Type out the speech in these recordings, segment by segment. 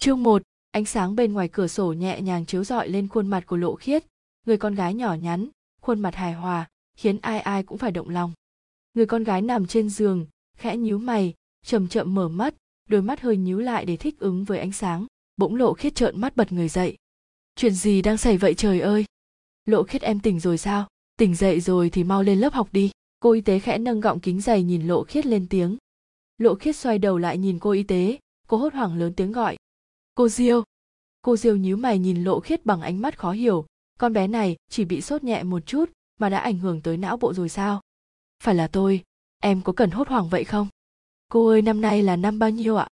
Chương 1, ánh sáng bên ngoài cửa sổ nhẹ nhàng chiếu rọi lên khuôn mặt của Lộ Khiết, người con gái nhỏ nhắn, khuôn mặt hài hòa, khiến ai ai cũng phải động lòng. Người con gái nằm trên giường, khẽ nhíu mày, chậm chậm mở mắt, đôi mắt hơi nhíu lại để thích ứng với ánh sáng. Bỗng Lộ Khiết trợn mắt bật người dậy. Chuyện gì đang xảy vậy trời ơi? Lộ Khiết em tỉnh rồi sao? Tỉnh dậy rồi thì mau lên lớp học đi. Cô y tế khẽ nâng gọng kính dày nhìn Lộ Khiết lên tiếng. Lộ Khiết xoay đầu lại nhìn cô y tế, cô hốt hoảng lớn tiếng gọi. Cô Diêu. Cô Diêu nhíu mày nhìn Lộ Khiết bằng ánh mắt khó hiểu, con bé này chỉ bị sốt nhẹ một chút mà đã ảnh hưởng tới não bộ rồi sao? Phải là tôi, em có cần hốt hoảng vậy không? Cô ơi năm nay là năm bao nhiêu ạ?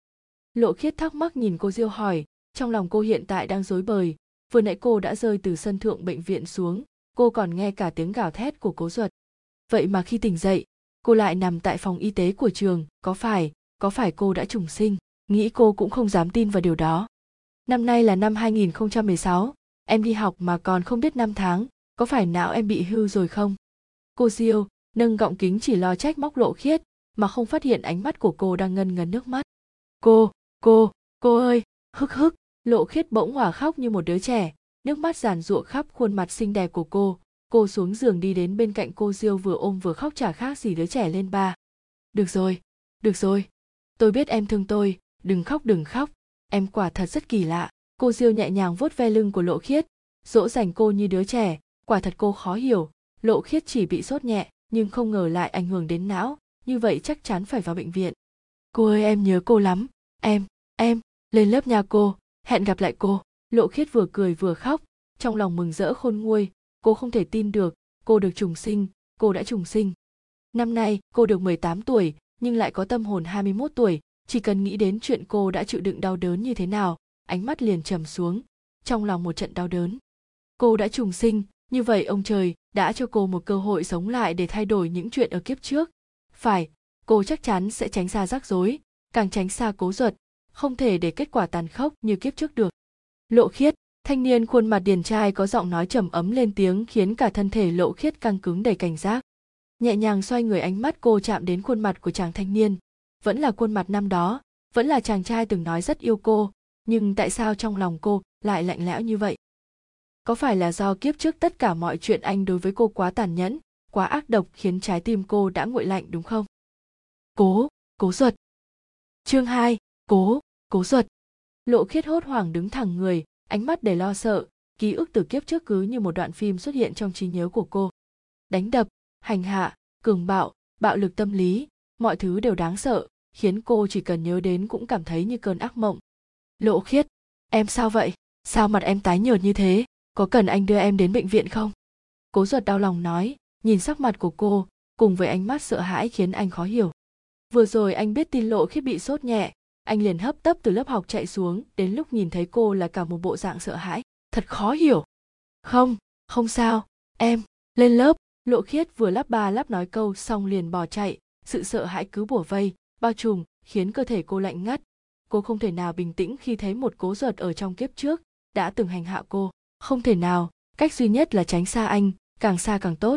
Lộ Khiết thắc mắc nhìn cô Diêu hỏi, trong lòng cô hiện tại đang rối bời, vừa nãy cô đã rơi từ sân thượng bệnh viện xuống, cô còn nghe cả tiếng gào thét của cố Duật. Vậy mà khi tỉnh dậy, cô lại nằm tại phòng y tế của trường, có phải, có phải cô đã trùng sinh? Nghĩ cô cũng không dám tin vào điều đó. Năm nay là năm 2016, em đi học mà còn không biết năm tháng, có phải não em bị hư rồi không? Cô Diêu, nâng gọng kính chỉ lo trách móc lộ khiết, mà không phát hiện ánh mắt của cô đang ngân ngấn nước mắt. Cô, cô, cô ơi, hức hức, lộ khiết bỗng hỏa khóc như một đứa trẻ, nước mắt giàn ruộng khắp khuôn mặt xinh đẹp của cô. Cô xuống giường đi đến bên cạnh cô Diêu vừa ôm vừa khóc chả khác gì đứa trẻ lên ba. Được rồi, được rồi, tôi biết em thương tôi, đừng khóc đừng khóc, em quả thật rất kỳ lạ. Cô Diêu nhẹ nhàng vuốt ve lưng của Lộ Khiết, dỗ dành cô như đứa trẻ, quả thật cô khó hiểu, Lộ Khiết chỉ bị sốt nhẹ, nhưng không ngờ lại ảnh hưởng đến não, như vậy chắc chắn phải vào bệnh viện. Cô ơi em nhớ cô lắm, em, em, lên lớp nhà cô, hẹn gặp lại cô. Lộ Khiết vừa cười vừa khóc, trong lòng mừng rỡ khôn nguôi, cô không thể tin được, cô được trùng sinh, cô đã trùng sinh. Năm nay, cô được 18 tuổi, nhưng lại có tâm hồn 21 tuổi, chỉ cần nghĩ đến chuyện cô đã chịu đựng đau đớn như thế nào, ánh mắt liền trầm xuống, trong lòng một trận đau đớn. Cô đã trùng sinh, như vậy ông trời đã cho cô một cơ hội sống lại để thay đổi những chuyện ở kiếp trước. Phải, cô chắc chắn sẽ tránh xa rắc rối, càng tránh xa cố ruột, không thể để kết quả tàn khốc như kiếp trước được. Lộ khiết, thanh niên khuôn mặt điển trai có giọng nói trầm ấm lên tiếng khiến cả thân thể lộ khiết căng cứng đầy cảnh giác. Nhẹ nhàng xoay người ánh mắt cô chạm đến khuôn mặt của chàng thanh niên, vẫn là khuôn mặt năm đó, vẫn là chàng trai từng nói rất yêu cô, nhưng tại sao trong lòng cô lại lạnh lẽo như vậy? Có phải là do kiếp trước tất cả mọi chuyện anh đối với cô quá tàn nhẫn, quá ác độc khiến trái tim cô đã nguội lạnh đúng không? Cố, cố ruột. Chương 2, cố, cố ruột. Lộ khiết hốt hoảng đứng thẳng người, ánh mắt đầy lo sợ, ký ức từ kiếp trước cứ như một đoạn phim xuất hiện trong trí nhớ của cô. Đánh đập, hành hạ, cường bạo, bạo lực tâm lý, mọi thứ đều đáng sợ, khiến cô chỉ cần nhớ đến cũng cảm thấy như cơn ác mộng. Lộ khiết, em sao vậy? Sao mặt em tái nhợt như thế? Có cần anh đưa em đến bệnh viện không? Cố ruột đau lòng nói, nhìn sắc mặt của cô, cùng với ánh mắt sợ hãi khiến anh khó hiểu. Vừa rồi anh biết tin lộ khiết bị sốt nhẹ, anh liền hấp tấp từ lớp học chạy xuống, đến lúc nhìn thấy cô là cả một bộ dạng sợ hãi. Thật khó hiểu. Không, không sao, em, lên lớp, lộ khiết vừa lắp ba lắp nói câu xong liền bỏ chạy, sự sợ hãi cứ bủa vây, bao trùm, khiến cơ thể cô lạnh ngắt. Cô không thể nào bình tĩnh khi thấy một cố ruột ở trong kiếp trước, đã từng hành hạ cô. Không thể nào, cách duy nhất là tránh xa anh, càng xa càng tốt.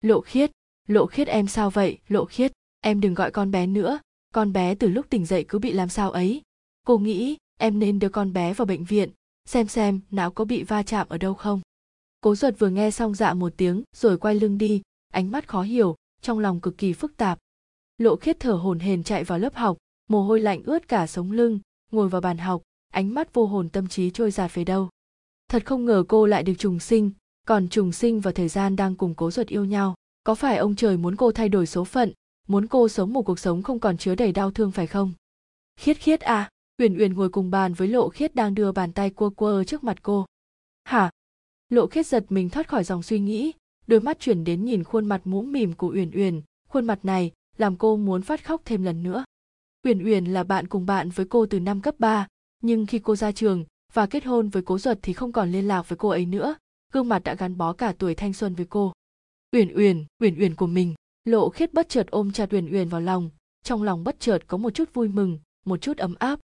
Lộ khiết, lộ khiết em sao vậy, lộ khiết, em đừng gọi con bé nữa, con bé từ lúc tỉnh dậy cứ bị làm sao ấy. Cô nghĩ em nên đưa con bé vào bệnh viện, xem xem não có bị va chạm ở đâu không. Cố ruột vừa nghe xong dạ một tiếng rồi quay lưng đi, ánh mắt khó hiểu, trong lòng cực kỳ phức tạp. Lộ khiết thở hổn hển chạy vào lớp học, mồ hôi lạnh ướt cả sống lưng, ngồi vào bàn học, ánh mắt vô hồn tâm trí trôi giạt về đâu. Thật không ngờ cô lại được trùng sinh, còn trùng sinh vào thời gian đang cùng cố ruột yêu nhau. Có phải ông trời muốn cô thay đổi số phận, muốn cô sống một cuộc sống không còn chứa đầy đau thương phải không? Khiết khiết à, Uyển Uyển ngồi cùng bàn với Lộ Khiết đang đưa bàn tay cua quơ trước mặt cô. Hả? Lộ Khiết giật mình thoát khỏi dòng suy nghĩ, đôi mắt chuyển đến nhìn khuôn mặt mũm mỉm của Uyển Uyển, khuôn mặt này làm cô muốn phát khóc thêm lần nữa. Uyển Uyển là bạn cùng bạn với cô từ năm cấp 3, nhưng khi cô ra trường và kết hôn với Cố Duật thì không còn liên lạc với cô ấy nữa, gương mặt đã gắn bó cả tuổi thanh xuân với cô. Uyển Uyển, Uyển Uyển của mình, Lộ Khiết bất chợt ôm chặt Uyển Uyển vào lòng, trong lòng bất chợt có một chút vui mừng, một chút ấm áp.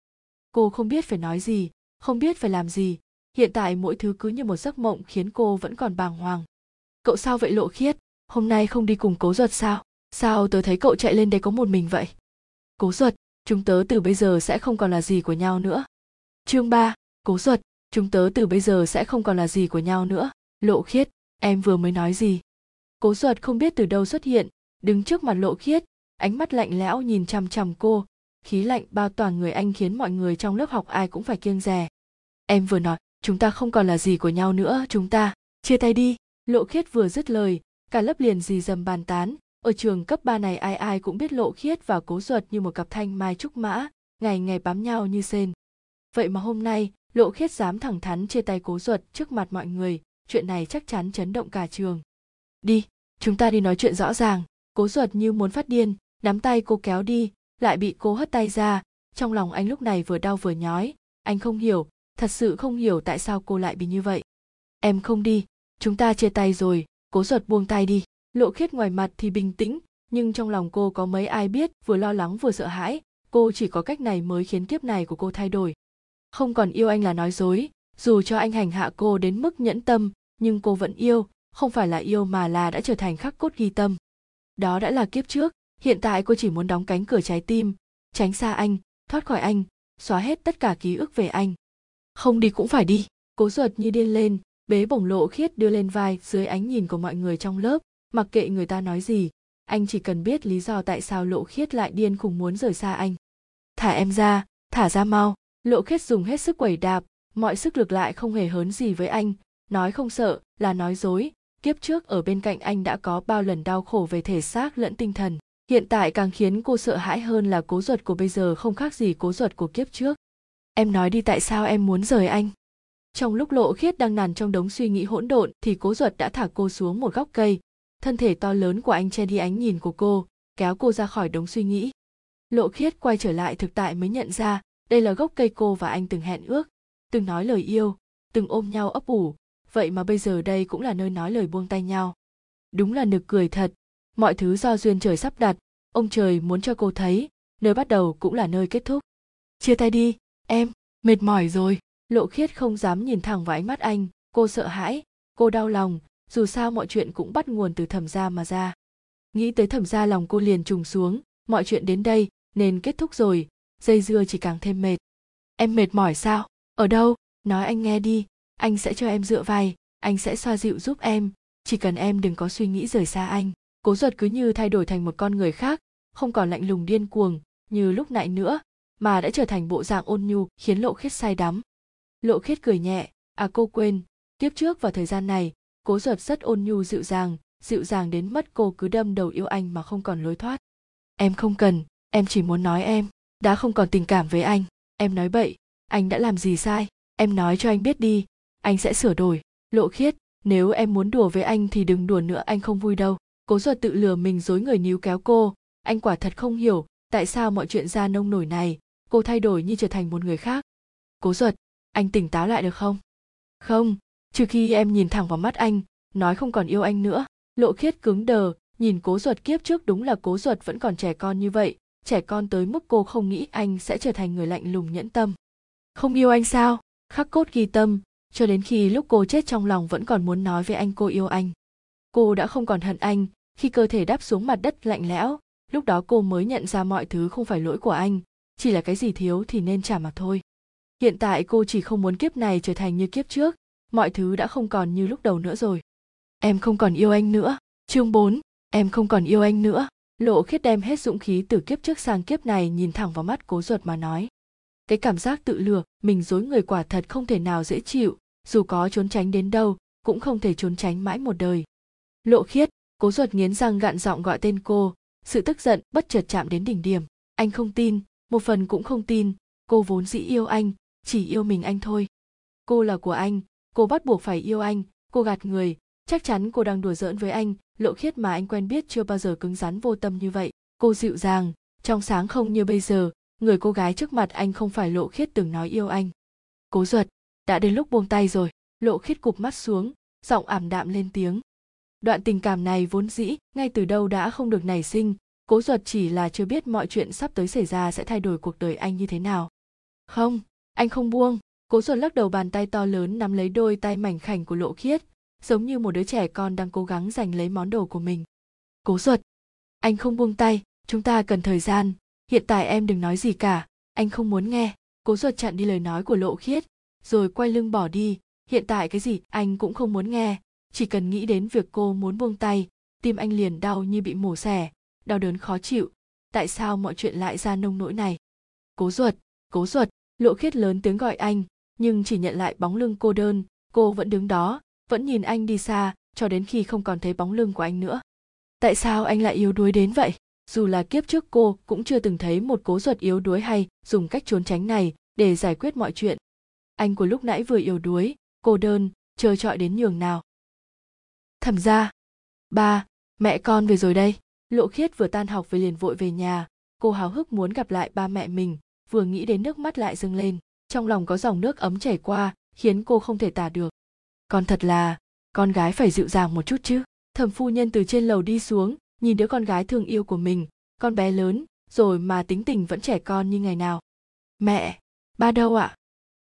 Cô không biết phải nói gì, không biết phải làm gì, hiện tại mỗi thứ cứ như một giấc mộng khiến cô vẫn còn bàng hoàng. Cậu sao vậy Lộ Khiết, hôm nay không đi cùng Cố Duật sao? Sao tớ thấy cậu chạy lên đây có một mình vậy? Cố Duật, chúng tớ từ bây giờ sẽ không còn là gì của nhau nữa. Chương 3, cố Duật, chúng tớ từ bây giờ sẽ không còn là gì của nhau nữa. Lộ khiết em vừa mới nói gì? Cố Duật không biết từ đâu xuất hiện đứng trước mặt lộ khiết ánh mắt lạnh lẽo nhìn chằm chằm cô. Khí lạnh bao toàn người anh khiến mọi người trong lớp học ai cũng phải kiêng rè em vừa nói chúng ta không còn là gì của nhau nữa chúng ta chia tay đi. Lộ khiết vừa dứt lời cả lớp liền dì dầm bàn tán ở trường cấp 3 này ai ai cũng biết lộ khiết và cố ruột như một cặp thanh mai trúc mã, ngày ngày bám nhau như sên vậy mà hôm nay, lộ khiết dám thẳng thắn chia tay cố ruột trước mặt mọi người, chuyện này chắc chắn chấn động cả trường. Đi, chúng ta đi nói chuyện rõ ràng, cố ruột như muốn phát điên, nắm tay cô kéo đi, lại bị cô hất tay ra. Trong lòng anh lúc này vừa đau vừa nhói, anh không hiểu, thật sự không hiểu tại sao cô lại bị như vậy. Em không đi, chúng ta chia tay rồi, cố ruột buông tay đi lộ khiết ngoài mặt thì bình tĩnh, nhưng trong lòng cô có mấy ai biết, vừa lo lắng vừa sợ hãi, cô chỉ có cách này mới khiến kiếp này của cô thay đổi. Không còn yêu anh là nói dối, dù cho anh hành hạ cô đến mức nhẫn tâm, nhưng cô vẫn yêu, không phải là yêu mà là đã trở thành khắc cốt ghi tâm. Đó đã là kiếp trước, hiện tại cô chỉ muốn đóng cánh cửa trái tim, tránh xa anh, thoát khỏi anh, xóa hết tất cả ký ức về anh. Không đi cũng phải đi, cố ruột như điên lên, bế bổng lộ khiết đưa lên vai dưới ánh nhìn của mọi người trong lớp mặc kệ người ta nói gì, anh chỉ cần biết lý do tại sao lộ khiết lại điên khùng muốn rời xa anh. Thả em ra, thả ra mau. Lộ khiết dùng hết sức quẩy đạp, mọi sức lực lại không hề hớn gì với anh. Nói không sợ là nói dối. Kiếp trước ở bên cạnh anh đã có bao lần đau khổ về thể xác lẫn tinh thần. Hiện tại càng khiến cô sợ hãi hơn là cố ruột của bây giờ không khác gì cố ruột của kiếp trước. Em nói đi tại sao em muốn rời anh? Trong lúc lộ khiết đang nằm trong đống suy nghĩ hỗn độn thì cố ruột đã thả cô xuống một góc cây thân thể to lớn của anh che đi ánh nhìn của cô, kéo cô ra khỏi đống suy nghĩ. Lộ khiết quay trở lại thực tại mới nhận ra, đây là gốc cây cô và anh từng hẹn ước, từng nói lời yêu, từng ôm nhau ấp ủ. Vậy mà bây giờ đây cũng là nơi nói lời buông tay nhau. Đúng là nực cười thật. Mọi thứ do duyên trời sắp đặt, ông trời muốn cho cô thấy, nơi bắt đầu cũng là nơi kết thúc. Chia tay đi, em, mệt mỏi rồi. Lộ khiết không dám nhìn thẳng vào ánh mắt anh, cô sợ hãi, cô đau lòng dù sao mọi chuyện cũng bắt nguồn từ thẩm gia mà ra. Nghĩ tới thẩm gia lòng cô liền trùng xuống, mọi chuyện đến đây, nên kết thúc rồi, dây dưa chỉ càng thêm mệt. Em mệt mỏi sao? Ở đâu? Nói anh nghe đi, anh sẽ cho em dựa vai, anh sẽ xoa dịu giúp em, chỉ cần em đừng có suy nghĩ rời xa anh. Cố ruột cứ như thay đổi thành một con người khác, không còn lạnh lùng điên cuồng, như lúc nãy nữa, mà đã trở thành bộ dạng ôn nhu, khiến lộ khiết say đắm. Lộ khiết cười nhẹ à cô quên tiếp trước vào thời gian này cố duật rất ôn nhu dịu dàng dịu dàng đến mất cô cứ đâm đầu yêu anh mà không còn lối thoát. Em không cần, em chỉ muốn nói em, đã không còn tình cảm với anh. Em nói bậy, anh đã làm gì sai? Em nói cho anh biết đi, anh sẽ sửa đổi. Lộ khiết, nếu em muốn đùa với anh thì đừng đùa nữa, anh không vui đâu. Cố duật tự lừa mình dối người níu kéo cô. Anh quả thật không hiểu tại sao mọi chuyện ra nông nổi này. Cô thay đổi như trở thành một người khác. Cố duật anh tỉnh táo lại được không? Không trừ khi em nhìn thẳng vào mắt anh, nói không còn yêu anh nữa. Lộ khiết cứng đờ, nhìn cố ruột kiếp trước đúng là cố ruột vẫn còn trẻ con như vậy, trẻ con tới mức cô không nghĩ anh sẽ trở thành người lạnh lùng nhẫn tâm. Không yêu anh sao? Khắc cốt ghi tâm, cho đến khi lúc cô chết trong lòng vẫn còn muốn nói với anh cô yêu anh. Cô đã không còn hận anh, khi cơ thể đáp xuống mặt đất lạnh lẽo, lúc đó cô mới nhận ra mọi thứ không phải lỗi của anh, chỉ là cái gì thiếu thì nên trả mà thôi. Hiện tại cô chỉ không muốn kiếp này trở thành như kiếp trước mọi thứ đã không còn như lúc đầu nữa rồi. Em không còn yêu anh nữa. Chương 4, em không còn yêu anh nữa. Lộ khiết đem hết dũng khí từ kiếp trước sang kiếp này nhìn thẳng vào mắt cố ruột mà nói. Cái cảm giác tự lừa mình dối người quả thật không thể nào dễ chịu. Dù có trốn tránh đến đâu cũng không thể trốn tránh mãi một đời. Lộ khiết cố ruột nghiến răng gạn giọng gọi tên cô. Sự tức giận bất chợt chạm đến đỉnh điểm. Anh không tin một phần cũng không tin. Cô vốn dĩ yêu anh chỉ yêu mình anh thôi. Cô là của anh cô bắt buộc phải yêu anh. Cô gạt người. Chắc chắn cô đang đùa giỡn với anh. Lộ khiết mà anh quen biết chưa bao giờ cứng rắn vô tâm như vậy. Cô dịu dàng. Trong sáng không như bây giờ, người cô gái trước mặt anh không phải lộ khiết từng nói yêu anh. Cố Duật đã đến lúc buông tay rồi. Lộ khiết cụp mắt xuống, giọng ảm đạm lên tiếng. Đoạn tình cảm này vốn dĩ, ngay từ đâu đã không được nảy sinh. Cố Duật chỉ là chưa biết mọi chuyện sắp tới xảy ra sẽ thay đổi cuộc đời anh như thế nào. Không, anh không buông cố ruột lắc đầu bàn tay to lớn nắm lấy đôi tay mảnh khảnh của lộ khiết, giống như một đứa trẻ con đang cố gắng giành lấy món đồ của mình. Cố ruột anh không buông tay, chúng ta cần thời gian, hiện tại em đừng nói gì cả, anh không muốn nghe. Cố ruột chặn đi lời nói của lộ khiết, rồi quay lưng bỏ đi. Hiện tại cái gì anh cũng không muốn nghe, chỉ cần nghĩ đến việc cô muốn buông tay, tim anh liền đau như bị mổ xẻ, đau đớn khó chịu. Tại sao mọi chuyện lại ra nông nỗi này? Cố ruột cố ruột lộ khiết lớn tiếng gọi anh nhưng chỉ nhận lại bóng lưng cô đơn, cô vẫn đứng đó, vẫn nhìn anh đi xa, cho đến khi không còn thấy bóng lưng của anh nữa. Tại sao anh lại yếu đuối đến vậy? Dù là kiếp trước cô cũng chưa từng thấy một cố ruột yếu đuối hay dùng cách trốn tránh này để giải quyết mọi chuyện. Anh của lúc nãy vừa yếu đuối, cô đơn, chờ trọi đến nhường nào? Thẩm ra ba, mẹ con về rồi đây. Lộ khiết vừa tan học về liền vội về nhà. Cô háo hức muốn gặp lại ba mẹ mình, vừa nghĩ đến nước mắt lại dâng lên trong lòng có dòng nước ấm chảy qua, khiến cô không thể tả được. Còn thật là, con gái phải dịu dàng một chút chứ. Thẩm phu nhân từ trên lầu đi xuống, nhìn đứa con gái thương yêu của mình. Con bé lớn, rồi mà tính tình vẫn trẻ con như ngày nào. Mẹ, ba đâu ạ?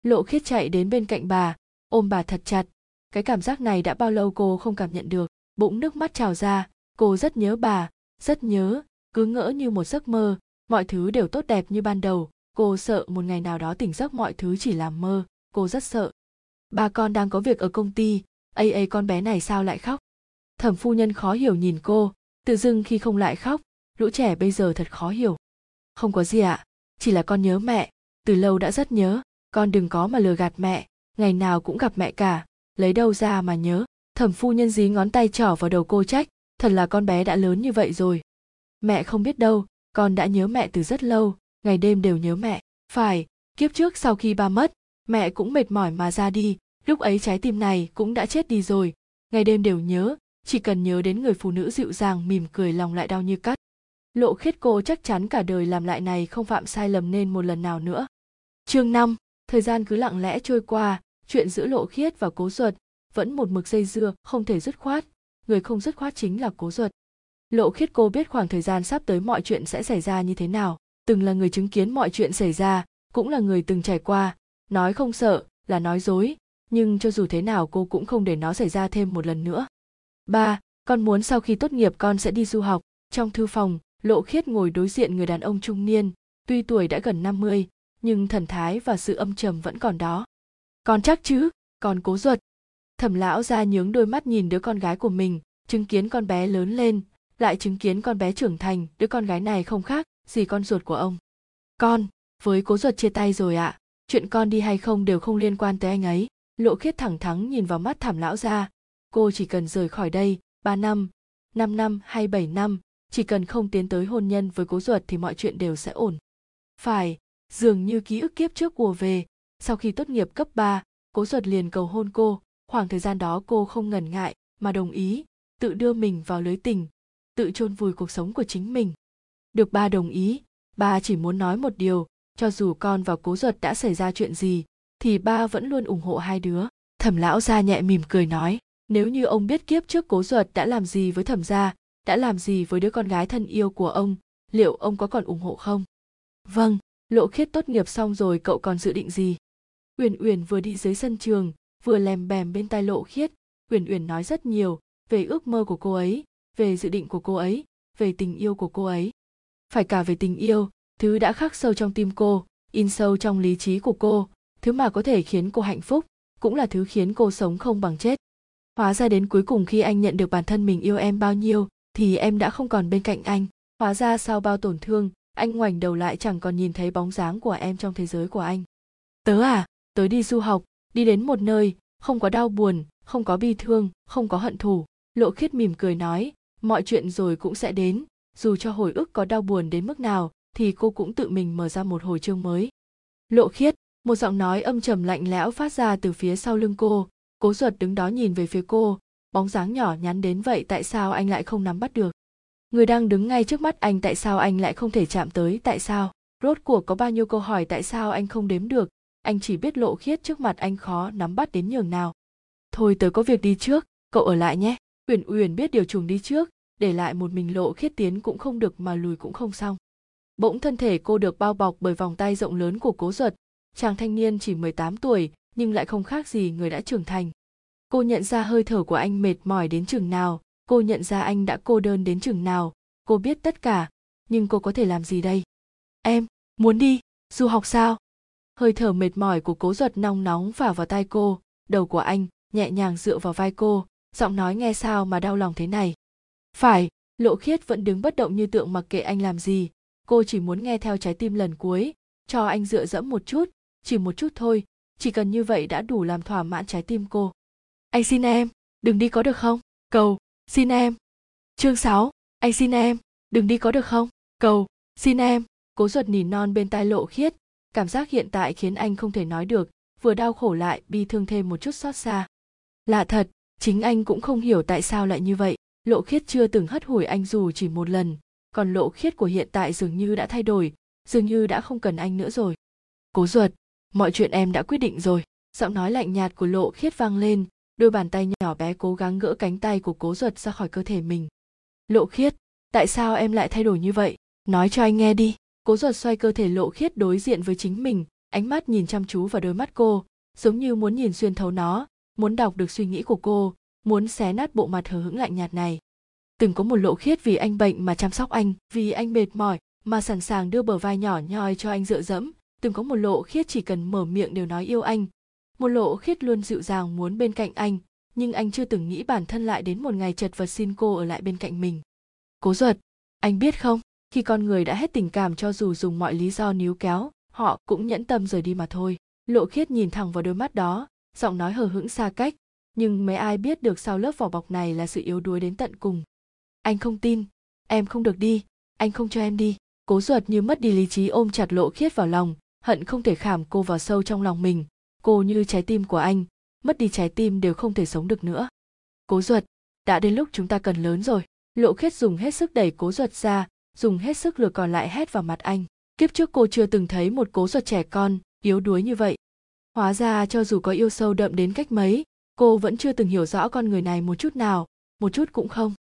Lộ khiết chạy đến bên cạnh bà, ôm bà thật chặt. Cái cảm giác này đã bao lâu cô không cảm nhận được. Bụng nước mắt trào ra, cô rất nhớ bà, rất nhớ, cứ ngỡ như một giấc mơ. Mọi thứ đều tốt đẹp như ban đầu cô sợ một ngày nào đó tỉnh giấc mọi thứ chỉ là mơ. Cô rất sợ. Bà con đang có việc ở công ty. Ây ây con bé này sao lại khóc? Thẩm phu nhân khó hiểu nhìn cô. Tự dưng khi không lại khóc, lũ trẻ bây giờ thật khó hiểu. Không có gì ạ. Chỉ là con nhớ mẹ. Từ lâu đã rất nhớ. Con đừng có mà lừa gạt mẹ. Ngày nào cũng gặp mẹ cả. Lấy đâu ra mà nhớ. Thẩm phu nhân dí ngón tay trỏ vào đầu cô trách. Thật là con bé đã lớn như vậy rồi. Mẹ không biết đâu. Con đã nhớ mẹ từ rất lâu ngày đêm đều nhớ mẹ. Phải kiếp trước sau khi ba mất mẹ cũng mệt mỏi mà ra đi. Lúc ấy trái tim này cũng đã chết đi rồi. Ngày đêm đều nhớ chỉ cần nhớ đến người phụ nữ dịu dàng mỉm cười lòng lại đau như cắt. Lộ khiết cô chắc chắn cả đời làm lại này không phạm sai lầm nên một lần nào nữa. Chương 5, thời gian cứ lặng lẽ trôi qua chuyện giữa lộ khiết và cố ruột vẫn một mực dây dưa không thể dứt khoát. Người không dứt khoát chính là cố ruột lộ khiết cô biết khoảng thời gian sắp tới mọi chuyện sẽ xảy ra như thế nào từng là người chứng kiến mọi chuyện xảy ra cũng là người từng trải qua. Nói không sợ là nói dối nhưng cho dù thế nào cô cũng không để nó xảy ra thêm một lần nữa. Ba con muốn sau khi tốt nghiệp con sẽ đi du học. Trong thư phòng lộ khiết ngồi đối diện người đàn ông trung niên tuy tuổi đã gần 50, nhưng thần thái và sự âm trầm vẫn còn đó. Con chắc chứ Con cố ruột. Thẩm lão ra nhướng đôi mắt nhìn đứa con gái của mình chứng kiến con bé lớn lên lại chứng kiến con bé trưởng thành đứa con gái này không khác gì con ruột của ông? Con với cố ruột chia tay rồi ạ. À. chuyện con đi hay không đều không liên quan tới anh ấy. Lộ khiết thẳng thắn nhìn vào mắt thảm lão ra cô chỉ cần rời khỏi đây ba năm năm năm hay bảy năm chỉ cần không tiến tới hôn nhân với cố ruột thì mọi chuyện đều sẽ ổn. Phải dường như ký ức kiếp trước ùa về. Sau khi tốt nghiệp cấp 3, cố ruột liền cầu hôn cô. Khoảng thời gian đó cô không ngần ngại mà đồng ý tự đưa mình vào lưới tình tự chôn vùi cuộc sống của chính mình được ba đồng ý, ba chỉ muốn nói một điều, cho dù con và cố ruột đã xảy ra chuyện gì, thì ba vẫn luôn ủng hộ hai đứa. Thẩm lão gia nhẹ mỉm cười nói, nếu như ông biết kiếp trước cố ruột đã làm gì với thẩm gia, đã làm gì với đứa con gái thân yêu của ông, liệu ông có còn ủng hộ không? Vâng lộ khiết tốt nghiệp xong rồi cậu còn dự định gì? Uyển uyển vừa đi dưới sân trường, vừa lèm bèm bên tai lộ khiết. Uyển uyển nói rất nhiều về ước mơ của cô ấy, về dự định của cô ấy, về tình yêu của cô ấy phải cả về tình yêu, thứ đã khắc sâu trong tim cô, in sâu trong lý trí của cô, thứ mà có thể khiến cô hạnh phúc, cũng là thứ khiến cô sống không bằng chết. Hóa ra đến cuối cùng khi anh nhận được bản thân mình yêu em bao nhiêu, thì em đã không còn bên cạnh anh. Hóa ra sau bao tổn thương, anh ngoảnh đầu lại chẳng còn nhìn thấy bóng dáng của em trong thế giới của anh. Tớ à tớ đi du học, đi đến một nơi, không có đau buồn, không có bi thương, không có hận thù. Lộ khiết mỉm cười nói, mọi chuyện rồi cũng sẽ đến dù cho hồi ức có đau buồn đến mức nào, thì cô cũng tự mình mở ra một hồi chương mới. Lộ khiết, một giọng nói âm trầm lạnh lẽo phát ra từ phía sau lưng cô. Cố ruột đứng đó nhìn về phía cô, bóng dáng nhỏ nhắn đến vậy tại sao anh lại không nắm bắt được? Người đang đứng ngay trước mắt anh tại sao anh lại không thể chạm tới tại sao? Rốt cuộc có bao nhiêu câu hỏi tại sao anh không đếm được? Anh chỉ biết lộ khiết trước mặt anh khó nắm bắt đến nhường nào. Thôi tớ có việc đi trước, cậu ở lại nhé. Uyển uyển biết điều trùng đi trước để lại một mình lộ khiết tiến cũng không được mà lùi cũng không xong. Bỗng thân thể cô được bao bọc bởi vòng tay rộng lớn của cố duật chàng thanh niên chỉ 18 tuổi, nhưng lại không khác gì người đã trưởng thành. Cô nhận ra hơi thở của anh mệt mỏi đến chừng nào, cô nhận ra anh đã cô đơn đến chừng nào, cô biết tất cả. Nhưng cô có thể làm gì đây? Em, muốn đi, du học sao? Hơi thở mệt mỏi của cố duật nong nóng phả vào tai cô. Đầu của anh nhẹ nhàng dựa vào vai cô. Giọng nói nghe sao mà đau lòng thế này? Phải lộ khiết vẫn đứng bất động như tượng mặc kệ anh làm gì. Cô chỉ muốn nghe theo trái tim lần cuối cho anh dựa dẫm một chút chỉ một chút thôi. Chỉ cần như vậy đã đủ làm thỏa mãn trái tim cô. Anh xin em đừng đi có được không? Cầu xin em. Chương 6, anh xin em đừng đi có được không? Cầu xin em. Cố ruột nỉ non bên tai lộ khiết. Cảm giác hiện tại khiến anh không thể nói được vừa đau khổ lại bi thương thêm một chút xót xa. Lạ thật chính anh cũng không hiểu tại sao lại như vậy lộ khiết chưa từng hất hủi anh dù chỉ một lần, còn lộ khiết của hiện tại dường như đã thay đổi, dường như đã không cần anh nữa rồi. Cố ruột mọi chuyện em đã quyết định rồi. Giọng nói lạnh nhạt của lộ khiết vang lên, đôi bàn tay nhỏ bé cố gắng gỡ cánh tay của cố ruột ra khỏi cơ thể mình. Lộ khiết, tại sao em lại thay đổi như vậy? Nói cho anh nghe đi. Cố ruột xoay cơ thể lộ khiết đối diện với chính mình, ánh mắt nhìn chăm chú vào đôi mắt cô, giống như muốn nhìn xuyên thấu nó, muốn đọc được suy nghĩ của cô muốn xé nát bộ mặt hờ hững lạnh nhạt này. Từng có một lộ khiết vì anh bệnh mà chăm sóc anh, vì anh mệt mỏi mà sẵn sàng đưa bờ vai nhỏ nhoi cho anh dựa dẫm. Từng có một lộ khiết chỉ cần mở miệng đều nói yêu anh. Một lộ khiết luôn dịu dàng muốn bên cạnh anh, nhưng anh chưa từng nghĩ bản thân lại đến một ngày chật vật xin cô ở lại bên cạnh mình. Cố ruột, anh biết không? Khi con người đã hết tình cảm cho dù dùng mọi lý do níu kéo, họ cũng nhẫn tâm rời đi mà thôi. Lộ khiết nhìn thẳng vào đôi mắt đó, giọng nói hờ hững xa cách nhưng mấy ai biết được sau lớp vỏ bọc này là sự yếu đuối đến tận cùng. Anh không tin. Em không được đi. Anh không cho em đi. Cố ruột như mất đi lý trí ôm chặt lộ khiết vào lòng, hận không thể khảm cô vào sâu trong lòng mình. Cô như trái tim của anh, mất đi trái tim đều không thể sống được nữa. Cố ruột, đã đến lúc chúng ta cần lớn rồi. Lộ khiết dùng hết sức đẩy cố ruột ra, dùng hết sức lừa còn lại hét vào mặt anh. Kiếp trước cô chưa từng thấy một cố ruột trẻ con, yếu đuối như vậy. Hóa ra cho dù có yêu sâu đậm đến cách mấy cô vẫn chưa từng hiểu rõ con người này một chút nào, một chút cũng không.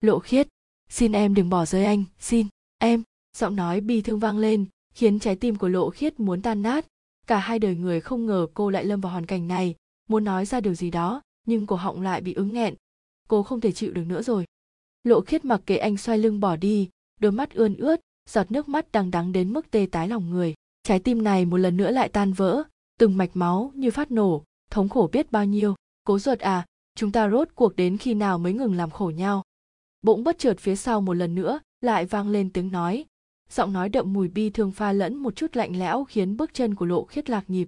Lộ khiết, xin em đừng bỏ rơi anh, xin, em. Giọng nói bi thương vang lên, khiến trái tim của lộ khiết muốn tan nát. Cả hai đời người không ngờ cô lại lâm vào hoàn cảnh này, muốn nói ra điều gì đó, nhưng cổ họng lại bị ứng nghẹn. Cô không thể chịu được nữa rồi. Lộ khiết mặc kệ anh xoay lưng bỏ đi, đôi mắt ươn ướt, giọt nước mắt đang đắng đến mức tê tái lòng người. Trái tim này một lần nữa lại tan vỡ, từng mạch máu như phát nổ, thống khổ biết bao nhiêu cố ruột à chúng ta rốt cuộc đến khi nào mới ngừng làm khổ nhau? Bỗng bất chợt phía sau một lần nữa, lại vang lên tiếng nói. Giọng nói đậm mùi bi thương pha lẫn một chút lạnh lẽo khiến bước chân của lộ khiết lạc nhịp.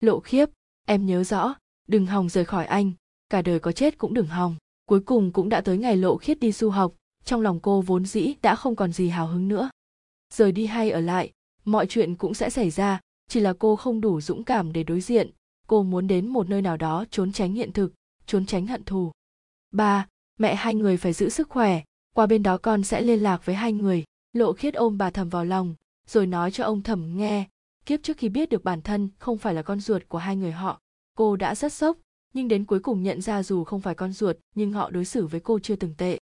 Lộ khiếp, em nhớ rõ, đừng hòng rời khỏi anh, cả đời có chết cũng đừng hòng. Cuối cùng cũng đã tới ngày lộ khiết đi du học, trong lòng cô vốn dĩ đã không còn gì hào hứng nữa. Rời đi hay ở lại, mọi chuyện cũng sẽ xảy ra, chỉ là cô không đủ dũng cảm để đối diện cô muốn đến một nơi nào đó trốn tránh hiện thực, trốn tránh hận thù. Ba, mẹ hai người phải giữ sức khỏe, qua bên đó con sẽ liên lạc với hai người. Lộ khiết ôm bà thẩm vào lòng, rồi nói cho ông thẩm nghe, kiếp trước khi biết được bản thân không phải là con ruột của hai người họ, cô đã rất sốc, nhưng đến cuối cùng nhận ra dù không phải con ruột, nhưng họ đối xử với cô chưa từng tệ.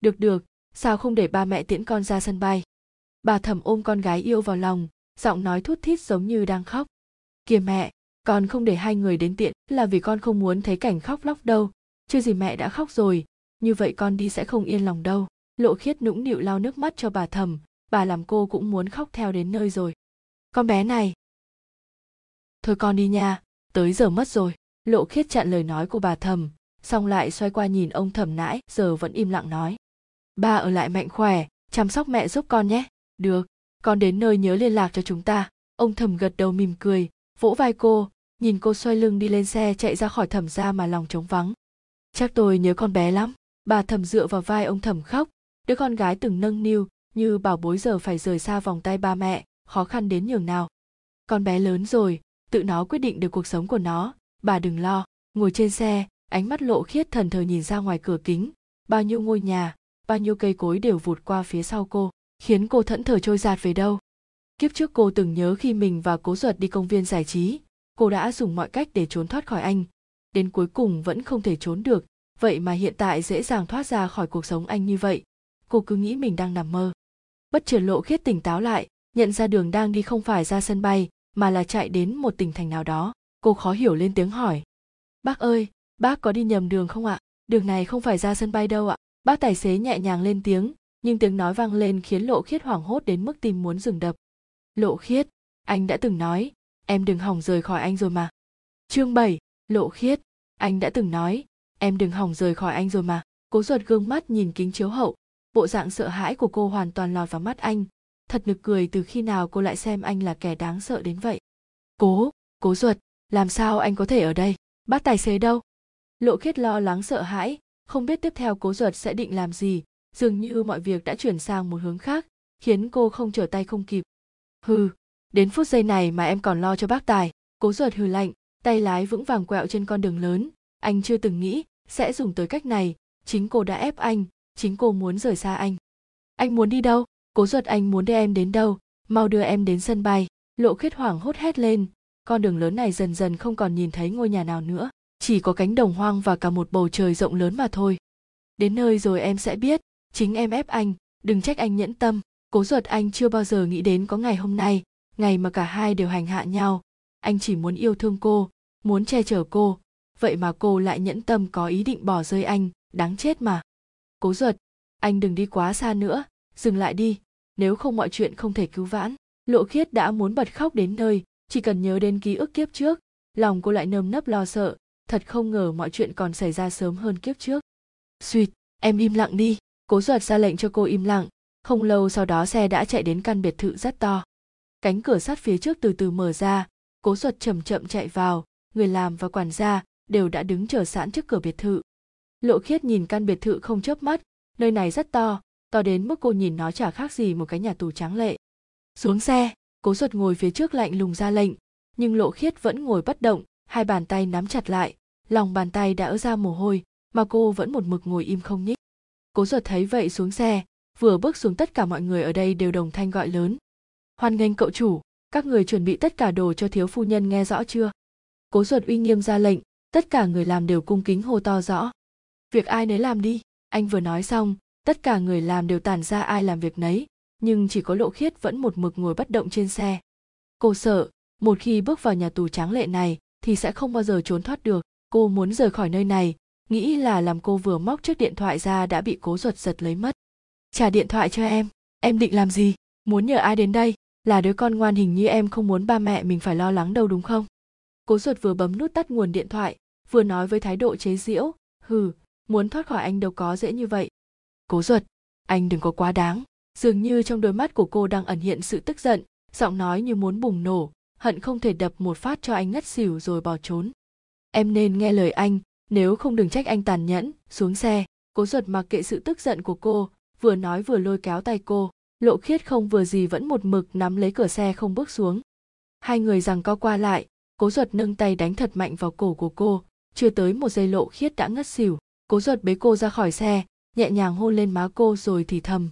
Được được, sao không để ba mẹ tiễn con ra sân bay? Bà thẩm ôm con gái yêu vào lòng, giọng nói thút thít giống như đang khóc. Kìa mẹ con không để hai người đến tiện là vì con không muốn thấy cảnh khóc lóc đâu. Chưa gì mẹ đã khóc rồi, như vậy con đi sẽ không yên lòng đâu. Lộ khiết nũng nịu lau nước mắt cho bà thầm, bà làm cô cũng muốn khóc theo đến nơi rồi. Con bé này. Thôi con đi nha, tới giờ mất rồi. Lộ khiết chặn lời nói của bà thầm, xong lại xoay qua nhìn ông thầm nãi, giờ vẫn im lặng nói. Ba ở lại mạnh khỏe, chăm sóc mẹ giúp con nhé. Được, con đến nơi nhớ liên lạc cho chúng ta. Ông thầm gật đầu mỉm cười, vỗ vai cô nhìn cô xoay lưng đi lên xe chạy ra khỏi thẩm ra mà lòng trống vắng. Chắc tôi nhớ con bé lắm. Bà thẩm dựa vào vai ông thẩm khóc. Đứa con gái từng nâng niu, như bảo bối giờ phải rời xa vòng tay ba mẹ, khó khăn đến nhường nào. Con bé lớn rồi, tự nó quyết định được cuộc sống của nó. Bà đừng lo. Ngồi trên xe, ánh mắt lộ khiết thần thờ nhìn ra ngoài cửa kính. Bao nhiêu ngôi nhà, bao nhiêu cây cối đều vụt qua phía sau cô, khiến cô thẫn thờ trôi giạt về đâu. Kiếp trước cô từng nhớ khi mình và cố ruột đi công viên giải trí cô đã dùng mọi cách để trốn thoát khỏi anh. Đến cuối cùng vẫn không thể trốn được. Vậy mà hiện tại dễ dàng thoát ra khỏi cuộc sống anh như vậy. Cô cứ nghĩ mình đang nằm mơ. Bất triển lộ khiết tỉnh táo lại, nhận ra đường đang đi không phải ra sân bay, mà là chạy đến một tỉnh thành nào đó. Cô khó hiểu lên tiếng hỏi. Bác ơi, bác có đi nhầm đường không ạ? Đường này không phải ra sân bay đâu ạ. Bác tài xế nhẹ nhàng lên tiếng, nhưng tiếng nói vang lên khiến lộ khiết hoảng hốt đến mức tim muốn dừng đập. Lộ khiết, anh đã từng nói em đừng hỏng rời khỏi anh rồi mà. Chương 7, lộ khiết. Anh đã từng nói em đừng hỏng rời khỏi anh rồi mà. Cố ruột gương mắt nhìn kính chiếu hậu. Bộ dạng sợ hãi của cô hoàn toàn lọt vào mắt anh. Thật nực cười từ khi nào cô lại xem anh là kẻ đáng sợ đến vậy? Cố cố ruột làm sao anh có thể ở đây? Bắt tài xế đâu? Lộ khiết lo lắng sợ hãi. Không biết tiếp theo cố ruột sẽ định làm gì. Dường như mọi việc đã chuyển sang một hướng khác khiến cô không trở tay không kịp. Hừ đến phút giây này mà em còn lo cho bác tài. Cố ruột hừ lạnh, tay lái vững vàng quẹo trên con đường lớn. Anh chưa từng nghĩ sẽ dùng tới cách này. Chính cô đã ép anh, chính cô muốn rời xa anh. Anh muốn đi đâu? Cố ruột anh muốn đưa em đến đâu? Mau đưa em đến sân bay. Lộ khiết hoảng hốt hét lên. Con đường lớn này dần dần không còn nhìn thấy ngôi nhà nào nữa. Chỉ có cánh đồng hoang và cả một bầu trời rộng lớn mà thôi. Đến nơi rồi em sẽ biết. Chính em ép anh, đừng trách anh nhẫn tâm. Cố ruột anh chưa bao giờ nghĩ đến có ngày hôm nay ngày mà cả hai đều hành hạ nhau, anh chỉ muốn yêu thương cô, muốn che chở cô, vậy mà cô lại nhẫn tâm có ý định bỏ rơi anh, đáng chết mà. Cố ruột anh đừng đi quá xa nữa, dừng lại đi, nếu không mọi chuyện không thể cứu vãn. Lộ khiết đã muốn bật khóc đến nơi, chỉ cần nhớ đến ký ức kiếp trước, lòng cô lại nơm nấp lo sợ, thật không ngờ mọi chuyện còn xảy ra sớm hơn kiếp trước. Suýt em im lặng đi. Cố ruột ra lệnh cho cô im lặng, không lâu sau đó xe đã chạy đến căn biệt thự rất to cánh cửa sắt phía trước từ từ mở ra, cố ruột chậm chậm chạy vào, người làm và quản gia đều đã đứng chờ sẵn trước cửa biệt thự. Lộ khiết nhìn căn biệt thự không chớp mắt, nơi này rất to to đến mức cô nhìn nó chả khác gì một cái nhà tù tráng lệ. Xuống xe, cố ruột ngồi phía trước lạnh lùng ra lệnh, nhưng lộ khiết vẫn ngồi bất động, hai bàn tay nắm chặt lại, lòng bàn tay đã ứa ra mồ hôi, mà cô vẫn một mực ngồi im không nhích. Cố ruột thấy vậy xuống xe, vừa bước xuống tất cả mọi người ở đây đều đồng thanh gọi lớn hoan nghênh cậu chủ. Các người chuẩn bị tất cả đồ cho thiếu phu nhân nghe rõ chưa? Cố ruột uy nghiêm ra lệnh. Tất cả người làm đều cung kính hô to rõ. Việc ai nấy làm đi. Anh vừa nói xong, tất cả người làm đều tản ra ai làm việc nấy, nhưng chỉ có lộ khiết vẫn một mực ngồi bất động trên xe. Cô sợ, một khi bước vào nhà tù tráng lệ này, thì sẽ không bao giờ trốn thoát được. Cô muốn rời khỏi nơi này, nghĩ là làm cô vừa móc chiếc điện thoại ra đã bị cố ruột giật lấy mất. Trả điện thoại cho em. Em định làm gì? Muốn nhờ ai đến đây? Là đứa con ngoan hình như em không muốn ba mẹ mình phải lo lắng đâu đúng không? Cố ruột vừa bấm nút tắt nguồn điện thoại, vừa nói với thái độ chế giễu, hừ, muốn thoát khỏi anh đâu có dễ như vậy. Cố ruột, anh đừng có quá đáng. Dường như trong đôi mắt của cô đang ẩn hiện sự tức giận, giọng nói như muốn bùng nổ, hận không thể đập một phát cho anh ngất xỉu rồi bỏ trốn. Em nên nghe lời anh, nếu không đừng trách anh tàn nhẫn, xuống xe. Cố ruột mặc kệ sự tức giận của cô, vừa nói vừa lôi kéo tay cô lộ khiết không vừa gì vẫn một mực nắm lấy cửa xe không bước xuống. Hai người rằng co qua lại cố Duật nâng tay đánh thật mạnh vào cổ của cô. Chưa tới một giây lộ khiết đã ngất xỉu. Cố Duật bế cô ra khỏi xe nhẹ nhàng hôn lên má cô rồi thì thầm.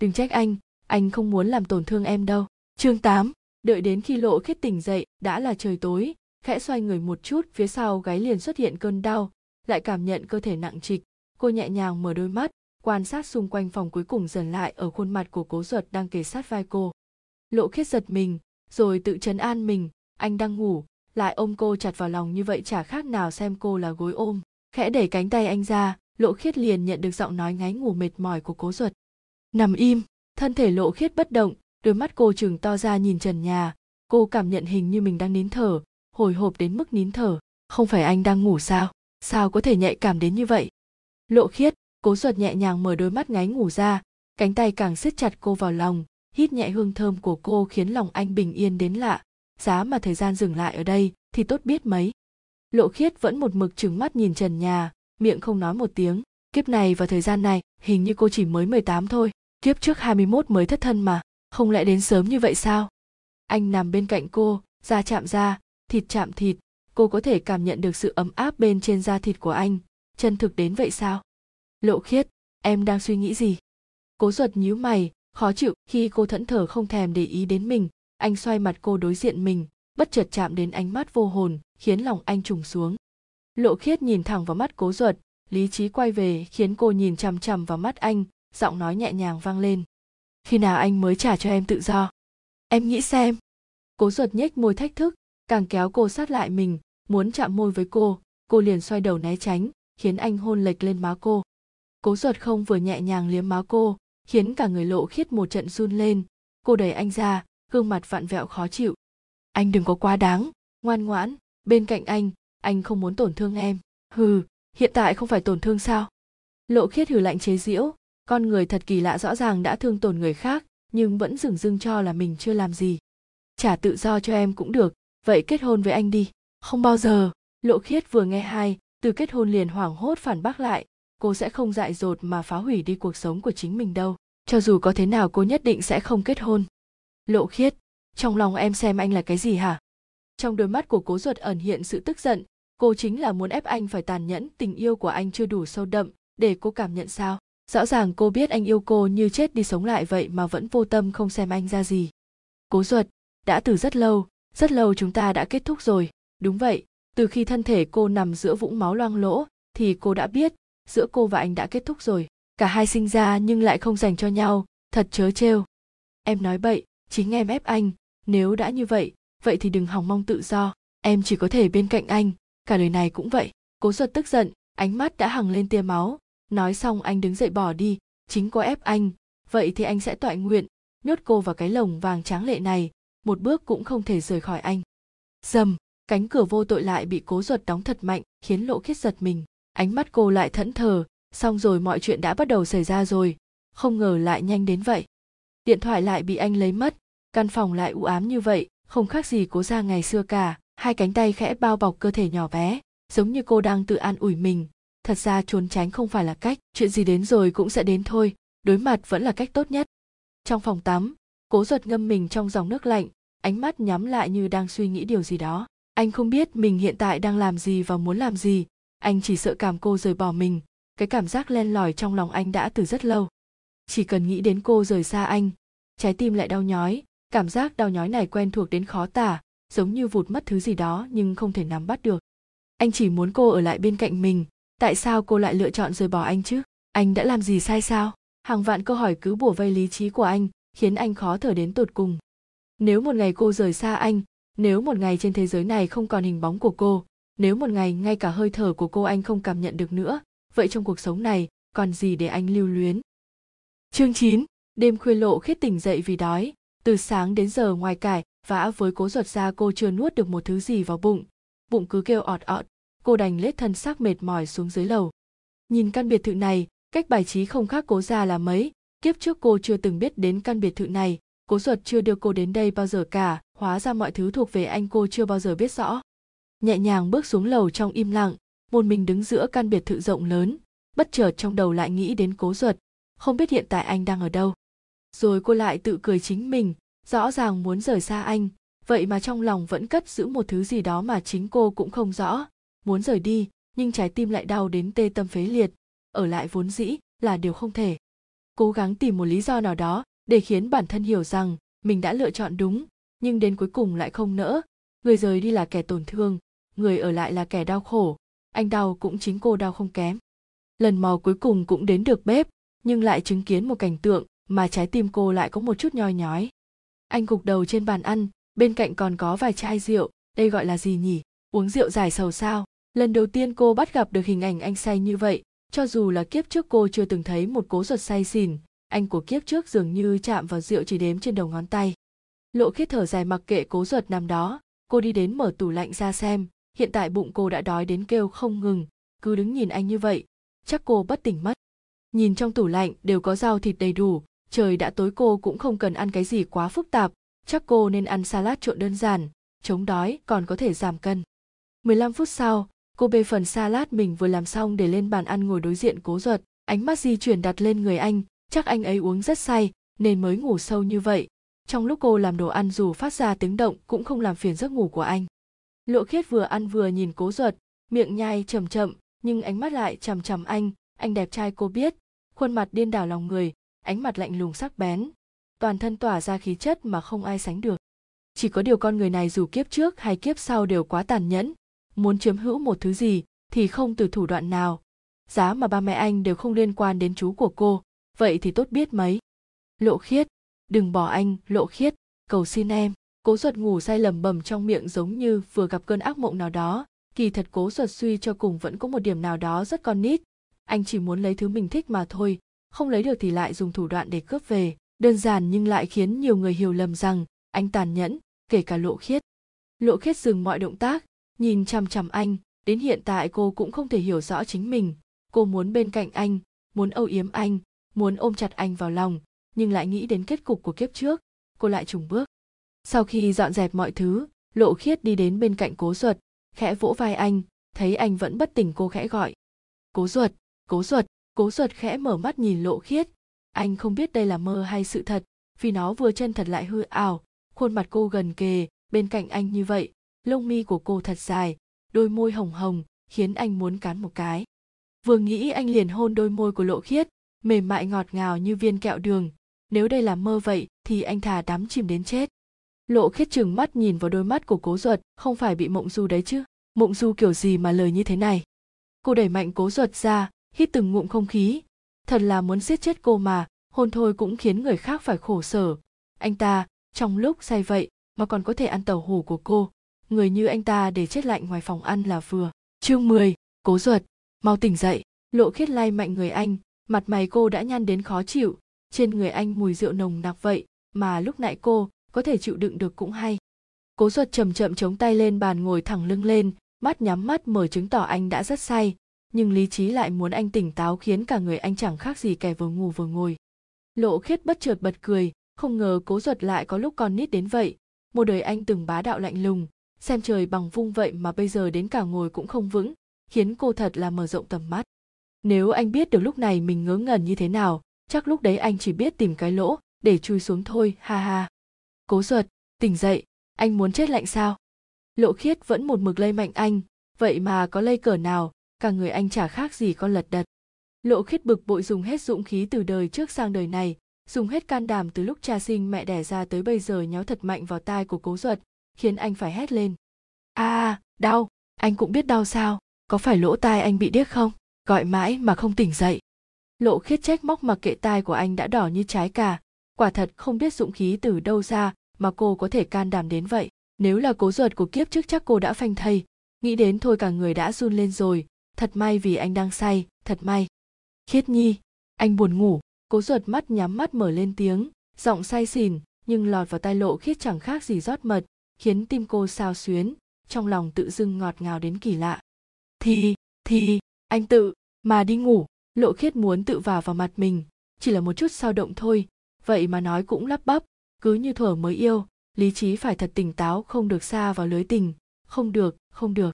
Đừng trách anh anh không muốn làm tổn thương em đâu. Chương 8, đợi đến khi lộ khiết tỉnh dậy đã là trời tối khẽ xoay người một chút phía sau gáy liền xuất hiện cơn đau lại cảm nhận cơ thể nặng trịch. Cô nhẹ nhàng mở đôi mắt quan sát xung quanh phòng cuối cùng dần lại ở khuôn mặt của cố ruột đang kề sát vai cô. Lộ khiết giật mình, rồi tự chấn an mình, anh đang ngủ. Lại ôm cô chặt vào lòng như vậy chả khác nào xem cô là gối ôm. Khẽ đẩy cánh tay anh ra, lộ khiết liền nhận được giọng nói ngáy ngủ mệt mỏi của cố ruột. Nằm im, thân thể lộ khiết bất động, đôi mắt cô chừng to ra nhìn trần nhà. Cô cảm nhận hình như mình đang nín thở, hồi hộp đến mức nín thở. Không phải anh đang ngủ sao? Sao có thể nhạy cảm đến như vậy? Lộ khiết cố ruột nhẹ nhàng mở đôi mắt ngáy ngủ ra, cánh tay càng siết chặt cô vào lòng, hít nhẹ hương thơm của cô khiến lòng anh bình yên đến lạ. Giá mà thời gian dừng lại ở đây thì tốt biết mấy. Lộ khiết vẫn một mực trừng mắt nhìn trần nhà, miệng không nói một tiếng. Kiếp này và thời gian này, hình như cô chỉ mới 18 thôi. Kiếp trước 21 mới thất thân mà, không lẽ đến sớm như vậy sao? Anh nằm bên cạnh cô, da chạm da, thịt chạm thịt. Cô có thể cảm nhận được sự ấm áp bên trên da thịt của anh. Chân thực đến vậy sao? Lộ khiết, em đang suy nghĩ gì? Cố ruột nhíu mày, khó chịu khi cô thẫn thờ không thèm để ý đến mình. Anh xoay mặt cô đối diện mình, bất chợt chạm đến ánh mắt vô hồn, khiến lòng anh trùng xuống. Lộ khiết nhìn thẳng vào mắt cố ruột lý trí quay về khiến cô nhìn chằm chằm vào mắt anh, giọng nói nhẹ nhàng vang lên. Khi nào anh mới trả cho em tự do? Em nghĩ xem. Cố ruột nhếch môi thách thức, càng kéo cô sát lại mình, muốn chạm môi với cô cô liền xoay đầu né tránh, khiến anh hôn lệch lên má cô cố ruột không vừa nhẹ nhàng liếm má cô, khiến cả người lộ khiết một trận run lên. Cô đẩy anh ra, gương mặt vặn vẹo khó chịu. Anh đừng có quá đáng, ngoan ngoãn, bên cạnh anh anh không muốn tổn thương em. Hừ, hiện tại không phải tổn thương sao? Lộ khiết hừ lạnh chế giễu, con người thật kỳ lạ rõ ràng đã thương tổn người khác, nhưng vẫn dửng dưng cho là mình chưa làm gì. Trả tự do cho em cũng được, vậy kết hôn với anh đi. Không bao giờ, lộ khiết vừa nghe hai, từ kết hôn liền hoảng hốt phản bác lại cô sẽ không dại dột mà phá hủy đi cuộc sống của chính mình đâu. Cho dù có thế nào cô nhất định sẽ không kết hôn. Lộ khiết, trong lòng em xem anh là cái gì hả? Trong đôi mắt của cố ruột ẩn hiện sự tức giận, cô chính là muốn ép anh phải tàn nhẫn, tình yêu của anh chưa đủ sâu đậm, để cô cảm nhận sao? Rõ ràng cô biết anh yêu cô như chết đi sống lại vậy mà vẫn vô tâm không xem anh ra gì. Cố ruột, đã từ rất lâu rất lâu chúng ta đã kết thúc rồi. Đúng vậy, từ khi thân thể cô nằm giữa vũng máu loang lỗ, thì cô đã biết giữa cô và anh đã kết thúc rồi. Cả hai sinh ra nhưng lại không dành cho nhau, thật chớ trêu. Em nói bậy, chính em ép anh. Nếu đã như vậy vậy thì đừng hòng mong tự do. Em chỉ có thể bên cạnh anh. Cả đời này cũng vậy. Cố giật tức giận, ánh mắt đã hằng lên tia máu. Nói xong anh đứng dậy bỏ đi. Chính cô ép anh. Vậy thì anh sẽ toại nguyện, nhốt cô vào cái lồng vàng tráng lệ này. Một bước cũng không thể rời khỏi anh. Dầm, cánh cửa vô tội lại bị cố ruột đóng thật mạnh, khiến lộ khiết giật mình ánh mắt cô lại thẫn thờ, xong rồi mọi chuyện đã bắt đầu xảy ra rồi. Không ngờ lại nhanh đến vậy. Điện thoại lại bị anh lấy mất, căn phòng lại u ám như vậy, không khác gì cố ra ngày xưa cả. Hai cánh tay khẽ bao bọc cơ thể nhỏ bé, giống như cô đang tự an ủi mình. Thật ra trốn tránh không phải là cách, chuyện gì đến rồi cũng sẽ đến thôi, đối mặt vẫn là cách tốt nhất. Trong phòng tắm, cố ruột ngâm mình trong dòng nước lạnh, ánh mắt nhắm lại như đang suy nghĩ điều gì đó. Anh không biết mình hiện tại đang làm gì và muốn làm gì anh chỉ sợ cảm cô rời bỏ mình, cái cảm giác len lỏi trong lòng anh đã từ rất lâu. Chỉ cần nghĩ đến cô rời xa anh, trái tim lại đau nhói, cảm giác đau nhói này quen thuộc đến khó tả, giống như vụt mất thứ gì đó nhưng không thể nắm bắt được. Anh chỉ muốn cô ở lại bên cạnh mình, tại sao cô lại lựa chọn rời bỏ anh chứ? Anh đã làm gì sai sao? Hàng vạn câu hỏi cứ bủa vây lý trí của anh, khiến anh khó thở đến tột cùng. Nếu một ngày cô rời xa anh, nếu một ngày trên thế giới này không còn hình bóng của cô nếu một ngày ngay cả hơi thở của cô anh không cảm nhận được nữa vậy trong cuộc sống này còn gì để anh lưu luyến? Chương 9, đêm khuya lộ khiết tỉnh dậy vì đói. Từ sáng đến giờ ngoài cải vã với cố ruột ra cô chưa nuốt được một thứ gì vào bụng. Bụng cứ kêu ọt ọt. Cô đành lết thân xác mệt mỏi xuống dưới lầu. Nhìn căn biệt thự này cách bài trí không khác cố ra là mấy. Kiếp trước cô chưa từng biết đến căn biệt thự này. Cố ruột chưa đưa cô đến đây bao giờ cả. Hóa ra mọi thứ thuộc về anh cô chưa bao giờ biết rõ nhẹ nhàng bước xuống lầu trong im lặng, một mình đứng giữa căn biệt thự rộng lớn, bất chợt trong đầu lại nghĩ đến cố ruột. Không biết hiện tại anh đang ở đâu. Rồi cô lại tự cười chính mình, rõ ràng muốn rời xa anh. Vậy mà trong lòng vẫn cất giữ một thứ gì đó mà chính cô cũng không rõ. Muốn rời đi, nhưng trái tim lại đau đến tê tâm phế liệt. Ở lại vốn dĩ là điều không thể. Cố gắng tìm một lý do nào đó để khiến bản thân hiểu rằng mình đã lựa chọn đúng, nhưng đến cuối cùng lại không nỡ. Người rời đi là kẻ tổn thương người ở lại là kẻ đau khổ. Anh đau cũng chính cô đau không kém. Lần mò cuối cùng cũng đến được bếp, nhưng lại chứng kiến một cảnh tượng mà trái tim cô lại có một chút nhoi nhói. Anh gục đầu trên bàn ăn, bên cạnh còn có vài chai rượu, đây gọi là gì nhỉ? Uống rượu giải sầu sao? Lần đầu tiên cô bắt gặp được hình ảnh anh say như vậy, cho dù là kiếp trước cô chưa từng thấy một cố ruột say xỉn, anh của kiếp trước dường như chạm vào rượu chỉ đếm trên đầu ngón tay. Lộ khiết thở dài mặc kệ cố ruột nằm đó, cô đi đến mở tủ lạnh ra xem hiện tại bụng cô đã đói đến kêu không ngừng, cứ đứng nhìn anh như vậy, chắc cô bất tỉnh mất. Nhìn trong tủ lạnh đều có rau thịt đầy đủ, trời đã tối cô cũng không cần ăn cái gì quá phức tạp, chắc cô nên ăn salad trộn đơn giản, chống đói còn có thể giảm cân. 15 phút sau, cô bê phần salad mình vừa làm xong để lên bàn ăn ngồi đối diện cố duật ánh mắt di chuyển đặt lên người anh, chắc anh ấy uống rất say, nên mới ngủ sâu như vậy. Trong lúc cô làm đồ ăn dù phát ra tiếng động cũng không làm phiền giấc ngủ của anh lộ khiết vừa ăn vừa nhìn cố ruột, miệng nhai chậm chậm, nhưng ánh mắt lại chằm chằm anh anh đẹp trai cô biết, khuôn mặt điên đảo lòng người, ánh mặt lạnh lùng sắc bén, toàn thân tỏa ra khí chất mà không ai sánh được. Chỉ có điều con người này dù kiếp trước hay kiếp sau đều quá tàn nhẫn, muốn chiếm hữu một thứ gì thì không từ thủ đoạn nào. Giá mà ba mẹ anh đều không liên quan đến chú của cô, vậy thì tốt biết mấy. Lộ khiết, đừng bỏ anh lộ khiết, cầu xin em cố ruột ngủ say lầm bầm trong miệng giống như vừa gặp cơn ác mộng nào đó. Kỳ thật cố ruột suy cho cùng vẫn có một điểm nào đó rất con nít. Anh chỉ muốn lấy thứ mình thích mà thôi, không lấy được thì lại dùng thủ đoạn để cướp về. Đơn giản nhưng lại khiến nhiều người hiểu lầm rằng anh tàn nhẫn, kể cả lộ khiết. Lộ khiết dừng mọi động tác, nhìn chằm chằm anh. Đến hiện tại cô cũng không thể hiểu rõ chính mình. Cô muốn bên cạnh anh, muốn âu yếm anh, muốn ôm chặt anh vào lòng, nhưng lại nghĩ đến kết cục của kiếp trước. Cô lại trùng bước sau khi dọn dẹp mọi thứ, lộ khiết đi đến bên cạnh cố ruột khẽ vỗ vai anh, thấy anh vẫn bất tỉnh cô khẽ gọi. Cố ruột cố ruột cố ruột khẽ mở mắt nhìn lộ khiết. Anh không biết đây là mơ hay sự thật, vì nó vừa chân thật lại hư ảo, khuôn mặt cô gần kề, bên cạnh anh như vậy, lông mi của cô thật dài, đôi môi hồng hồng, khiến anh muốn cắn một cái. Vừa nghĩ anh liền hôn đôi môi của lộ khiết, mềm mại ngọt ngào như viên kẹo đường. Nếu đây là mơ vậy thì anh thà đắm chìm đến chết lộ khiết chừng mắt nhìn vào đôi mắt của cố Duật, không phải bị mộng du đấy chứ? Mộng du kiểu gì mà lời như thế này? Cô đẩy mạnh cố Duật ra hít từng ngụm không khí. Thật là muốn giết chết cô mà hôn thôi cũng khiến người khác phải khổ sở. Anh ta trong lúc say vậy mà còn có thể ăn tàu hủ của cô người như anh ta để chết lạnh ngoài phòng ăn là vừa. Chương 10, cố Duật, mau tỉnh dậy. Lộ khiết lay mạnh người anh mặt mày cô đã nhăn đến khó chịu. Trên người anh mùi rượu nồng nặc vậy mà lúc nãy cô có thể chịu đựng được cũng hay. Cố ruột chậm chậm chống tay lên bàn ngồi thẳng lưng lên, mắt nhắm mắt mở chứng tỏ anh đã rất say, nhưng lý trí lại muốn anh tỉnh táo khiến cả người anh chẳng khác gì kẻ vừa ngủ vừa ngồi. Lộ khiết bất chợt bật cười, không ngờ cố ruột lại có lúc con nít đến vậy. Một đời anh từng bá đạo lạnh lùng, xem trời bằng vung vậy mà bây giờ đến cả ngồi cũng không vững, khiến cô thật là mở rộng tầm mắt. Nếu anh biết được lúc này mình ngớ ngẩn như thế nào, chắc lúc đấy anh chỉ biết tìm cái lỗ để chui xuống thôi, ha ha cố ruột tỉnh dậy anh muốn chết lạnh sao? Lộ khiết vẫn một mực lây mạnh anh vậy mà có lây cỡ nào cả người anh chả khác gì con lật đật. Lộ khiết bực bội dùng hết dũng khí từ đời trước sang đời này dùng hết can đảm từ lúc cha sinh mẹ đẻ ra tới bây giờ nhéo thật mạnh vào tai của cố duật khiến anh phải hét lên. A à, đau anh cũng biết đau sao? Có phải lỗ tai anh bị điếc không? Gọi mãi mà không tỉnh dậy. Lộ khiết trách móc mặc kệ tai của anh đã đỏ như trái cà quả thật không biết dũng khí từ đâu ra mà cô có thể can đảm đến vậy. Nếu là cố ruột của kiếp trước chắc cô đã phanh thây. Nghĩ đến thôi cả người đã run lên rồi. Thật may vì anh đang say, thật may. Khiết nhi, anh buồn ngủ. Cố ruột mắt nhắm mắt mở lên tiếng, giọng say xỉn, nhưng lọt vào tai lộ khiết chẳng khác gì rót mật, khiến tim cô sao xuyến, trong lòng tự dưng ngọt ngào đến kỳ lạ. Thì thì, anh tự mà đi ngủ. Lộ khiết muốn tự vào vào mặt mình, chỉ là một chút sao động thôi vậy mà nói cũng lắp bắp cứ như thuở mới yêu lý trí phải thật tỉnh táo không được xa vào lưới tình. Không được không được.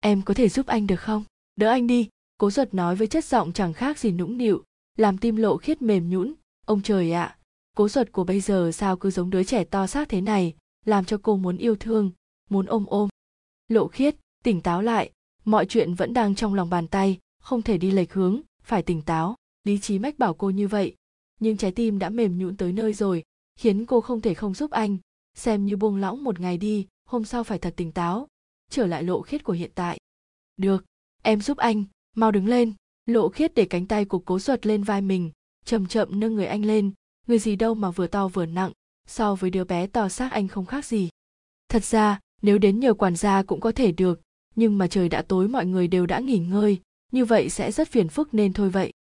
Em có thể giúp anh được không? Đỡ anh đi. Cố duật nói với chất giọng chẳng khác gì nũng nịu làm tim lộ khiết mềm nhũn. Ông trời ạ à, cố duật của bây giờ sao cứ giống đứa trẻ to xác thế này làm cho cô muốn yêu thương muốn ôm ôm. Lộ khiết tỉnh táo lại mọi chuyện vẫn đang trong lòng bàn tay không thể đi lệch hướng phải tỉnh táo. Lý trí mách bảo cô như vậy nhưng trái tim đã mềm nhũn tới nơi rồi, khiến cô không thể không giúp anh. Xem như buông lỏng một ngày đi, hôm sau phải thật tỉnh táo, trở lại lộ khiết của hiện tại. Được, em giúp anh, mau đứng lên. Lộ khiết để cánh tay của cố ruột lên vai mình, chậm chậm nâng người anh lên. Người gì đâu mà vừa to vừa nặng, so với đứa bé to xác anh không khác gì. Thật ra, nếu đến nhờ quản gia cũng có thể được, nhưng mà trời đã tối mọi người đều đã nghỉ ngơi, như vậy sẽ rất phiền phức nên thôi vậy.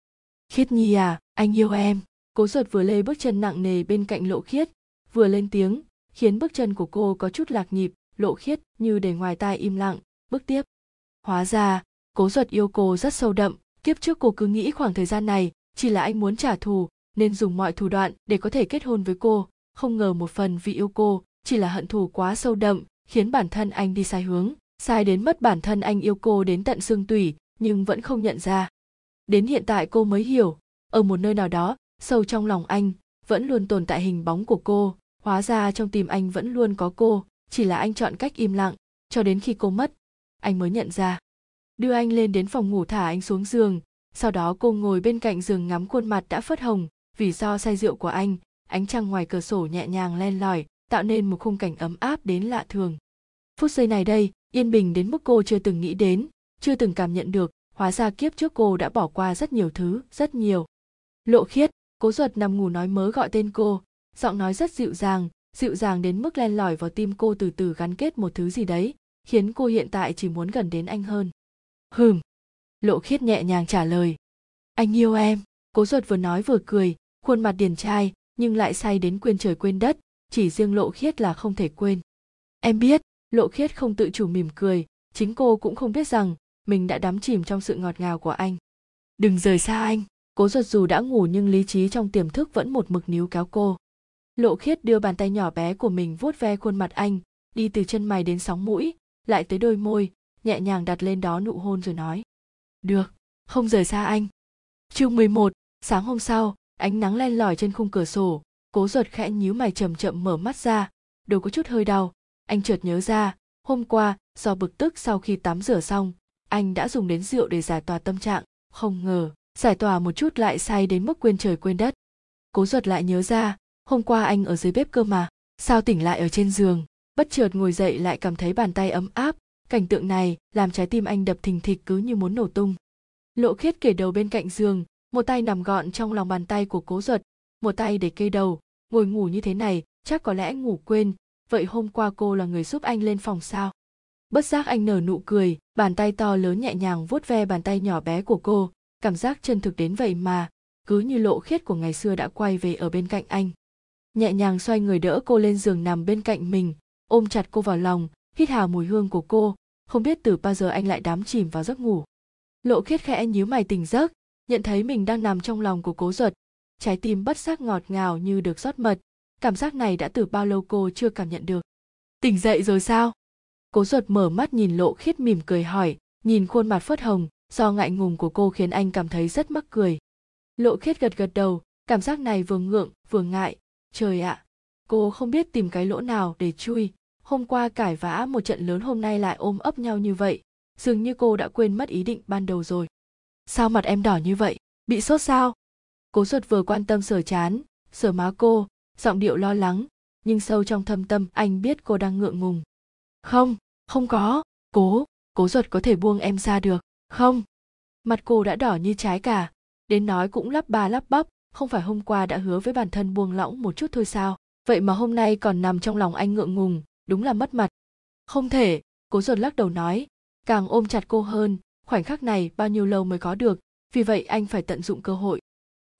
Khiết nhi à anh yêu em cố ruột vừa lê bước chân nặng nề bên cạnh lộ khiết, vừa lên tiếng, khiến bước chân của cô có chút lạc nhịp. Lộ khiết, như để ngoài tai im lặng. Bước tiếp. Hóa ra, cố ruột yêu cô rất sâu đậm. Kiếp trước cô cứ nghĩ khoảng thời gian này chỉ là anh muốn trả thù, nên dùng mọi thủ đoạn để có thể kết hôn với cô. Không ngờ một phần vì yêu cô chỉ là hận thù quá sâu đậm, khiến bản thân anh đi sai hướng. Sai đến mất bản thân anh yêu cô đến tận xương tủy, nhưng vẫn không nhận ra. Đến hiện tại cô mới hiểu, ở một nơi nào đó sâu trong lòng anh, vẫn luôn tồn tại hình bóng của cô. Hóa ra trong tim anh vẫn luôn có cô, chỉ là anh chọn cách im lặng, cho đến khi cô mất, anh mới nhận ra. Đưa anh lên đến phòng ngủ thả anh xuống giường, sau đó cô ngồi bên cạnh giường ngắm khuôn mặt đã phớt hồng, vì do say rượu của anh, ánh trăng ngoài cửa sổ nhẹ nhàng len lỏi, tạo nên một khung cảnh ấm áp đến lạ thường. Phút giây này đây, yên bình đến mức cô chưa từng nghĩ đến, chưa từng cảm nhận được, hóa ra kiếp trước cô đã bỏ qua rất nhiều thứ, rất nhiều. Lộ khiết cố ruột nằm ngủ nói mớ gọi tên cô. Giọng nói rất dịu dàng dịu dàng đến mức len lỏi vào tim cô từ từ gắn kết một thứ gì đấy, khiến cô hiện tại chỉ muốn gần đến anh hơn. Hừm. Lộ khiết nhẹ nhàng trả lời. Anh yêu em. Cố ruột vừa nói vừa cười, khuôn mặt điển trai, nhưng lại say đến quên trời quên đất, chỉ riêng lộ khiết là không thể quên. Em biết, lộ khiết không tự chủ mỉm cười, chính cô cũng không biết rằng mình đã đắm chìm trong sự ngọt ngào của anh. Đừng rời xa anh cố ruột dù đã ngủ nhưng lý trí trong tiềm thức vẫn một mực níu kéo cô. Lộ khiết đưa bàn tay nhỏ bé của mình vuốt ve khuôn mặt anh đi từ chân mày đến sóng mũi lại tới đôi môi nhẹ nhàng đặt lên đó nụ hôn rồi nói. Được không rời xa anh. Chương 11, sáng hôm sau ánh nắng len lỏi trên khung cửa sổ cố ruột khẽ nhíu mày chậm chậm mở mắt ra đầu có chút hơi đau. Anh chợt nhớ ra hôm qua do bực tức sau khi tắm rửa xong anh đã dùng đến rượu để giải tỏa tâm trạng không ngờ giải tỏa một chút lại say đến mức quên trời quên đất. Cố ruột lại nhớ ra, hôm qua anh ở dưới bếp cơ mà, sao tỉnh lại ở trên giường? Bất chợt ngồi dậy lại cảm thấy bàn tay ấm áp. Cảnh tượng này làm trái tim anh đập thình thịch cứ như muốn nổ tung. Lộ khiết kể đầu bên cạnh giường, một tay nằm gọn trong lòng bàn tay của cố ruột một tay để kê đầu. Ngồi ngủ như thế này, chắc có lẽ ngủ quên. Vậy hôm qua cô là người giúp anh lên phòng sao? Bất giác anh nở nụ cười, bàn tay to lớn nhẹ nhàng vuốt ve bàn tay nhỏ bé của cô cảm giác chân thực đến vậy mà cứ như lộ khiết của ngày xưa đã quay về ở bên cạnh anh. Nhẹ nhàng xoay người đỡ cô lên giường nằm bên cạnh mình, ôm chặt cô vào lòng, hít hà mùi hương của cô. Không biết từ bao giờ anh lại đắm chìm vào giấc ngủ. Lộ khiết khẽ nhíu mày tỉnh giấc, nhận thấy mình đang nằm trong lòng của cố ruột. Trái tim bất giác ngọt ngào như được rót mật. Cảm giác này đã từ bao lâu cô chưa cảm nhận được? Tỉnh dậy rồi sao? Cố ruột mở mắt nhìn lộ khiết mỉm cười hỏi, nhìn khuôn mặt phớt hồng do ngại ngùng của cô khiến anh cảm thấy rất mắc cười. Lộ khiết gật gật đầu cảm giác này vừa ngượng vừa ngại. Trời ạ à, cô không biết tìm cái lỗ nào để chui. Hôm qua cải vã một trận lớn hôm nay lại ôm ấp nhau như vậy. Dường như cô đã quên mất ý định ban đầu rồi. Sao mặt em đỏ như vậy? Bị sốt sao? Cố ruột vừa quan tâm sờ chán sờ má cô giọng điệu lo lắng. Nhưng sâu trong thâm tâm anh biết cô đang ngượng ngùng. Không không có. Cố cố ruột có thể buông em ra được không. Mặt cô đã đỏ như trái cả. Đến nói cũng lắp ba lắp bắp, không phải hôm qua đã hứa với bản thân buông lỏng một chút thôi sao? Vậy mà hôm nay còn nằm trong lòng anh ngượng ngùng, đúng là mất mặt. Không thể, cố ruột lắc đầu nói. Càng ôm chặt cô hơn, khoảnh khắc này bao nhiêu lâu mới có được, vì vậy anh phải tận dụng cơ hội.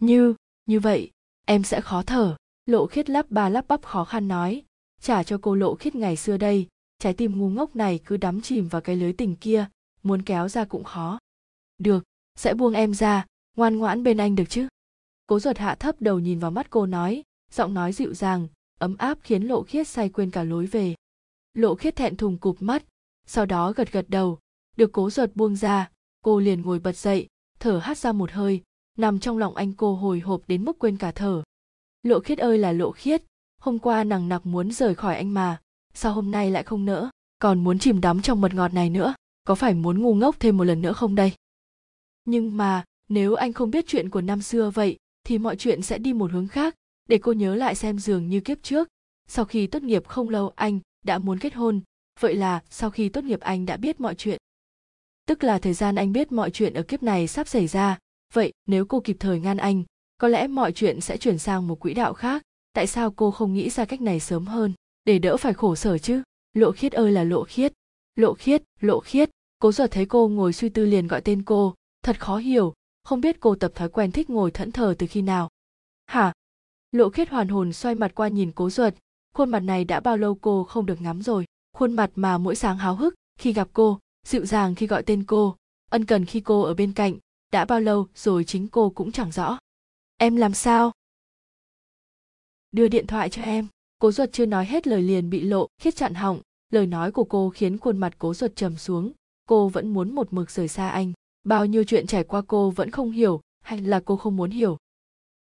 Như như vậy, em sẽ khó thở. Lộ khiết lắp ba lắp bắp khó khăn nói. Trả cho cô lộ khiết ngày xưa đây, trái tim ngu ngốc này cứ đắm chìm vào cái lưới tình kia muốn kéo ra cũng khó. Được, sẽ buông em ra, ngoan ngoãn bên anh được chứ? Cố ruột hạ thấp đầu nhìn vào mắt cô nói, giọng nói dịu dàng, ấm áp khiến lộ khiết say quên cả lối về. Lộ khiết thẹn thùng cụp mắt, sau đó gật gật đầu, được cố ruột buông ra, cô liền ngồi bật dậy, thở hắt ra một hơi, nằm trong lòng anh cô hồi hộp đến mức quên cả thở. Lộ khiết ơi là lộ khiết, hôm qua nàng nặc muốn rời khỏi anh mà, sao hôm nay lại không nỡ, còn muốn chìm đắm trong mật ngọt này nữa? Có phải muốn ngu ngốc thêm một lần nữa không đây? Nhưng mà, nếu anh không biết chuyện của năm xưa vậy, thì mọi chuyện sẽ đi một hướng khác. Để cô nhớ lại xem dường như kiếp trước, sau khi tốt nghiệp không lâu anh đã muốn kết hôn. Vậy là sau khi tốt nghiệp anh đã biết mọi chuyện. Tức là thời gian anh biết mọi chuyện ở kiếp này sắp xảy ra. Vậy nếu cô kịp thời ngăn anh, có lẽ mọi chuyện sẽ chuyển sang một quỹ đạo khác. Tại sao cô không nghĩ ra cách này sớm hơn? Để đỡ phải khổ sở chứ? Lộ khiết ơi là lộ khiết lộ khiết lộ khiết. Cố giờ thấy cô ngồi suy tư liền gọi tên cô. Thật khó hiểu. Không biết cô tập thói quen thích ngồi thẫn thờ từ khi nào. Hả? Lộ khiết hoàn hồn xoay mặt qua nhìn cố Duật, khuôn mặt này đã bao lâu cô không được ngắm rồi? Khuôn mặt mà mỗi sáng háo hức khi gặp cô dịu dàng khi gọi tên cô ân cần khi cô ở bên cạnh đã bao lâu rồi chính cô cũng chẳng rõ. Em làm sao? Đưa điện thoại cho em. Cố Duật chưa nói hết lời liền bị lộ khiết chặn họng lời nói của cô khiến khuôn mặt cố ruột trầm xuống. Cô vẫn muốn một mực rời xa anh. Bao nhiêu chuyện trải qua cô vẫn không hiểu, hay là cô không muốn hiểu?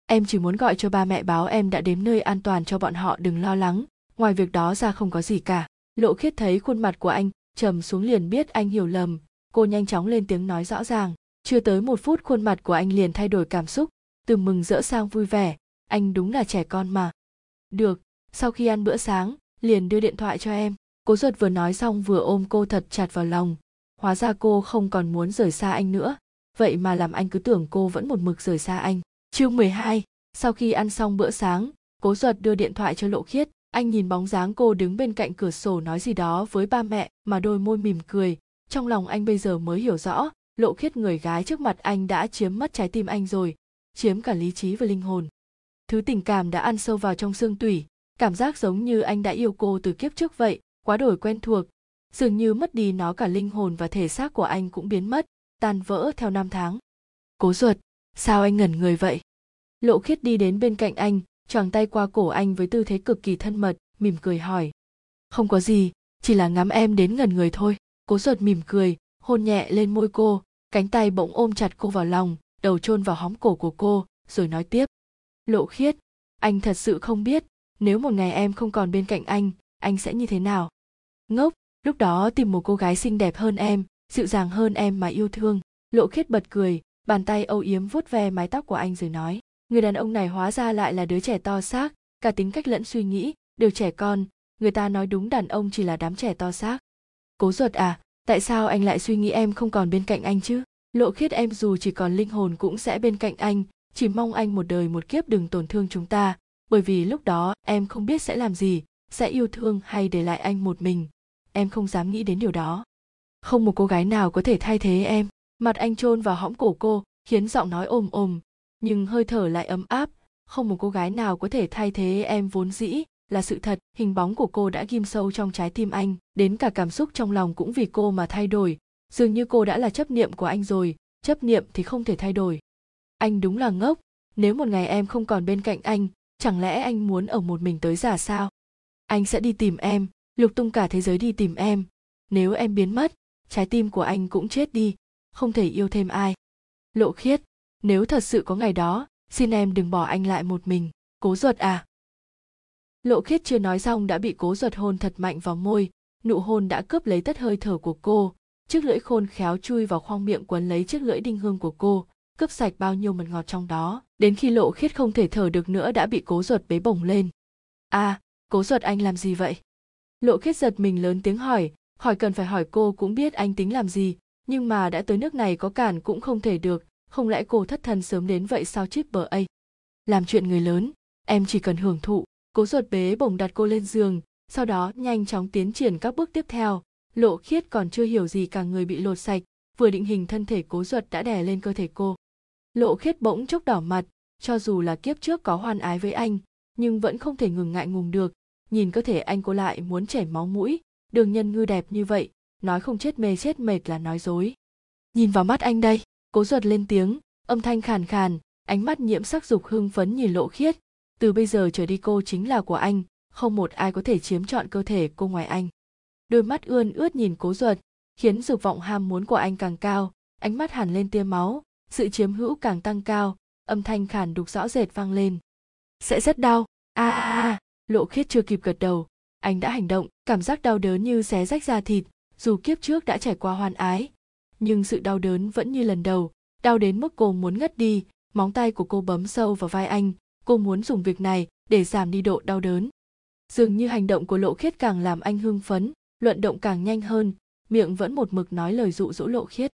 Em chỉ muốn gọi cho ba mẹ báo em đã đến nơi an toàn cho bọn họ, đừng lo lắng. Ngoài việc đó ra không có gì cả. Lộ khiết thấy khuôn mặt của anh trầm xuống liền biết anh hiểu lầm. Cô nhanh chóng lên tiếng nói rõ ràng. Chưa tới một phút khuôn mặt của anh liền thay đổi cảm xúc. Từ mừng rỡ sang vui vẻ. Anh đúng là trẻ con mà. Được, sau khi ăn bữa sáng, liền đưa điện thoại cho em cố ruột vừa nói xong vừa ôm cô thật chặt vào lòng. Hóa ra cô không còn muốn rời xa anh nữa. Vậy mà làm anh cứ tưởng cô vẫn một mực rời xa anh. Chương 12, sau khi ăn xong bữa sáng cố ruột đưa điện thoại cho lộ khiết. Anh nhìn bóng dáng cô đứng bên cạnh cửa sổ nói gì đó với ba mẹ mà đôi môi mỉm cười. Trong lòng anh bây giờ mới hiểu rõ lộ khiết người gái trước mặt anh đã chiếm mất trái tim anh rồi chiếm cả lý trí và linh hồn. Thứ tình cảm đã ăn sâu vào trong xương tủy. Cảm giác giống như anh đã yêu cô từ kiếp trước vậy quá đổi quen thuộc. Dường như mất đi nó cả linh hồn và thể xác của anh cũng biến mất, tan vỡ theo năm tháng. Cố ruột, sao anh ngẩn người vậy? Lộ khiết đi đến bên cạnh anh, choàng tay qua cổ anh với tư thế cực kỳ thân mật, mỉm cười hỏi. Không có gì, chỉ là ngắm em đến ngẩn người thôi. Cố ruột mỉm cười, hôn nhẹ lên môi cô, cánh tay bỗng ôm chặt cô vào lòng, đầu chôn vào hóm cổ của cô, rồi nói tiếp. Lộ khiết, anh thật sự không biết, nếu một ngày em không còn bên cạnh anh anh sẽ như thế nào? Ngốc, lúc đó tìm một cô gái xinh đẹp hơn em, dịu dàng hơn em mà yêu thương. Lộ khiết bật cười, bàn tay âu yếm vuốt ve mái tóc của anh rồi nói, người đàn ông này hóa ra lại là đứa trẻ to xác, cả tính cách lẫn suy nghĩ đều trẻ con, người ta nói đúng đàn ông chỉ là đám trẻ to xác. Cố ruột à tại sao anh lại suy nghĩ em không còn bên cạnh anh chứ? Lộ khiết em dù chỉ còn linh hồn cũng sẽ bên cạnh anh, chỉ mong anh một đời một kiếp đừng tổn thương chúng ta, bởi vì lúc đó em không biết sẽ làm gì, sẽ yêu thương hay để lại anh một mình em không dám nghĩ đến điều đó. Không một cô gái nào có thể thay thế em. Mặt anh chôn vào hõm cổ cô, khiến giọng nói ồm ồm, nhưng hơi thở lại ấm áp. Không một cô gái nào có thể thay thế em vốn dĩ, là sự thật. Hình bóng của cô đã ghim sâu trong trái tim anh, đến cả cảm xúc trong lòng cũng vì cô mà thay đổi. Dường như cô đã là chấp niệm của anh rồi, chấp niệm thì không thể thay đổi. Anh đúng là ngốc. Nếu một ngày em không còn bên cạnh anh, chẳng lẽ anh muốn ở một mình tới già sao? Anh sẽ đi tìm em lục tung cả thế giới đi tìm em. Nếu em biến mất, trái tim của anh cũng chết đi, không thể yêu thêm ai. Lộ khiết, nếu thật sự có ngày đó, xin em đừng bỏ anh lại một mình. Cố ruột à? Lộ khiết chưa nói xong đã bị cố ruột hôn thật mạnh vào môi. Nụ hôn đã cướp lấy tất hơi thở của cô. Chiếc lưỡi khôn khéo chui vào khoang miệng quấn lấy chiếc lưỡi đinh hương của cô, cướp sạch bao nhiêu mật ngọt trong đó. Đến khi lộ khiết không thể thở được nữa đã bị cố ruột bế bổng lên. À cố ruột anh làm gì vậy? Lộ khiết giật mình lớn tiếng hỏi hỏi cần phải hỏi cô cũng biết anh tính làm gì, nhưng mà đã tới nước này có cản cũng không thể được, không lẽ cô thất thần sớm đến vậy sao chip bờ a làm chuyện người lớn, em chỉ cần hưởng thụ, cố ruột bế bổng đặt cô lên giường, sau đó nhanh chóng tiến triển các bước tiếp theo. Lộ khiết còn chưa hiểu gì cả người bị lột sạch, vừa định hình thân thể cố ruột đã đè lên cơ thể cô. Lộ khiết bỗng chốc đỏ mặt, cho dù là kiếp trước có hoan ái với anh, nhưng vẫn không thể ngừng ngại ngùng được nhìn cơ thể anh cô lại muốn chảy máu mũi, đường nhân ngư đẹp như vậy, nói không chết mê chết mệt là nói dối. Nhìn vào mắt anh đây, cố ruột lên tiếng, âm thanh khàn khàn, ánh mắt nhiễm sắc dục hưng phấn nhìn lộ khiết. Từ bây giờ trở đi cô chính là của anh, không một ai có thể chiếm trọn cơ thể cô ngoài anh. Đôi mắt ươn ướt nhìn cố ruột khiến dục vọng ham muốn của anh càng cao, ánh mắt hẳn lên tia máu, sự chiếm hữu càng tăng cao, âm thanh khàn đục rõ rệt vang lên. Sẽ rất đau. A a a lộ khiết chưa kịp gật đầu, anh đã hành động, cảm giác đau đớn như xé rách da thịt, dù kiếp trước đã trải qua hoan ái, nhưng sự đau đớn vẫn như lần đầu, đau đến mức cô muốn ngất đi, móng tay của cô bấm sâu vào vai anh, cô muốn dùng việc này để giảm đi độ đau đớn. Dường như hành động của lộ khiết càng làm anh hưng phấn, luận động càng nhanh hơn, miệng vẫn một mực nói lời dụ dỗ lộ khiết.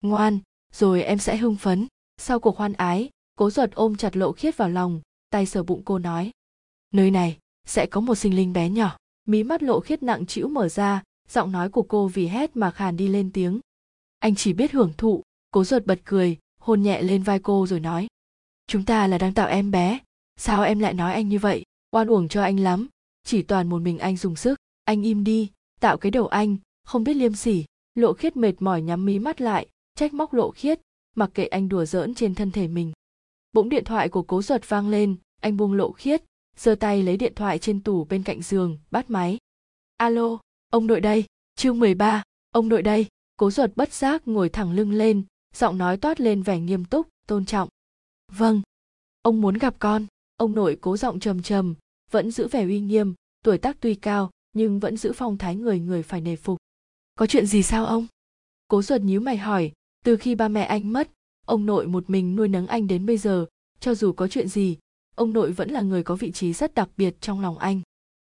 Ngoan, rồi em sẽ hưng phấn. Sau cuộc hoan ái, cố ruột ôm chặt lộ khiết vào lòng, tay sờ bụng cô nói, nơi này sẽ có một sinh linh bé nhỏ. Mí mắt lộ khiết nặng trĩu mở ra, giọng nói của cô vì hét mà khàn đi lên tiếng. Anh chỉ biết hưởng thụ, cố ruột bật cười, hôn nhẹ lên vai cô rồi nói. Chúng ta là đang tạo em bé, sao em lại nói anh như vậy? Oan uổng cho anh lắm, chỉ toàn một mình anh dùng sức. Anh im đi, tạo cái đầu anh, không biết liêm sỉ. Lộ khiết mệt mỏi nhắm mí mắt lại, trách móc lộ khiết, mặc kệ anh đùa giỡn trên thân thể mình. Bỗng điện thoại của cố ruột vang lên, anh buông lộ khiết giơ tay lấy điện thoại trên tủ bên cạnh giường bắt máy. Alo ông nội đây chương 13, ông nội đây. Cố ruột bất giác ngồi thẳng lưng lên giọng nói toát lên vẻ nghiêm túc tôn trọng. Vâng ông muốn gặp con. Ông nội cố giọng trầm trầm vẫn giữ vẻ uy nghiêm tuổi tác tuy cao nhưng vẫn giữ phong thái người người phải nề phục. Có chuyện gì sao ông? Cố ruột nhíu mày hỏi từ khi ba mẹ anh mất ông nội một mình nuôi nấng anh đến bây giờ cho dù có chuyện gì ông nội vẫn là người có vị trí rất đặc biệt trong lòng anh.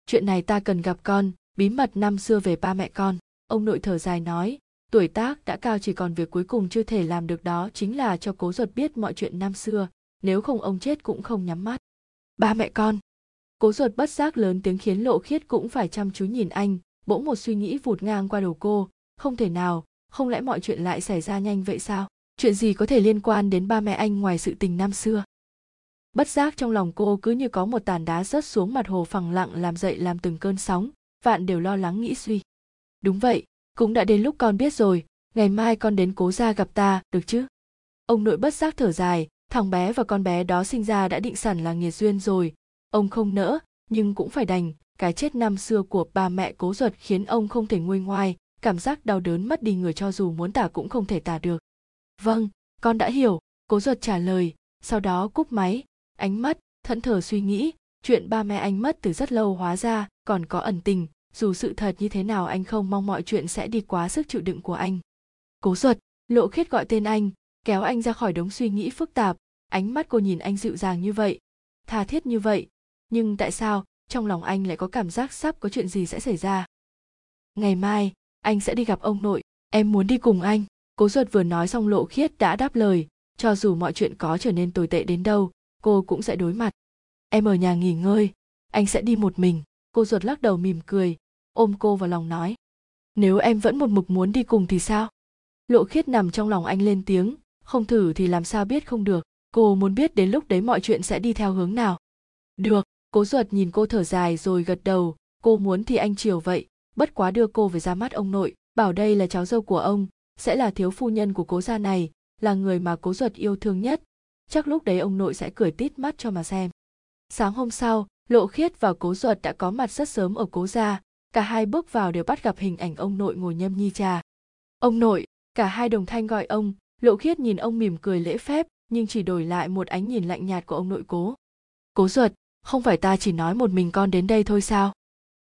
Chuyện này ta cần gặp con, bí mật năm xưa về ba mẹ con. Ông nội thở dài nói, tuổi tác đã cao chỉ còn việc cuối cùng chưa thể làm được đó chính là cho cố ruột biết mọi chuyện năm xưa, nếu không ông chết cũng không nhắm mắt. Ba mẹ con. Cố ruột bất giác lớn tiếng khiến lộ khiết cũng phải chăm chú nhìn anh, bỗng một suy nghĩ vụt ngang qua đầu cô, không thể nào, không lẽ mọi chuyện lại xảy ra nhanh vậy sao? Chuyện gì có thể liên quan đến ba mẹ anh ngoài sự tình năm xưa? Bất giác trong lòng cô cứ như có một tàn đá rớt xuống mặt hồ phẳng lặng làm dậy làm từng cơn sóng, vạn đều lo lắng nghĩ suy. Đúng vậy, cũng đã đến lúc con biết rồi, ngày mai con đến cố gia gặp ta, được chứ? Ông nội bất giác thở dài, thằng bé và con bé đó sinh ra đã định sẵn là nghiệt duyên rồi. Ông không nỡ, nhưng cũng phải đành, cái chết năm xưa của bà mẹ cố ruột khiến ông không thể nguôi ngoai, cảm giác đau đớn mất đi người cho dù muốn tả cũng không thể tả được. Vâng con đã hiểu, cố ruột trả lời, sau đó cúp máy ánh mắt, thẫn thờ suy nghĩ, chuyện ba mẹ anh mất từ rất lâu hóa ra, còn có ẩn tình. Dù sự thật như thế nào anh không mong mọi chuyện sẽ đi quá sức chịu đựng của anh. Cố ruột, lộ khiết gọi tên anh, kéo anh ra khỏi đống suy nghĩ phức tạp. Ánh mắt cô nhìn anh dịu dàng như vậy, tha thiết như vậy. Nhưng tại sao trong lòng anh lại có cảm giác sắp có chuyện gì sẽ xảy ra? Ngày mai, anh sẽ đi gặp ông nội, em muốn đi cùng anh. Cố ruột vừa nói xong lộ khiết đã đáp lời. Cho dù mọi chuyện có trở nên tồi tệ đến đâu cô cũng sẽ đối mặt. Em ở nhà nghỉ ngơi, anh sẽ đi một mình. Cô ruột lắc đầu mỉm cười, ôm cô vào lòng nói. Nếu em vẫn một mực muốn đi cùng thì sao? Lộ khiết nằm trong lòng anh lên tiếng. Không thử thì làm sao biết không được. Cô muốn biết đến lúc đấy mọi chuyện sẽ đi theo hướng nào. Được, cố ruột nhìn cô thở dài rồi gật đầu. Cô muốn thì anh chiều vậy. Bất quá đưa cô về ra mắt ông nội. Bảo đây là cháu dâu của ông. Sẽ là thiếu phu nhân của cố gia này. Là người mà cố ruột yêu thương nhất chắc lúc đấy ông nội sẽ cười tít mắt cho mà xem. Sáng hôm sau, lộ khiết và cố ruột đã có mặt rất sớm ở cố gia. Cả hai bước vào đều bắt gặp hình ảnh ông nội ngồi nhâm nhi trà ông nội, cả hai đồng thanh gọi ông. Lộ khiết nhìn ông mỉm cười lễ phép, nhưng chỉ đổi lại một ánh nhìn lạnh nhạt của ông nội cố. Cố ruột không phải ta chỉ nói một mình con đến đây thôi sao?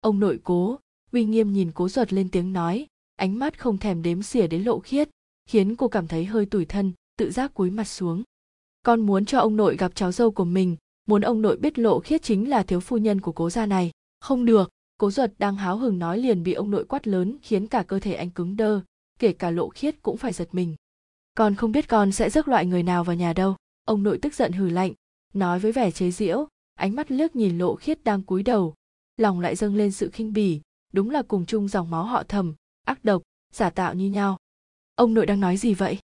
Ông nội cố, uy nghiêm nhìn cố ruột lên tiếng nói. Ánh mắt không thèm đếm xỉa đến lộ khiết, khiến cô cảm thấy hơi tủi thân, tự giác cúi mặt xuống con muốn cho ông nội gặp cháu dâu của mình, muốn ông nội biết lộ khiết chính là thiếu phu nhân của cố gia này. Không được, cố duật đang háo hừng nói liền bị ông nội quát lớn, khiến cả cơ thể anh cứng đơ, kể cả lộ khiết cũng phải giật mình. Con không biết con sẽ rước loại người nào vào nhà đâu, ông nội tức giận hừ lạnh, nói với vẻ chế giễu, ánh mắt liếc nhìn lộ khiết đang cúi đầu. Lòng lại dâng lên sự khinh bỉ, đúng là cùng chung dòng máu họ thầm, ác độc, giả tạo như nhau. Ông nội đang nói gì vậy?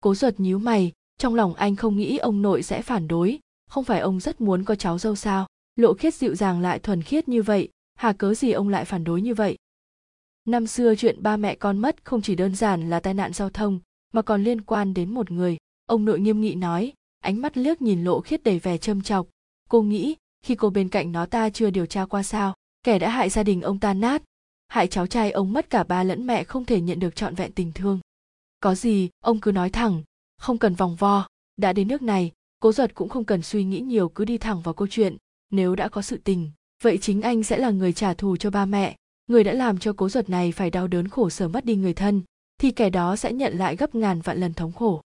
Cố duật nhíu mày trong lòng anh không nghĩ ông nội sẽ phản đối. Không phải ông rất muốn có cháu dâu sao? Lộ khiết dịu dàng lại thuần khiết như vậy, hà cớ gì ông lại phản đối như vậy? Năm xưa chuyện ba mẹ con mất không chỉ đơn giản là tai nạn giao thông, mà còn liên quan đến một người. Ông nội nghiêm nghị nói, ánh mắt liếc nhìn lộ khiết đầy vẻ châm chọc. Cô nghĩ, khi cô bên cạnh nó ta chưa điều tra qua sao, kẻ đã hại gia đình ông ta nát. Hại cháu trai ông mất cả ba lẫn mẹ không thể nhận được trọn vẹn tình thương. Có gì, ông cứ nói thẳng không cần vòng vo đã đến nước này cố duật cũng không cần suy nghĩ nhiều cứ đi thẳng vào câu chuyện nếu đã có sự tình vậy chính anh sẽ là người trả thù cho ba mẹ. Người đã làm cho cố duật này phải đau đớn khổ sở mất đi người thân thì kẻ đó sẽ nhận lại gấp ngàn vạn lần thống khổ.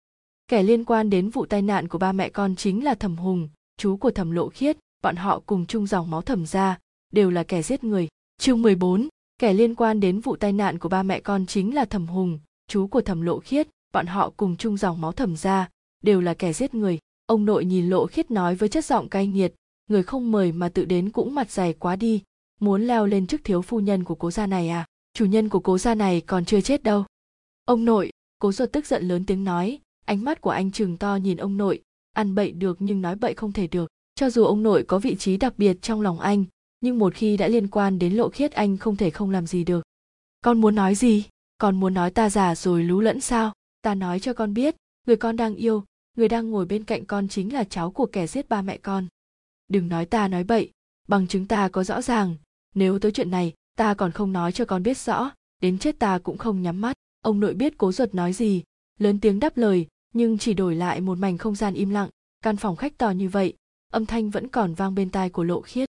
Kẻ liên quan đến vụ tai nạn của ba mẹ con chính là thẩm hùng chú của thẩm lộ khiết bọn họ cùng chung dòng máu thẩm ra đều là kẻ giết người. Chương 14, kẻ liên quan đến vụ tai nạn của ba mẹ con chính là thẩm hùng chú của thẩm lộ khiết bọn họ cùng chung dòng máu thẩm ra đều là kẻ giết người. Ông nội nhìn lộ khiết nói với chất giọng cay nghiệt, người không mời mà tự đến cũng mặt dày quá đi, muốn leo lên chức thiếu phu nhân của cố gia này à? Chủ nhân của cố gia này còn chưa chết đâu. Ông nội, cố ruột tức giận lớn tiếng nói, ánh mắt của anh trừng to nhìn ông nội, ăn bậy được nhưng nói bậy không thể được. Cho dù ông nội có vị trí đặc biệt trong lòng anh, nhưng một khi đã liên quan đến lộ khiết anh không thể không làm gì được. Con muốn nói gì? Con muốn nói ta già rồi lú lẫn sao? Ta nói cho con biết, người con đang yêu, người đang ngồi bên cạnh con chính là cháu của kẻ giết ba mẹ con. Đừng nói ta nói bậy, bằng chứng ta có rõ ràng, nếu tới chuyện này, ta còn không nói cho con biết rõ, đến chết ta cũng không nhắm mắt. Ông nội biết cố ruột nói gì, lớn tiếng đáp lời, nhưng chỉ đổi lại một mảnh không gian im lặng, căn phòng khách to như vậy, âm thanh vẫn còn vang bên tai của lộ khiết.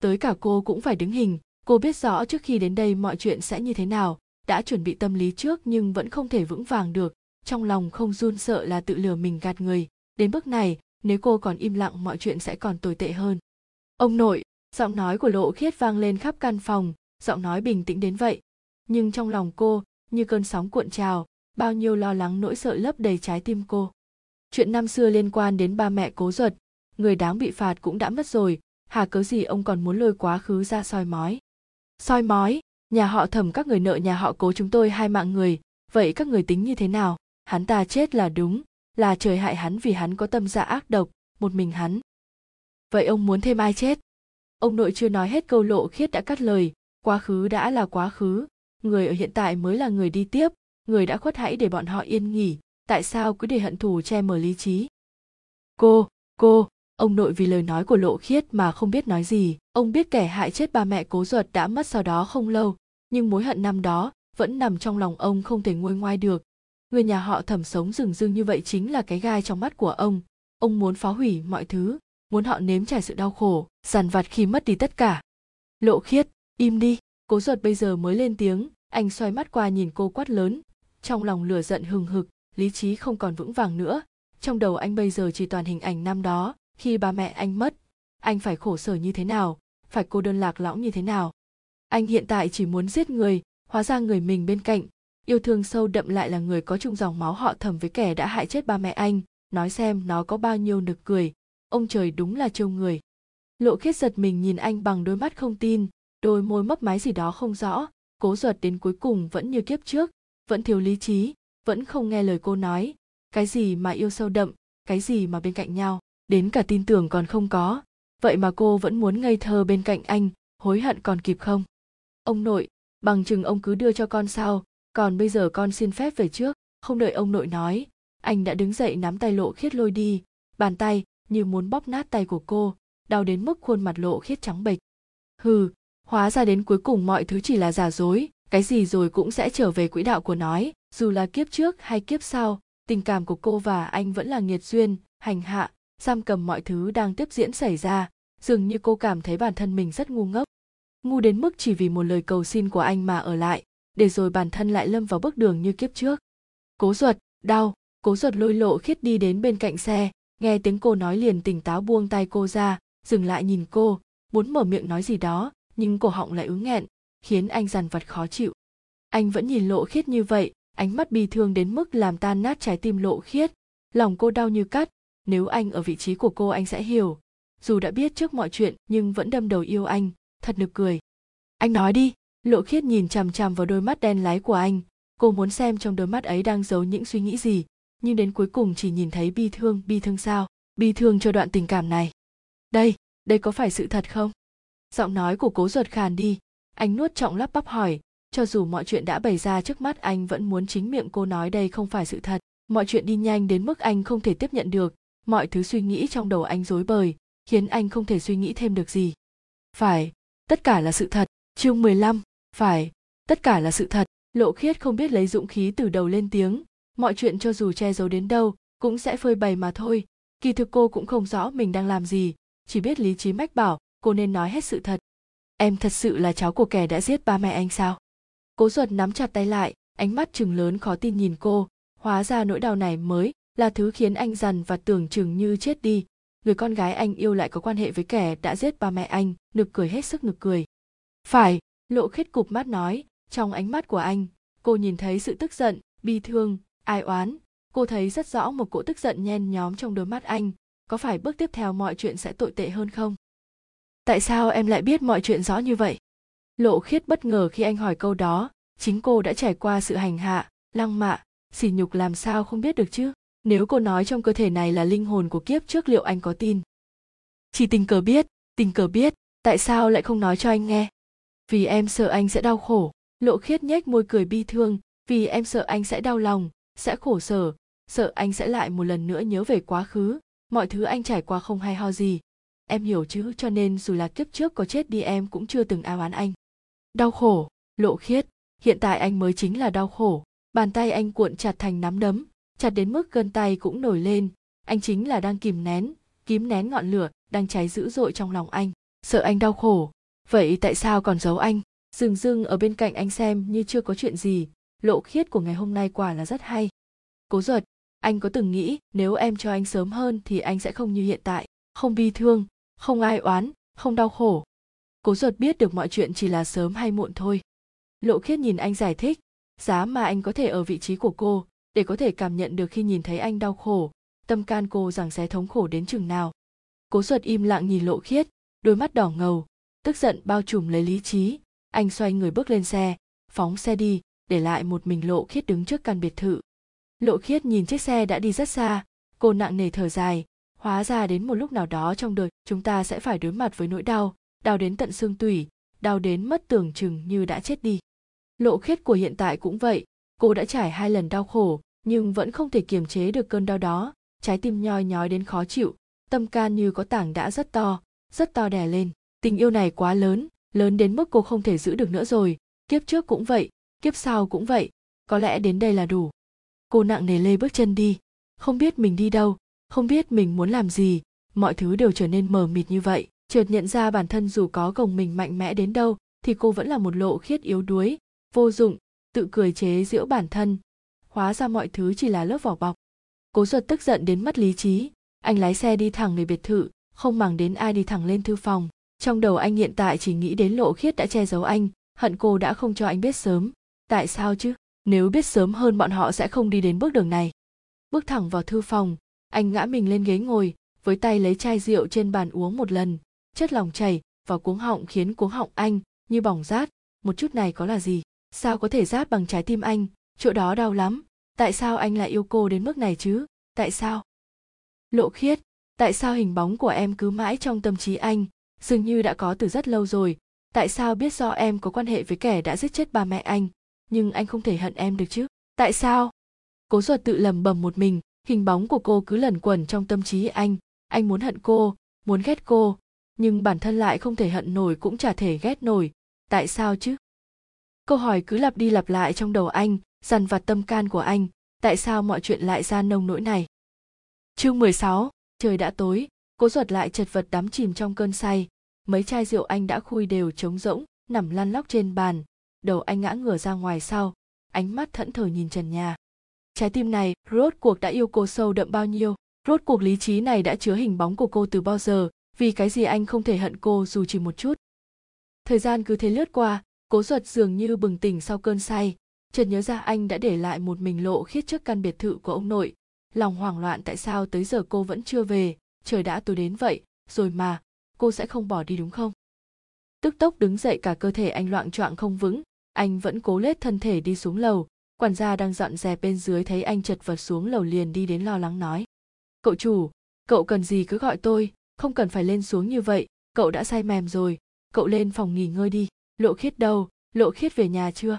Tới cả cô cũng phải đứng hình, cô biết rõ trước khi đến đây mọi chuyện sẽ như thế nào, đã chuẩn bị tâm lý trước nhưng vẫn không thể vững vàng được trong lòng không run sợ là tự lừa mình gạt người. Đến bước này, nếu cô còn im lặng, mọi chuyện sẽ còn tồi tệ hơn. Ông nội, giọng nói của lộ khiết vang lên khắp căn phòng, giọng nói bình tĩnh đến vậy. Nhưng trong lòng cô, như cơn sóng cuộn trào, bao nhiêu lo lắng nỗi sợ lấp đầy trái tim cô. Chuyện năm xưa liên quan đến ba mẹ cố ruột, người đáng bị phạt cũng đã mất rồi, hà cớ gì ông còn muốn lôi quá khứ ra soi mói? Soi mói? Nhà họ thẩm, các người nợ nhà họ cố chúng tôi hai mạng người, vậy các người tính như thế nào? Hắn ta chết là đúng, là trời hại hắn vì hắn có tâm dạ ác độc, một mình hắn. Vậy ông muốn thêm ai chết? Ông nội chưa nói hết câu lộ khiết đã cắt lời, quá khứ đã là quá khứ, người ở hiện tại mới là người đi tiếp, người đã khuất hãy để bọn họ yên nghỉ, tại sao cứ để hận thù che mờ lý trí? Cô cô, ông nội vì lời nói của lộ khiết mà không biết nói gì, ông biết kẻ hại chết ba mẹ cố ruột đã mất sau đó không lâu, nhưng mối hận năm đó vẫn nằm trong lòng ông không thể nguôi ngoai được người nhà họ thẩm sống rừng rưng như vậy chính là cái gai trong mắt của ông. Ông muốn phá hủy mọi thứ, muốn họ nếm trải sự đau khổ dằn vặt khi mất đi tất cả. Lộ khiết, im đi. Cố ruột bây giờ mới lên tiếng, anh xoay mắt qua nhìn cô quát lớn. Trong lòng lửa giận hừng hực, lý trí không còn vững vàng nữa. Trong đầu anh bây giờ chỉ toàn hình ảnh năm đó, khi ba mẹ anh mất. Anh phải khổ sở như thế nào? Phải cô đơn lạc lõng như thế nào? Anh hiện tại chỉ muốn giết người, hóa ra người mình bên cạnh yêu thương sâu đậm lại là người có chung dòng máu họ thầm với kẻ đã hại chết ba mẹ anh, nói xem nó có bao nhiêu nực cười. Ông trời đúng là trêu người. Lộ khiết giật mình nhìn anh bằng đôi mắt không tin, đôi môi mấp máy gì đó không rõ, cố ruột đến cuối cùng vẫn như kiếp trước, vẫn thiếu lý trí, vẫn không nghe lời cô nói. Cái gì mà yêu sâu đậm, cái gì mà bên cạnh nhau, đến cả tin tưởng còn không có. Vậy mà cô vẫn muốn ngây thơ bên cạnh anh, hối hận còn kịp không? Ông nội, bằng chừng ông cứ đưa cho con sao? Còn bây giờ con xin phép về trước, không đợi ông nội nói. Anh đã đứng dậy nắm tay lộ khiết lôi đi. Bàn tay như muốn bóp nát tay của cô, đau đến mức khuôn mặt lộ khiết trắng bệch. Hừ, hóa ra đến cuối cùng mọi thứ chỉ là giả dối, cái gì rồi cũng sẽ trở về quỹ đạo của nói, dù là kiếp trước hay kiếp sau, tình cảm của cô và anh vẫn là nghiệt duyên, hành hạ, giam cầm mọi thứ đang tiếp diễn xảy ra, dường như cô cảm thấy bản thân mình rất ngu ngốc. Ngu đến mức chỉ vì một lời cầu xin của anh mà ở lại để rồi bản thân lại lâm vào bước đường như kiếp trước. Cố ruột, đau, cố ruột lôi lộ khiết đi đến bên cạnh xe, nghe tiếng cô nói liền tỉnh táo buông tay cô ra, dừng lại nhìn cô, muốn mở miệng nói gì đó, nhưng cổ họng lại ứ nghẹn, khiến anh dằn vặt khó chịu. Anh vẫn nhìn lộ khiết như vậy, ánh mắt bi thương đến mức làm tan nát trái tim lộ khiết. Lòng cô đau như cắt, nếu anh ở vị trí của cô anh sẽ hiểu. Dù đã biết trước mọi chuyện nhưng vẫn đâm đầu yêu anh, thật nực cười. Anh nói đi lộ khiết nhìn chằm chằm vào đôi mắt đen láy của anh. Cô muốn xem trong đôi mắt ấy đang giấu những suy nghĩ gì nhưng đến cuối cùng chỉ nhìn thấy bi thương bi thương sao? Bi thương cho đoạn tình cảm này. Đây đây có phải sự thật không? Giọng nói của cố ruột khàn đi. Anh nuốt trọng lắp bắp hỏi. Cho dù mọi chuyện đã bày ra trước mắt anh vẫn muốn chính miệng cô nói đây không phải sự thật. Mọi chuyện đi nhanh đến mức anh không thể tiếp nhận được. Mọi thứ suy nghĩ trong đầu anh rối bời khiến anh không thể suy nghĩ thêm được gì. Phải tất cả là sự thật. Chương 15, phải, tất cả là sự thật. Lộ khiết không biết lấy dũng khí từ đầu lên tiếng. Mọi chuyện cho dù che giấu đến đâu, cũng sẽ phơi bày mà thôi. Kỳ thực cô cũng không rõ mình đang làm gì. Chỉ biết lý trí mách bảo, cô nên nói hết sự thật. Em thật sự là cháu của kẻ đã giết ba mẹ anh sao? Cố ruột nắm chặt tay lại, ánh mắt chừng lớn khó tin nhìn cô. Hóa ra nỗi đau này mới là thứ khiến anh dằn và tưởng chừng như chết đi. Người con gái anh yêu lại có quan hệ với kẻ đã giết ba mẹ anh, nực cười hết sức nực cười. Phải lộ khiết cụp mắt nói, trong ánh mắt của anh, cô nhìn thấy sự tức giận, bi thương, ai oán. Cô thấy rất rõ một cỗ tức giận nhen nhóm trong đôi mắt anh. Có phải bước tiếp theo mọi chuyện sẽ tồi tệ hơn không? Tại sao em lại biết mọi chuyện rõ như vậy? Lộ khiết bất ngờ khi anh hỏi câu đó. Chính cô đã trải qua sự hành hạ, lăng mạ. Sỉ nhục làm sao không biết được chứ? Nếu cô nói trong cơ thể này là linh hồn của kiếp trước liệu anh có tin? Chỉ tình cờ biết, tình cờ biết. Tại sao lại không nói cho anh nghe? Vì em sợ anh sẽ đau khổ. Lộ khiết nhếch môi cười bi thương, vì em sợ anh sẽ đau lòng, sẽ khổ sở, sợ anh sẽ lại một lần nữa nhớ về quá khứ. Mọi thứ anh trải qua không hay ho gì. Em hiểu chứ, cho nên dù là kiếp trước có chết đi em cũng chưa từng ao oán anh. Đau khổ, lộ khiết. Hiện tại anh mới chính là đau khổ. Bàn tay anh cuộn chặt thành nắm đấm, chặt đến mức gân tay cũng nổi lên. Anh chính là đang kìm nén kìm nén ngọn lửa đang cháy dữ dội trong lòng anh. Sợ anh đau khổ vậy tại sao còn giấu anh? Dừng dưng ở bên cạnh anh xem như chưa có chuyện gì. Lộ khiết của ngày hôm nay quả là rất hay. Cố ruột anh có từng nghĩ nếu em cho anh sớm hơn thì anh sẽ không như hiện tại, không bi thương, không ai oán, không đau khổ? Cố ruột biết được mọi chuyện chỉ là sớm hay muộn thôi. Lộ khiết nhìn anh giải thích, giá mà anh có thể ở vị trí của cô để có thể cảm nhận được khi nhìn thấy anh đau khổ, tâm can cô rằng sẽ thống khổ đến chừng nào. Cố ruột im lặng nhìn lộ khiết, đôi mắt đỏ ngầu tức giận bao trùm lấy lý trí. Anh xoay người bước lên xe, phóng xe đi, để lại một mình lộ khiết đứng trước căn biệt thự. Lộ khiết nhìn chiếc xe đã đi rất xa, cô nặng nề thở dài. Hóa ra đến một lúc nào đó trong đời, chúng ta sẽ phải đối mặt với nỗi đau đau đến tận xương tủy, đau đến mất tưởng chừng như đã chết đi. Lộ khiết của hiện tại cũng vậy, cô đã trải hai lần đau khổ, nhưng vẫn không thể kiềm chế được cơn đau đó. Trái tim nhoi nhói đến khó chịu, tâm can như có tảng đã rất to rất to đè lên tình yêu này quá lớn lớn đến mức cô không thể giữ được nữa rồi. Kiếp trước cũng vậy, kiếp sau cũng vậy. Có lẽ đến đây là đủ. Cô nặng nề lê bước chân đi. Không biết mình đi đâu, không biết mình muốn làm gì. Mọi thứ đều trở nên mờ mịt như vậy. Chợt nhận ra bản thân dù có gồng mình mạnh mẽ đến đâu, thì cô vẫn là một lộ khiết yếu đuối, vô dụng, tự cười chế giễu bản thân. Hóa ra mọi thứ chỉ là lớp vỏ bọc. Cố ruột tức giận đến mất lý trí. Anh lái xe đi thẳng về biệt thự, không màng đến ai đi thẳng lên thư phòng trong đầu anh hiện tại chỉ nghĩ đến lộ khiết đã che giấu anh, hận cô đã không cho anh biết sớm. Tại sao chứ? Nếu biết sớm hơn bọn họ sẽ không đi đến bước đường này. Bước thẳng vào thư phòng, anh ngã mình lên ghế ngồi, với tay lấy chai rượu trên bàn uống một lần. Chất lòng chảy vào cuống họng khiến cuống họng anh như bỏng rát. Một chút này có là gì? Sao có thể rát bằng trái tim anh? Chỗ đó đau lắm. Tại sao anh lại yêu cô đến mức này chứ? Tại sao? Lộ khiết, tại sao hình bóng của em cứ mãi trong tâm trí anh? Dường như đã có từ rất lâu rồi. Tại sao biết do em có quan hệ với kẻ đã giết chết ba mẹ anh nhưng anh không thể hận em được chứ? Tại sao? Cố ruột tự lầm bầm một mình hình bóng của cô cứ lẩn quẩn trong tâm trí anh. Anh muốn hận cô muốn ghét cô nhưng bản thân lại không thể hận nổi cũng chả thể ghét nổi. Tại sao chứ? Câu hỏi cứ lặp đi lặp lại trong đầu anh dằn vặt tâm can của anh. Tại sao mọi chuyện lại ra nông nỗi này? Chương 16, trời đã tối cố ruột lại chật vật đắm chìm trong cơn say. Mấy chai rượu anh đã khui đều trống rỗng, nằm lăn lóc trên bàn. Đầu anh ngã ngửa ra ngoài sau. Ánh mắt thẫn thờ nhìn trần nhà. Trái tim này, rốt cuộc đã yêu cô sâu đậm bao nhiêu? Rốt cuộc lý trí này đã chứa hình bóng của cô từ bao giờ? Vì cái gì anh không thể hận cô dù chỉ một chút? Thời gian cứ thế lướt qua, cố ruột dường như bừng tỉnh sau cơn say. Chợt nhớ ra anh đã để lại một mình lộ khiết trước căn biệt thự của ông nội. Lòng hoảng loạn tại sao tới giờ cô vẫn chưa về? Trời đã tối đến vậy, rồi mà, cô sẽ không bỏ đi đúng không? Tức tốc đứng dậy cả cơ thể anh loạn choạng không vững, anh vẫn cố lết thân thể đi xuống lầu. Quản gia đang dọn dẹp bên dưới thấy anh chật vật xuống lầu liền đi đến lo lắng nói. Cậu chủ, cậu cần gì cứ gọi tôi, không cần phải lên xuống như vậy, cậu đã say mềm rồi, cậu lên phòng nghỉ ngơi đi. Lộ khiết đâu, lộ khiết về nhà chưa?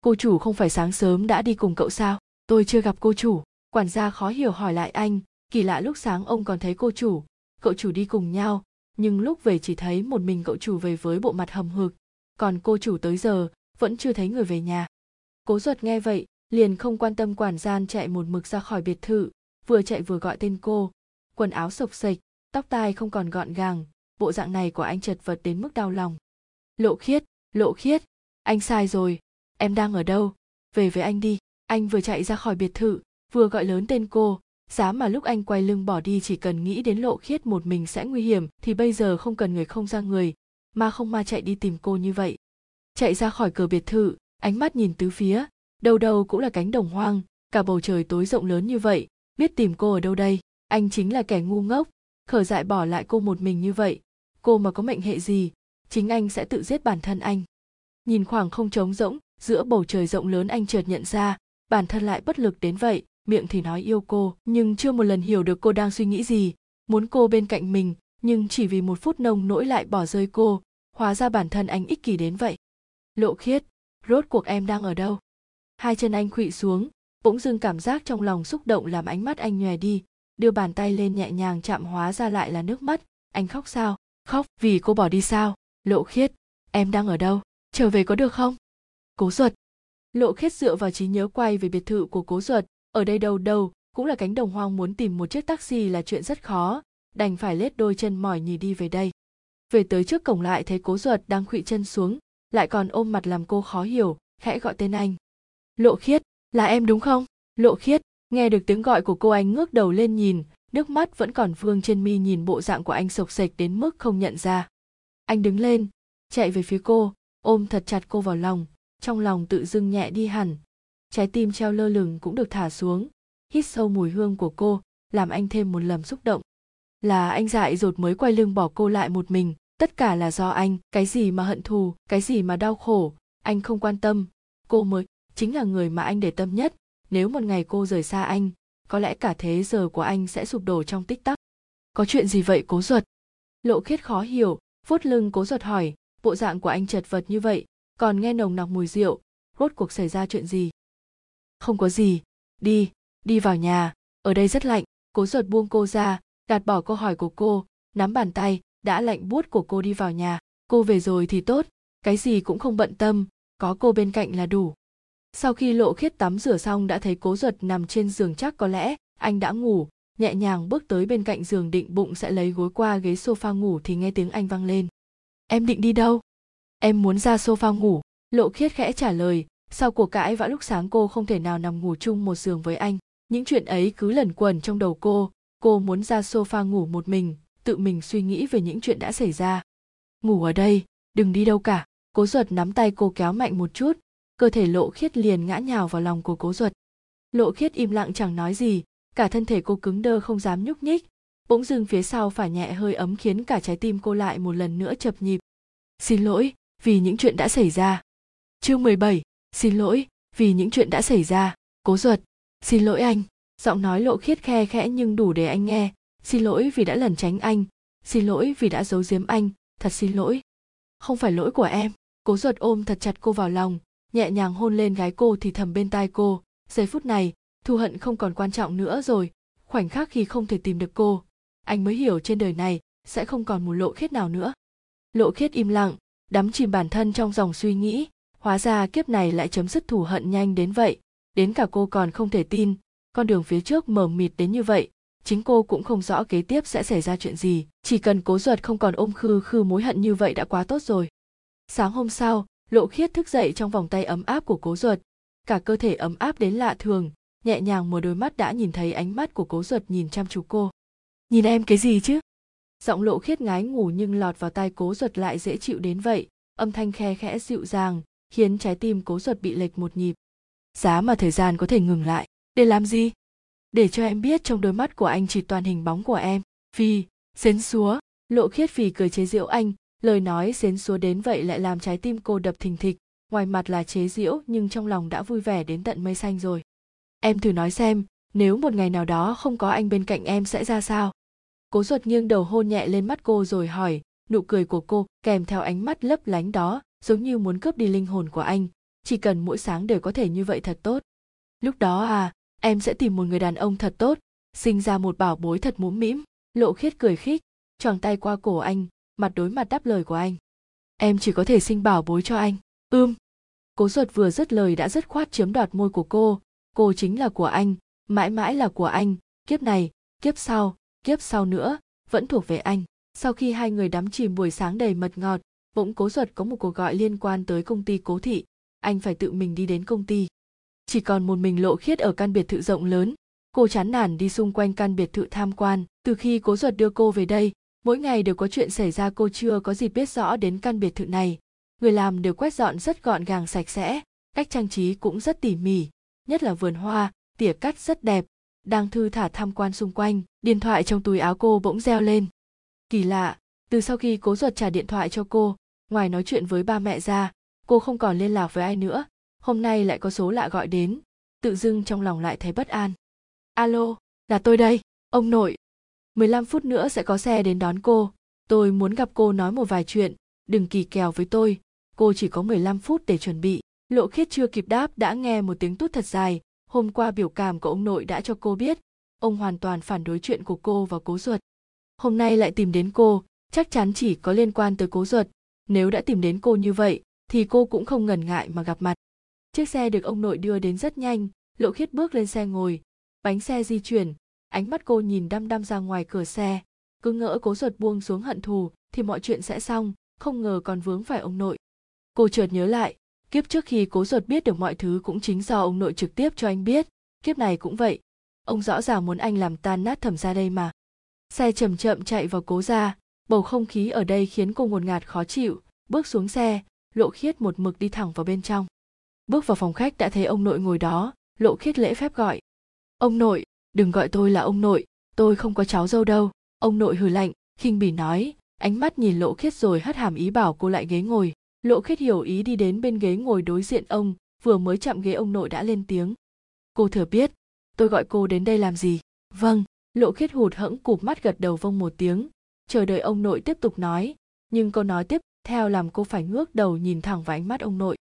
Cô chủ không phải sáng sớm đã đi cùng cậu sao? Tôi chưa gặp cô chủ. Quản gia khó hiểu hỏi lại anh kỳ lạ lúc sáng ông còn thấy cô chủ, cậu chủ đi cùng nhau, nhưng lúc về chỉ thấy một mình cậu chủ về với bộ mặt hầm hực. Còn cô chủ tới giờ, vẫn chưa thấy người về nhà. Cố ruột nghe vậy, liền không quan tâm quản gian chạy một mực ra khỏi biệt thự, vừa chạy vừa gọi tên cô. Quần áo sộc sệch tóc tai không còn gọn gàng, bộ dạng này của anh chật vật đến mức đau lòng. Lộ khiết lộ khiết, anh sai rồi, em đang ở đâu? Về với anh đi, anh vừa chạy ra khỏi biệt thự, vừa gọi lớn tên cô dám mà lúc anh quay lưng bỏ đi chỉ cần nghĩ đến lộ khiết một mình sẽ nguy hiểm, thì bây giờ không cần người không ra người, mà không ma chạy đi tìm cô như vậy. Chạy ra khỏi cửa biệt thự, ánh mắt nhìn tứ phía đầu đầu cũng là cánh đồng hoang, cả bầu trời tối rộng lớn như vậy, biết tìm cô ở đâu đây? Anh chính là kẻ ngu ngốc khở dại bỏ lại cô một mình như vậy. Cô mà có mệnh hệ gì, chính anh sẽ tự giết bản thân anh. Nhìn khoảng không trống rỗng, giữa bầu trời rộng lớn anh chợt nhận ra, bản thân lại bất lực đến vậy miệng thì nói yêu cô, nhưng chưa một lần hiểu được cô đang suy nghĩ gì. Muốn cô bên cạnh mình, nhưng chỉ vì một phút nông nỗi lại bỏ rơi cô, hóa ra bản thân anh ích kỷ đến vậy. Lộ khiết, rốt cuộc em đang ở đâu? Hai chân anh khuỵu xuống, bỗng dưng cảm giác trong lòng xúc động làm ánh mắt anh nhòe đi, đưa bàn tay lên nhẹ nhàng chạm hóa ra lại là nước mắt. Anh khóc sao? Khóc vì cô bỏ đi sao? Lộ khiết, em đang ở đâu? Trở về có được không? Cố ruột lộ khiết dựa vào trí nhớ quay về biệt thự của cố ruột ở đây đâu đâu, cũng là cánh đồng hoang muốn tìm một chiếc taxi là chuyện rất khó. Đành phải lết đôi chân mỏi nhì đi về đây. Về tới trước cổng lại thấy cố ruột đang khuỵu chân xuống, lại còn ôm mặt làm cô khó hiểu, khẽ gọi tên anh. Lộ khiết, là em đúng không? Lộ khiết, nghe được tiếng gọi của cô anh ngước đầu lên nhìn, nước mắt vẫn còn vương trên mi nhìn bộ dạng của anh sộc sệch đến mức không nhận ra. Anh đứng lên, chạy về phía cô, ôm thật chặt cô vào lòng, trong lòng tự dưng nhẹ đi hẳn trái tim treo lơ lửng cũng được thả xuống. Hít sâu mùi hương của cô, làm anh thêm một lầm xúc động. Là anh dại dột mới quay lưng bỏ cô lại một mình. Tất cả là do anh. Cái gì mà hận thù, cái gì mà đau khổ, anh không quan tâm. Cô mới, chính là người mà anh để tâm nhất. Nếu một ngày cô rời xa anh, có lẽ cả thế giờ của anh sẽ sụp đổ trong tích tắc. Có chuyện gì vậy cố ruột? Lộ khiết khó hiểu, vuốt lưng cố ruột hỏi. Bộ dạng của anh chật vật như vậy, còn nghe nồng nặc mùi rượu. Rốt cuộc xảy ra chuyện gì? Không có gì. Đi đi vào nhà. Ở đây rất lạnh. Cố ruột buông cô ra, gạt bỏ câu hỏi của cô, nắm bàn tay, đã lạnh buốt của cô đi vào nhà. Cô về rồi thì tốt. Cái gì cũng không bận tâm. Có cô bên cạnh là đủ. Sau khi lộ khiết tắm rửa xong đã thấy cố ruột nằm trên giường chắc có lẽ anh đã ngủ. Nhẹ nhàng bước tới bên cạnh giường định bụng sẽ lấy gối qua ghế sofa ngủ thì nghe tiếng anh vang lên. Em định đi đâu? Em muốn ra sofa ngủ. Lộ khiết khẽ trả lời sau cuộc cãi vã lúc sáng cô không thể nào nằm ngủ chung một giường với anh. Những chuyện ấy cứ lẩn quẩn trong đầu cô. Cô muốn ra sofa ngủ một mình tự mình suy nghĩ về những chuyện đã xảy ra. Ngủ ở đây đừng đi đâu cả. Cố Duật nắm tay cô kéo mạnh một chút. Cơ thể lộ khiết liền ngã nhào vào lòng của cố Duật. lộ khiết im lặng chẳng nói gì. Cả thân thể cô cứng đơ không dám nhúc nhích. Bỗng dưng phía sau phải nhẹ hơi ấm khiến cả trái tim cô lại một lần nữa chập nhịp. Xin lỗi vì những chuyện đã xảy ra. Chương 17, xin lỗi, vì những chuyện đã xảy ra. Cố ruột. Xin lỗi anh. Giọng nói lộ khiết khe khẽ nhưng đủ để anh nghe. Xin lỗi vì đã lẩn tránh anh. Xin lỗi vì đã giấu giếm anh. Thật xin lỗi. Không phải lỗi của em. Cố ruột ôm thật chặt cô vào lòng. Nhẹ nhàng hôn lên gái cô thì thầm bên tai cô. Giây phút này, thù hận không còn quan trọng nữa rồi. Khoảnh khắc khi không thể tìm được cô. Anh mới hiểu trên đời này sẽ không còn một lộ khiết nào nữa. Lộ khiết im lặng, đắm chìm bản thân trong dòng suy nghĩ hóa ra kiếp này lại chấm dứt thù hận nhanh đến vậy. Đến cả cô còn không thể tin. Con đường phía trước mờ mịt đến như vậy. Chính cô cũng không rõ kế tiếp sẽ xảy ra chuyện gì. Chỉ cần cố duật không còn ôm khư khư mối hận như vậy đã quá tốt rồi. Sáng hôm sau lộ khiết thức dậy trong vòng tay ấm áp của cố duật, cả cơ thể ấm áp đến lạ thường nhẹ nhàng một đôi mắt đã nhìn thấy ánh mắt của cố duật nhìn chăm chú cô. Nhìn em cái gì chứ? Giọng lộ khiết ngái ngủ nhưng lọt vào tai cố duật lại dễ chịu đến vậy. Âm thanh khe khẽ dịu dàng khiến trái tim cố ruột bị lệch một nhịp. Giá mà thời gian có thể ngừng lại, để làm gì? Để cho em biết trong đôi mắt của anh chỉ toàn hình bóng của em. Vì xến xúa. Lộ khiết vì cười chế giễu anh, lời nói xến xúa đến vậy lại làm trái tim cô đập thình thịch. Ngoài mặt là chế giễu, nhưng trong lòng đã vui vẻ đến tận mây xanh rồi. Em thử nói xem, nếu một ngày nào đó không có anh bên cạnh em sẽ ra sao? Cố ruột nghiêng đầu hôn nhẹ lên mắt cô rồi hỏi, nụ cười của cô kèm theo ánh mắt lấp lánh đó giống như muốn cướp đi linh hồn của anh. Chỉ cần mỗi sáng đều có thể như vậy thật tốt. Lúc đó à em sẽ tìm một người đàn ông thật tốt, sinh ra một bảo bối thật mũm mĩm, lộ khiết cười khích choàng tay qua cổ anh, mặt đối mặt đáp lời của anh. Em chỉ có thể sinh bảo bối cho anh. Ưm. Cố ruột vừa dứt lời đã dứt khoát chiếm đoạt môi của cô. Cô chính là của anh, mãi mãi là của anh. Kiếp này, kiếp sau kiếp sau nữa, vẫn thuộc về anh. Sau khi hai người đắm chìm buổi sáng đầy mật ngọt bỗng cố ruột có một cuộc gọi liên quan tới công ty cố thị. Anh phải tự mình đi đến công ty. Chỉ còn một mình lộ khiết ở căn biệt thự rộng lớn. Cô chán nản đi xung quanh căn biệt thự tham quan. Từ khi cố ruột đưa cô về đây, mỗi ngày đều có chuyện xảy ra cô chưa có dịp biết rõ đến căn biệt thự này. Người làm đều quét dọn rất gọn gàng sạch sẽ, cách trang trí cũng rất tỉ mỉ, nhất là vườn hoa, tỉa cắt rất đẹp. Đang thư thả tham quan xung quanh, điện thoại trong túi áo cô bỗng reo lên. Kỳ lạ từ sau khi cố ruột trả điện thoại cho cô, ngoài nói chuyện với ba mẹ ra, cô không còn liên lạc với ai nữa. Hôm nay lại có số lạ gọi đến, tự dưng trong lòng lại thấy bất an. Alo, là tôi đây, ông nội. 15 phút nữa sẽ có xe đến đón cô. Tôi muốn gặp cô nói một vài chuyện, đừng kỳ kèo với tôi. Cô chỉ có 15 phút để chuẩn bị. Lộ khiết chưa kịp đáp đã nghe một tiếng tút thật dài. Hôm qua biểu cảm của ông nội đã cho cô biết, ông hoàn toàn phản đối chuyện của cô và cố ruột. Hôm nay lại tìm đến cô chắc chắn chỉ có liên quan tới cố ruột. Nếu đã tìm đến cô như vậy, thì cô cũng không ngần ngại mà gặp mặt. Chiếc xe được ông nội đưa đến rất nhanh, lộ khiết bước lên xe ngồi. Bánh xe di chuyển, ánh mắt cô nhìn đăm đăm ra ngoài cửa xe. Cứ ngỡ cố ruột buông xuống hận thù, thì mọi chuyện sẽ xong, không ngờ còn vướng phải ông nội. Cô chợt nhớ lại, kiếp trước khi cố ruột biết được mọi thứ cũng chính do ông nội trực tiếp cho anh biết. Kiếp này cũng vậy. Ông rõ ràng muốn anh làm tan nát thẩm ra đây mà. Xe chậm chậm chạy vào cố ra bầu không khí ở đây khiến cô ngột ngạt khó chịu. Bước xuống xe, lộ khiết một mực đi thẳng vào bên trong. Bước vào phòng khách đã thấy ông nội ngồi đó, lộ khiết lễ phép gọi. Ông nội, đừng gọi tôi là ông nội, tôi không có cháu dâu đâu. Ông nội hừ lạnh, khinh bỉ nói. Ánh mắt nhìn lộ khiết rồi hất hàm ý bảo cô lại ghế ngồi. Lộ khiết hiểu ý đi đến bên ghế ngồi đối diện ông, vừa mới chạm ghế ông nội đã lên tiếng. Cô thừa biết, tôi gọi cô đến đây làm gì? Vâng. Lộ khiết hụt hẫng cụp mắt gật đầu vông một tiếng chờ đợi ông nội tiếp tục nói. Nhưng câu nói tiếp theo làm cô phải ngước đầu nhìn thẳng vào ánh mắt ông nội.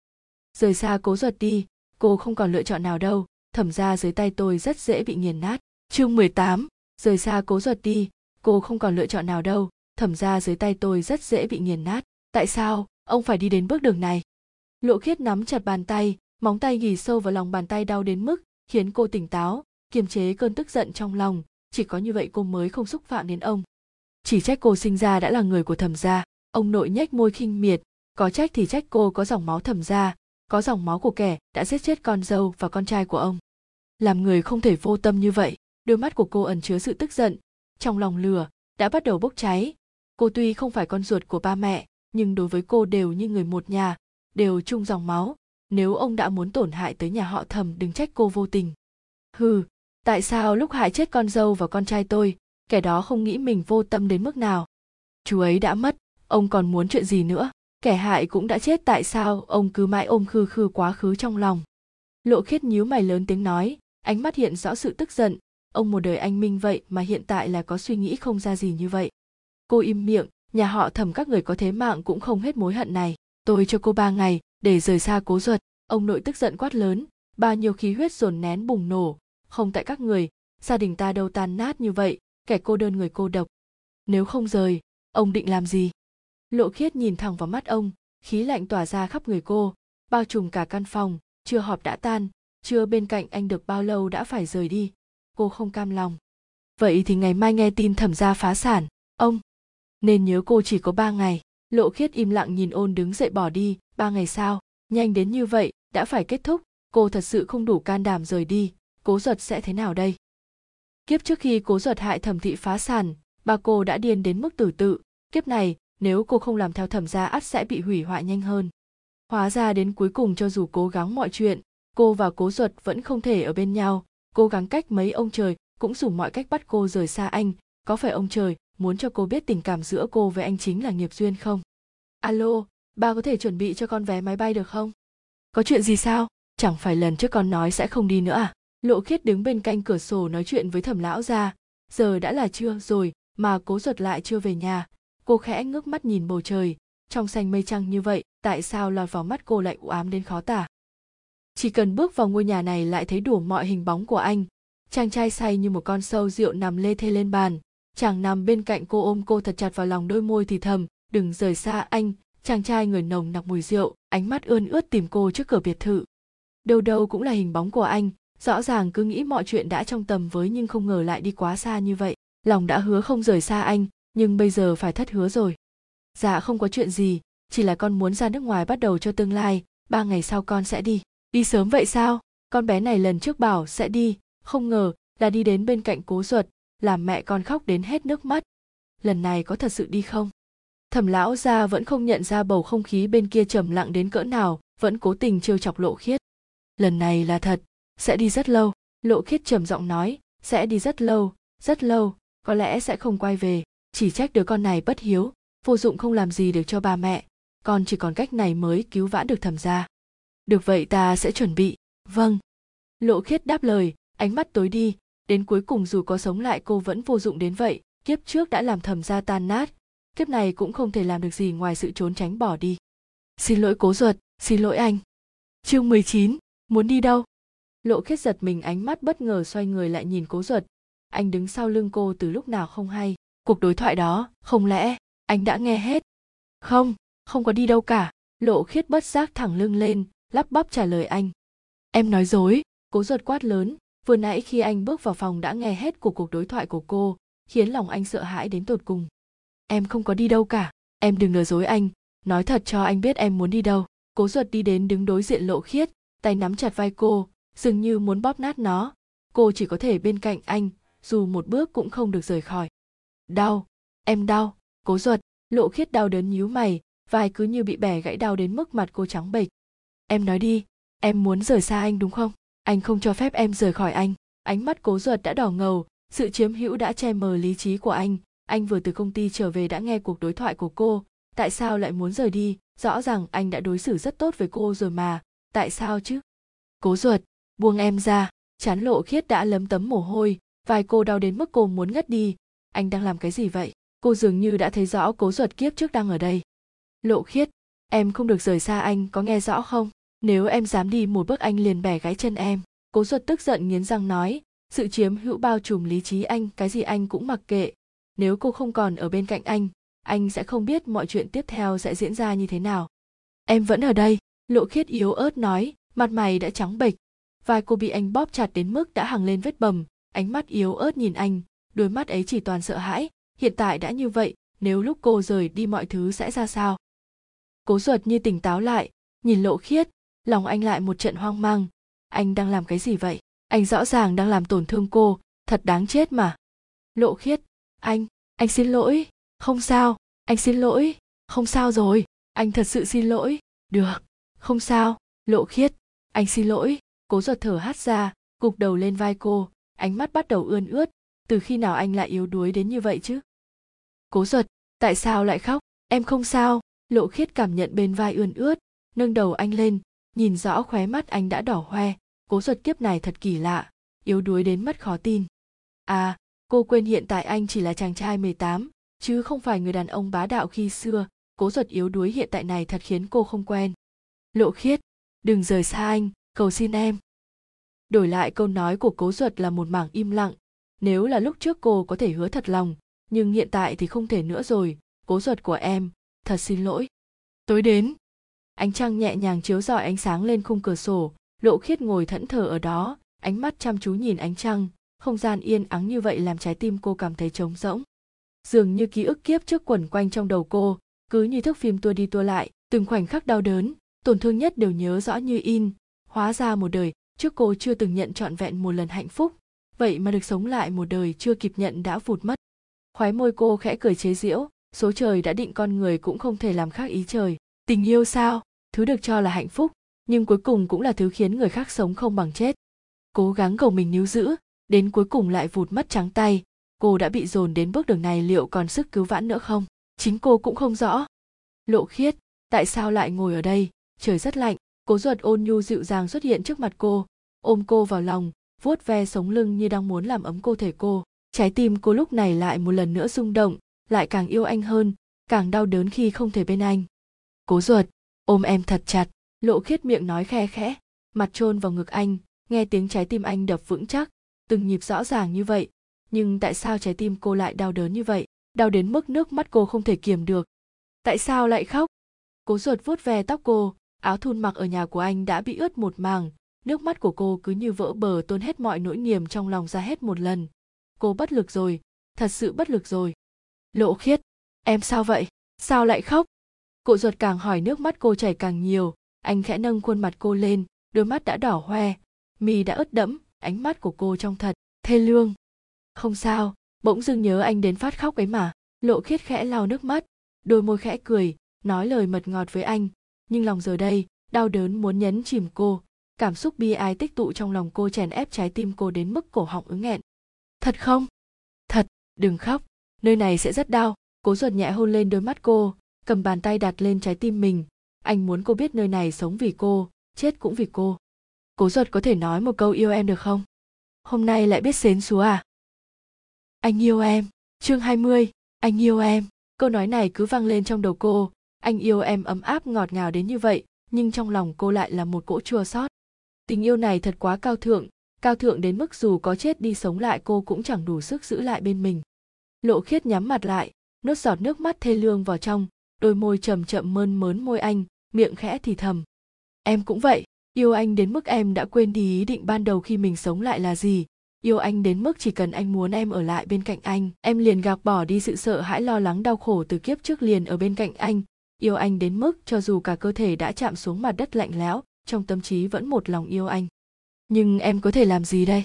Rời xa cố ruột đi cô không còn lựa chọn nào đâu. Thẩm ra dưới tay tôi rất dễ bị nghiền nát. Chương 18, rời xa cố ruột đi cô không còn lựa chọn nào đâu. Thẩm ra dưới tay tôi rất dễ bị nghiền nát. Tại sao? Ông phải đi đến bước đường này. Lộ khiết nắm chặt bàn tay móng tay ghì sâu vào lòng bàn tay đau đến mức khiến cô tỉnh táo kiềm chế cơn tức giận trong lòng. Chỉ có như vậy cô mới không xúc phạm đến ông chỉ trách cô sinh ra đã là người của thẩm gia. Ông nội nhếch môi khinh miệt. Có trách thì trách cô có dòng máu thẩm gia. Có dòng máu của kẻ đã giết chết con dâu và con trai của ông. Làm người không thể vô tâm như vậy. Đôi mắt của cô ẩn chứa sự tức giận. Trong lòng lửa, đã bắt đầu bốc cháy. Cô tuy không phải con ruột của ba mẹ, nhưng đối với cô đều như người một nhà, đều chung dòng máu. Nếu ông đã muốn tổn hại tới nhà họ thẩm, đừng trách cô vô tình. Hừ, tại sao lúc hại chết con dâu và con trai tôi kẻ đó không nghĩ mình vô tâm đến mức nào. Chú ấy đã mất, ông còn muốn chuyện gì nữa? Kẻ hại cũng đã chết tại sao ông cứ mãi ôm khư khư quá khứ trong lòng? Lộ khiết nhíu mày lớn tiếng nói, ánh mắt hiện rõ sự tức giận. Ông một đời anh minh vậy mà hiện tại là có suy nghĩ không ra gì như vậy. Cô im miệng, nhà họ thẩm các người có thế mạng cũng không hết mối hận này. Tôi cho cô ba ngày để rời xa cố ruột. Ông nội tức giận quát lớn, bao nhiêu khí huyết dồn nén bùng nổ. Không tại các người, gia đình ta đâu tan nát như vậy kẻ cô đơn người cô độc. Nếu không rời, ông định làm gì? Lộ khiết nhìn thẳng vào mắt ông, khí lạnh tỏa ra khắp người cô, bao trùm cả căn phòng, chưa họp đã tan, chưa bên cạnh anh được bao lâu đã phải rời đi. Cô không cam lòng. Vậy thì ngày mai nghe tin thẩm gia phá sản, ông. Nên nhớ cô chỉ có ba ngày. Lộ khiết im lặng nhìn ôn đứng dậy bỏ đi, ba ngày sao nhanh đến như vậy, đã phải kết thúc, cô thật sự không đủ can đảm rời đi. Cố giật sẽ thế nào đây? Kiếp trước khi cố giật hại thẩm thị phá sản, bà cô đã điên đến mức tử tự. Kiếp này, nếu cô không làm theo thẩm gia ắt sẽ bị hủy hoại nhanh hơn. Hóa ra đến cuối cùng cho dù cố gắng mọi chuyện, cô và cố duật vẫn không thể ở bên nhau. Cố gắng cách mấy ông trời cũng dùng mọi cách bắt cô rời xa anh. Có phải ông trời muốn cho cô biết tình cảm giữa cô với anh chính là nghiệp duyên không? Alo, ba có thể chuẩn bị cho con vé máy bay được không? Có chuyện gì sao? Chẳng phải lần trước con nói sẽ không đi nữa à? Lộ khiết đứng bên cạnh cửa sổ nói chuyện với thẩm lão ra giờ đã là trưa rồi, mà cố ruột lại chưa về nhà. Cô khẽ ngước mắt nhìn bầu trời. Trong xanh mây trăng như vậy, tại sao lọt vào mắt cô lại u ám đến khó tả? Chỉ cần bước vào ngôi nhà này lại thấy đủ mọi hình bóng của anh. Chàng trai say như một con sâu rượu nằm lê thê lên bàn. Chàng nằm bên cạnh cô ôm cô thật chặt vào lòng đôi môi thì thầm, đừng rời xa anh. Chàng trai người nồng nặc mùi rượu, ánh mắt ươn ướt tìm cô trước cửa biệt thự. Đâu đâu cũng là hình bóng của anh rõ ràng cứ nghĩ mọi chuyện đã trong tầm với nhưng không ngờ lại đi quá xa như vậy. Lòng đã hứa không rời xa anh, nhưng bây giờ phải thất hứa rồi. Dạ không có chuyện gì, chỉ là con muốn ra nước ngoài bắt đầu cho tương lai, ba ngày sau con sẽ đi. Đi sớm vậy sao? Con bé này lần trước bảo sẽ đi, không ngờ là đi đến bên cạnh cố ruột, làm mẹ con khóc đến hết nước mắt. Lần này có thật sự đi không? Thẩm lão gia vẫn không nhận ra bầu không khí bên kia trầm lặng đến cỡ nào, vẫn cố tình trêu chọc lộ khiết. Lần này là thật sẽ đi rất lâu. Lộ khiết trầm giọng nói sẽ đi rất lâu rất lâu có lẽ sẽ không quay về. Chỉ trách đứa con này bất hiếu vô dụng không làm gì được cho ba mẹ. Con chỉ còn cách này mới cứu vãn được thẩm gia. Được vậy ta sẽ chuẩn bị. Vâng. Lộ khiết đáp lời ánh mắt tối đi. Đến cuối cùng dù có sống lại cô vẫn vô dụng đến vậy. Kiếp trước đã làm thẩm gia tan nát. Kiếp này cũng không thể làm được gì ngoài sự trốn tránh bỏ đi. Xin lỗi cố ruột xin lỗi anh. Chương 19, muốn đi đâu? Lộ khiết giật mình ánh mắt bất ngờ xoay người lại nhìn cố duật anh đứng sau lưng cô từ lúc nào không hay. Cuộc đối thoại đó, không lẽ, anh đã nghe hết? Không không có đi đâu cả. Lộ khiết bất giác thẳng lưng lên, lắp bắp trả lời anh. Em nói dối, cố duật quát lớn. Vừa nãy khi anh bước vào phòng đã nghe hết của cuộc đối thoại của cô, khiến lòng anh sợ hãi đến tột cùng. Em không có đi đâu cả, em đừng lừa dối anh. Nói thật cho anh biết em muốn đi đâu. Cố duật đi đến đứng đối diện lộ khiết, tay nắm chặt vai cô dường như muốn bóp nát nó. Cô chỉ có thể bên cạnh anh, dù một bước cũng không được rời khỏi. Đau. Em đau. Cố ruột. Lộ khiết đau đớn nhíu mày, vai cứ như bị bẻ gãy đau đến mức mặt cô trắng bệch. Em nói đi, em muốn rời xa anh đúng không? Anh không cho phép em rời khỏi anh. Ánh mắt cố ruột đã đỏ ngầu, sự chiếm hữu đã che mờ lý trí của anh. Anh vừa từ công ty trở về đã nghe cuộc đối thoại của cô. Tại sao lại muốn rời đi? Rõ ràng anh đã đối xử rất tốt với cô rồi mà. Tại sao chứ? Cố ruột buông em ra. Chán lộ khiết đã lấm tấm mồ hôi. Vai cô đau đến mức cô muốn ngất đi. Anh đang làm cái gì vậy? Cô dường như đã thấy rõ cố ruột kiếp trước đang ở đây. Lộ khiết, em không được rời xa anh, có nghe rõ không? Nếu em dám đi một bước anh liền bẻ gãy chân em. Cố ruột tức giận nghiến răng nói. Sự chiếm hữu bao trùm lý trí anh, cái gì anh cũng mặc kệ. Nếu cô không còn ở bên cạnh anh anh sẽ không biết mọi chuyện tiếp theo sẽ diễn ra như thế nào. Em vẫn ở đây. Lộ khiết yếu ớt nói. Mặt mày đã trắng bệch vai cô bị anh bóp chặt đến mức đã hằng lên vết bầm. Ánh mắt yếu ớt nhìn anh, đôi mắt ấy chỉ toàn sợ hãi. Hiện tại đã như vậy, nếu lúc cô rời đi mọi thứ sẽ ra sao? Cố ruột như tỉnh táo lại, nhìn lộ khiết, lòng anh lại một trận hoang mang. Anh đang làm cái gì vậy? Anh rõ ràng đang làm tổn thương cô, thật đáng chết mà. Lộ khiết, anh anh xin lỗi. Không sao, anh xin lỗi. Không sao rồi, anh thật sự xin lỗi. Được, không sao. Lộ khiết, anh xin lỗi cố giật thở hắt ra gục đầu lên vai cô ánh mắt bắt đầu ươn ướt. Từ khi nào anh lại yếu đuối đến như vậy chứ? Cố giật tại sao lại khóc? Em không sao. Lộ khiết cảm nhận bên vai ươn ướt nâng đầu anh lên nhìn rõ khóe mắt anh đã đỏ hoe. Cố giật kiếp này thật kỳ lạ yếu đuối đến mất khó tin. À cô quên hiện tại anh chỉ là chàng trai 18, chứ không phải người đàn ông bá đạo khi xưa. Cố giật yếu đuối hiện tại này thật khiến cô không quen. Lộ khiết đừng rời xa anh cầu xin em. Đổi lại câu nói của cố duật là một mảng im lặng. Nếu là lúc trước cô có thể hứa thật lòng, nhưng hiện tại thì không thể nữa rồi. Cố duật của em, thật xin lỗi. Tối đến. Ánh trăng nhẹ nhàng chiếu rọi ánh sáng lên khung cửa sổ. Lộ khiết ngồi thẫn thờ ở đó. Ánh mắt chăm chú nhìn ánh trăng. Không gian yên ắng như vậy làm trái tim cô cảm thấy trống rỗng. Dường như ký ức kiếp trước quẩn quanh trong đầu cô, cứ như thước phim tua đi tua lại, từng khoảnh khắc đau đớn, tổn thương nhất đều nhớ rõ như in hóa ra một đời, trước cô chưa từng nhận trọn vẹn một lần hạnh phúc. Vậy mà được sống lại một đời chưa kịp nhận đã vụt mất. Khoái môi cô khẽ cười chế giễu, số trời đã định con người cũng không thể làm khác ý trời. Tình yêu sao? Thứ được cho là hạnh phúc, nhưng cuối cùng cũng là thứ khiến người khác sống không bằng chết. Cố gắng cầu mình níu giữ, đến cuối cùng lại vụt mất trắng tay. Cô đã bị dồn đến bước đường này liệu còn sức cứu vãn nữa không? Chính cô cũng không rõ. Lộ khiết, tại sao lại ngồi ở đây? Trời rất lạnh cố ruột ôn nhu dịu dàng xuất hiện trước mặt cô, ôm cô vào lòng, vuốt ve sống lưng như đang muốn làm ấm cơ thể cô. Trái tim cô lúc này lại một lần nữa rung động, lại càng yêu anh hơn, càng đau đớn khi không thể bên anh. Cố ruột, ôm em thật chặt, lộ khiết miệng nói khe khẽ, mặt chôn vào ngực anh, nghe tiếng trái tim anh đập vững chắc, từng nhịp rõ ràng như vậy. Nhưng tại sao trái tim cô lại đau đớn như vậy, đau đến mức nước mắt cô không thể kiềm được? Tại sao lại khóc? Cố ruột vuốt ve tóc cô áo thun mặc ở nhà của anh đã bị ướt một màng. Nước mắt của cô cứ như vỡ bờ tuôn hết mọi nỗi niềm trong lòng ra hết một lần. Cô bất lực rồi, thật sự bất lực rồi. Lộ khiết, em sao vậy? Sao lại khóc? Cụ ruột càng hỏi nước mắt cô chảy càng nhiều. Anh khẽ nâng khuôn mặt cô lên, đôi mắt đã đỏ hoe. Mi đã ướt đẫm, ánh mắt của cô trong thật. Thê lương. Không sao, bỗng dưng nhớ anh đến phát khóc ấy mà. Lộ khiết khẽ lau nước mắt. Đôi môi khẽ cười, nói lời mật ngọt với anh nhưng lòng giờ đây đau đớn muốn nhấn chìm cô. Cảm xúc bi ai tích tụ trong lòng cô chèn ép trái tim cô đến mức cổ họng ứng nghẹn. Thật không? Thật đừng khóc. Nơi này sẽ rất đau. Cố ruột nhẹ hôn lên đôi mắt cô cầm bàn tay đặt lên trái tim mình. Anh muốn cô biết nơi này sống vì cô chết cũng vì cô. Cố ruột có thể nói một câu yêu em được không? Hôm nay lại biết xến xúa à? Anh yêu em. Chương 20, anh yêu em. Câu nói này cứ vang lên trong đầu cô anh yêu em ấm áp ngọt ngào đến như vậy, nhưng trong lòng cô lại là một cỗ chua xót tình yêu này thật quá cao thượng cao thượng đến mức dù có chết đi sống lại cô cũng chẳng đủ sức giữ lại bên mình. Lộ khiết nhắm mặt lại, nuốt giọt nước mắt thê lương vào trong, đôi môi chậm chậm mơn mớn môi anh, miệng khẽ thì thầm. Em cũng vậy, yêu anh đến mức em đã quên đi ý định ban đầu khi mình sống lại là gì. Yêu anh đến mức chỉ cần anh muốn em ở lại bên cạnh anh, em liền gạt bỏ đi sự sợ hãi lo lắng đau khổ từ kiếp trước liền ở bên cạnh anh yêu anh đến mức cho dù cả cơ thể đã chạm xuống mặt đất lạnh lẽo, trong tâm trí vẫn một lòng yêu anh. Nhưng em có thể làm gì đây?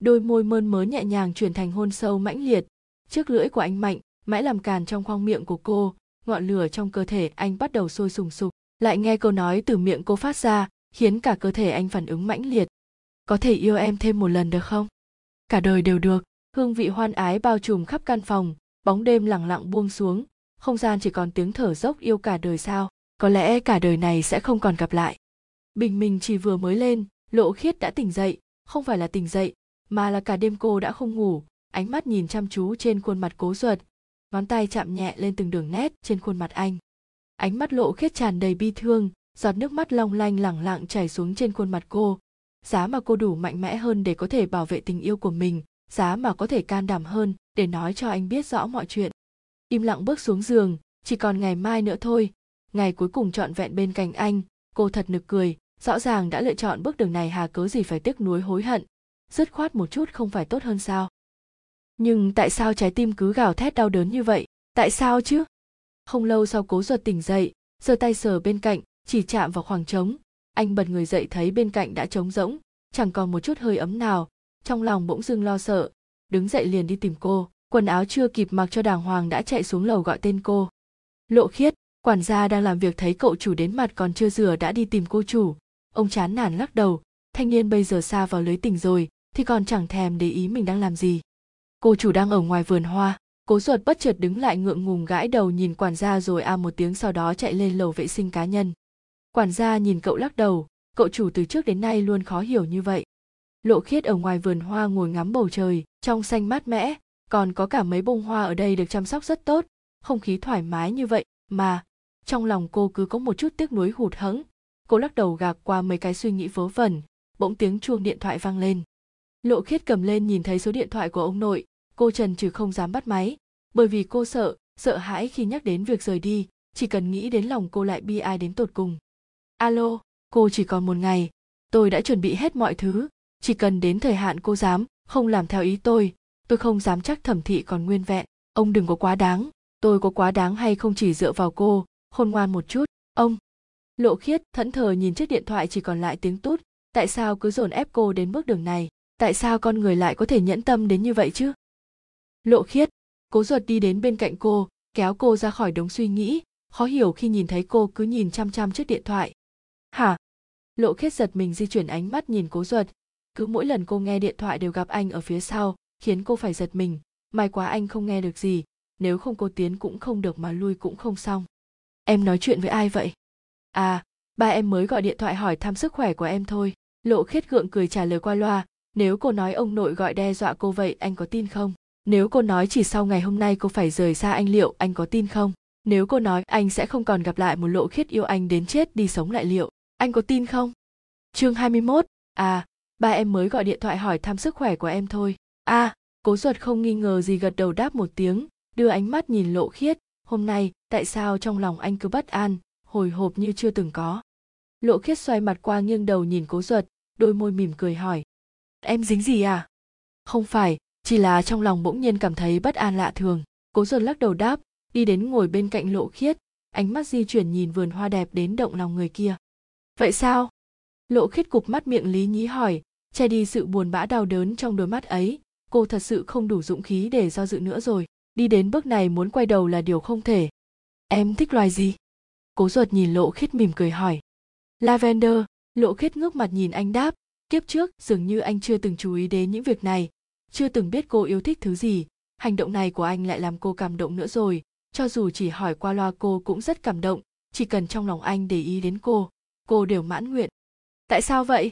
Đôi môi mơn mớ nhẹ nhàng chuyển thành hôn sâu mãnh liệt. Chiếc lưỡi của anh mạnh, mãi làm càn trong khoang miệng của cô. Ngọn lửa trong cơ thể anh bắt đầu sôi sùng sục. Lại nghe câu nói từ miệng cô phát ra, khiến cả cơ thể anh phản ứng mãnh liệt. Có thể yêu em thêm một lần được không? Cả đời đều được. Hương vị hoan ái bao trùm khắp căn phòng, bóng đêm lặng lặng buông xuống không gian chỉ còn tiếng thở dốc yêu cả đời sao? Có lẽ cả đời này sẽ không còn gặp lại. Bình minh chỉ vừa mới lên, lộ khiết đã tỉnh dậy. Không phải là tỉnh dậy, mà là cả đêm cô đã không ngủ. Ánh mắt nhìn chăm chú trên khuôn mặt cố ruột. Ngón tay chạm nhẹ lên từng đường nét trên khuôn mặt anh. Ánh mắt lộ khiết tràn đầy bi thương, giọt nước mắt long lanh lẳng lặng chảy xuống trên khuôn mặt cô. Giá mà cô đủ mạnh mẽ hơn để có thể bảo vệ tình yêu của mình, giá mà có thể can đảm hơn để nói cho anh biết rõ mọi chuyện im lặng bước xuống giường, chỉ còn ngày mai nữa thôi. Ngày cuối cùng trọn vẹn bên cạnh anh, cô thật nực cười, rõ ràng đã lựa chọn bước đường này hà cớ gì phải tiếc nuối hối hận. Dứt khoát một chút không phải tốt hơn sao? Nhưng tại sao trái tim cứ gào thét đau đớn như vậy? Tại sao chứ? Không lâu sau cố ruột tỉnh dậy, giơ tay sờ bên cạnh, chỉ chạm vào khoảng trống. Anh bật người dậy thấy bên cạnh đã trống rỗng, chẳng còn một chút hơi ấm nào. Trong lòng bỗng dưng lo sợ, đứng dậy liền đi tìm cô quần áo chưa kịp mặc cho đàng hoàng đã chạy xuống lầu gọi tên cô. Lộ khiết, quản gia đang làm việc thấy cậu chủ đến mặt còn chưa rửa đã đi tìm cô chủ. Ông chán nản lắc đầu. Thanh niên bây giờ xa vào lưới tình rồi, thì còn chẳng thèm để ý mình đang làm gì. Cô chủ đang ở ngoài vườn hoa. Cố ruột bất chợt đứng lại ngượng ngùng gãi đầu nhìn quản gia rồi a một tiếng sau đó chạy lên lầu vệ sinh cá nhân. Quản gia nhìn cậu lắc đầu. Cậu chủ từ trước đến nay luôn khó hiểu như vậy. Lộ khiết ở ngoài vườn hoa ngồi ngắm bầu trời, trong xanh mát mẻ còn có cả mấy bông hoa ở đây được chăm sóc rất tốt, không khí thoải mái như vậy mà trong lòng cô cứ có một chút tiếc nuối hụt hẫng. Cô lắc đầu gạt qua mấy cái suy nghĩ vớ vẩn, bỗng tiếng chuông điện thoại vang lên. Lộ khiết cầm lên nhìn thấy số điện thoại của ông nội, cô trần trừ không dám bắt máy, bởi vì cô sợ sợ hãi khi nhắc đến việc rời đi, chỉ cần nghĩ đến lòng cô lại bi ai đến tột cùng. Alo, cô chỉ còn một ngày, tôi đã chuẩn bị hết mọi thứ, chỉ cần đến thời hạn cô dám, không làm theo ý tôi tôi không dám chắc thẩm thị còn nguyên vẹn. Ông đừng có quá đáng. Tôi có quá đáng hay không chỉ dựa vào cô? Khôn ngoan một chút. Ông. Lộ khiết, thẫn thờ nhìn chiếc điện thoại chỉ còn lại tiếng tút. Tại sao cứ dồn ép cô đến bước đường này? Tại sao con người lại có thể nhẫn tâm đến như vậy chứ? Lộ khiết. Cố ruột đi đến bên cạnh cô, kéo cô ra khỏi đống suy nghĩ. Khó hiểu khi nhìn thấy cô cứ nhìn chăm chăm chiếc điện thoại. Hả? Lộ khiết giật mình di chuyển ánh mắt nhìn cố ruột. Cứ mỗi lần cô nghe điện thoại đều gặp anh ở phía sau khiến cô phải giật mình. May quá anh không nghe được gì nếu không cô tiến cũng không được mà lui cũng không xong. Em nói chuyện với ai vậy? À ba em mới gọi điện thoại hỏi thăm sức khỏe của em thôi. Lộ khiết gượng cười trả lời qua loa nếu cô nói ông nội gọi đe dọa cô vậy anh có tin không? Nếu cô nói chỉ sau ngày hôm nay cô phải rời xa anh liệu anh có tin không? Nếu cô nói anh sẽ không còn gặp lại một lộ khiết yêu anh đến chết đi sống lại liệu anh có tin không? Chương 21, à ba em mới gọi điện thoại hỏi thăm sức khỏe của em thôi à cố ruột không nghi ngờ gì gật đầu đáp một tiếng, đưa ánh mắt nhìn lộ khiết. Hôm nay, tại sao trong lòng anh cứ bất an, hồi hộp như chưa từng có? Lộ khiết xoay mặt qua nghiêng đầu nhìn cố ruột, đôi môi mỉm cười hỏi. Em dính gì à? Không phải, chỉ là trong lòng bỗng nhiên cảm thấy bất an lạ thường. Cố ruột lắc đầu đáp, đi đến ngồi bên cạnh lộ khiết. Ánh mắt di chuyển nhìn vườn hoa đẹp đến động lòng người kia. Vậy sao? Lộ khiết cục mắt miệng lý nhí hỏi, che đi sự buồn bã đau đớn trong đôi mắt ấy cô thật sự không đủ dũng khí để do dự nữa rồi. Đi đến bước này muốn quay đầu là điều không thể. Em thích loài gì? Cố ruột nhìn lộ khiết mỉm cười hỏi. Lavender. Lộ khiết ngước mặt nhìn anh đáp. Kiếp trước, dường như anh chưa từng chú ý đến những việc này. Chưa từng biết cô yêu thích thứ gì. Hành động này của anh lại làm cô cảm động nữa rồi. Cho dù chỉ hỏi qua loa cô cũng rất cảm động. Chỉ cần trong lòng anh để ý đến cô cô đều mãn nguyện. Tại sao vậy?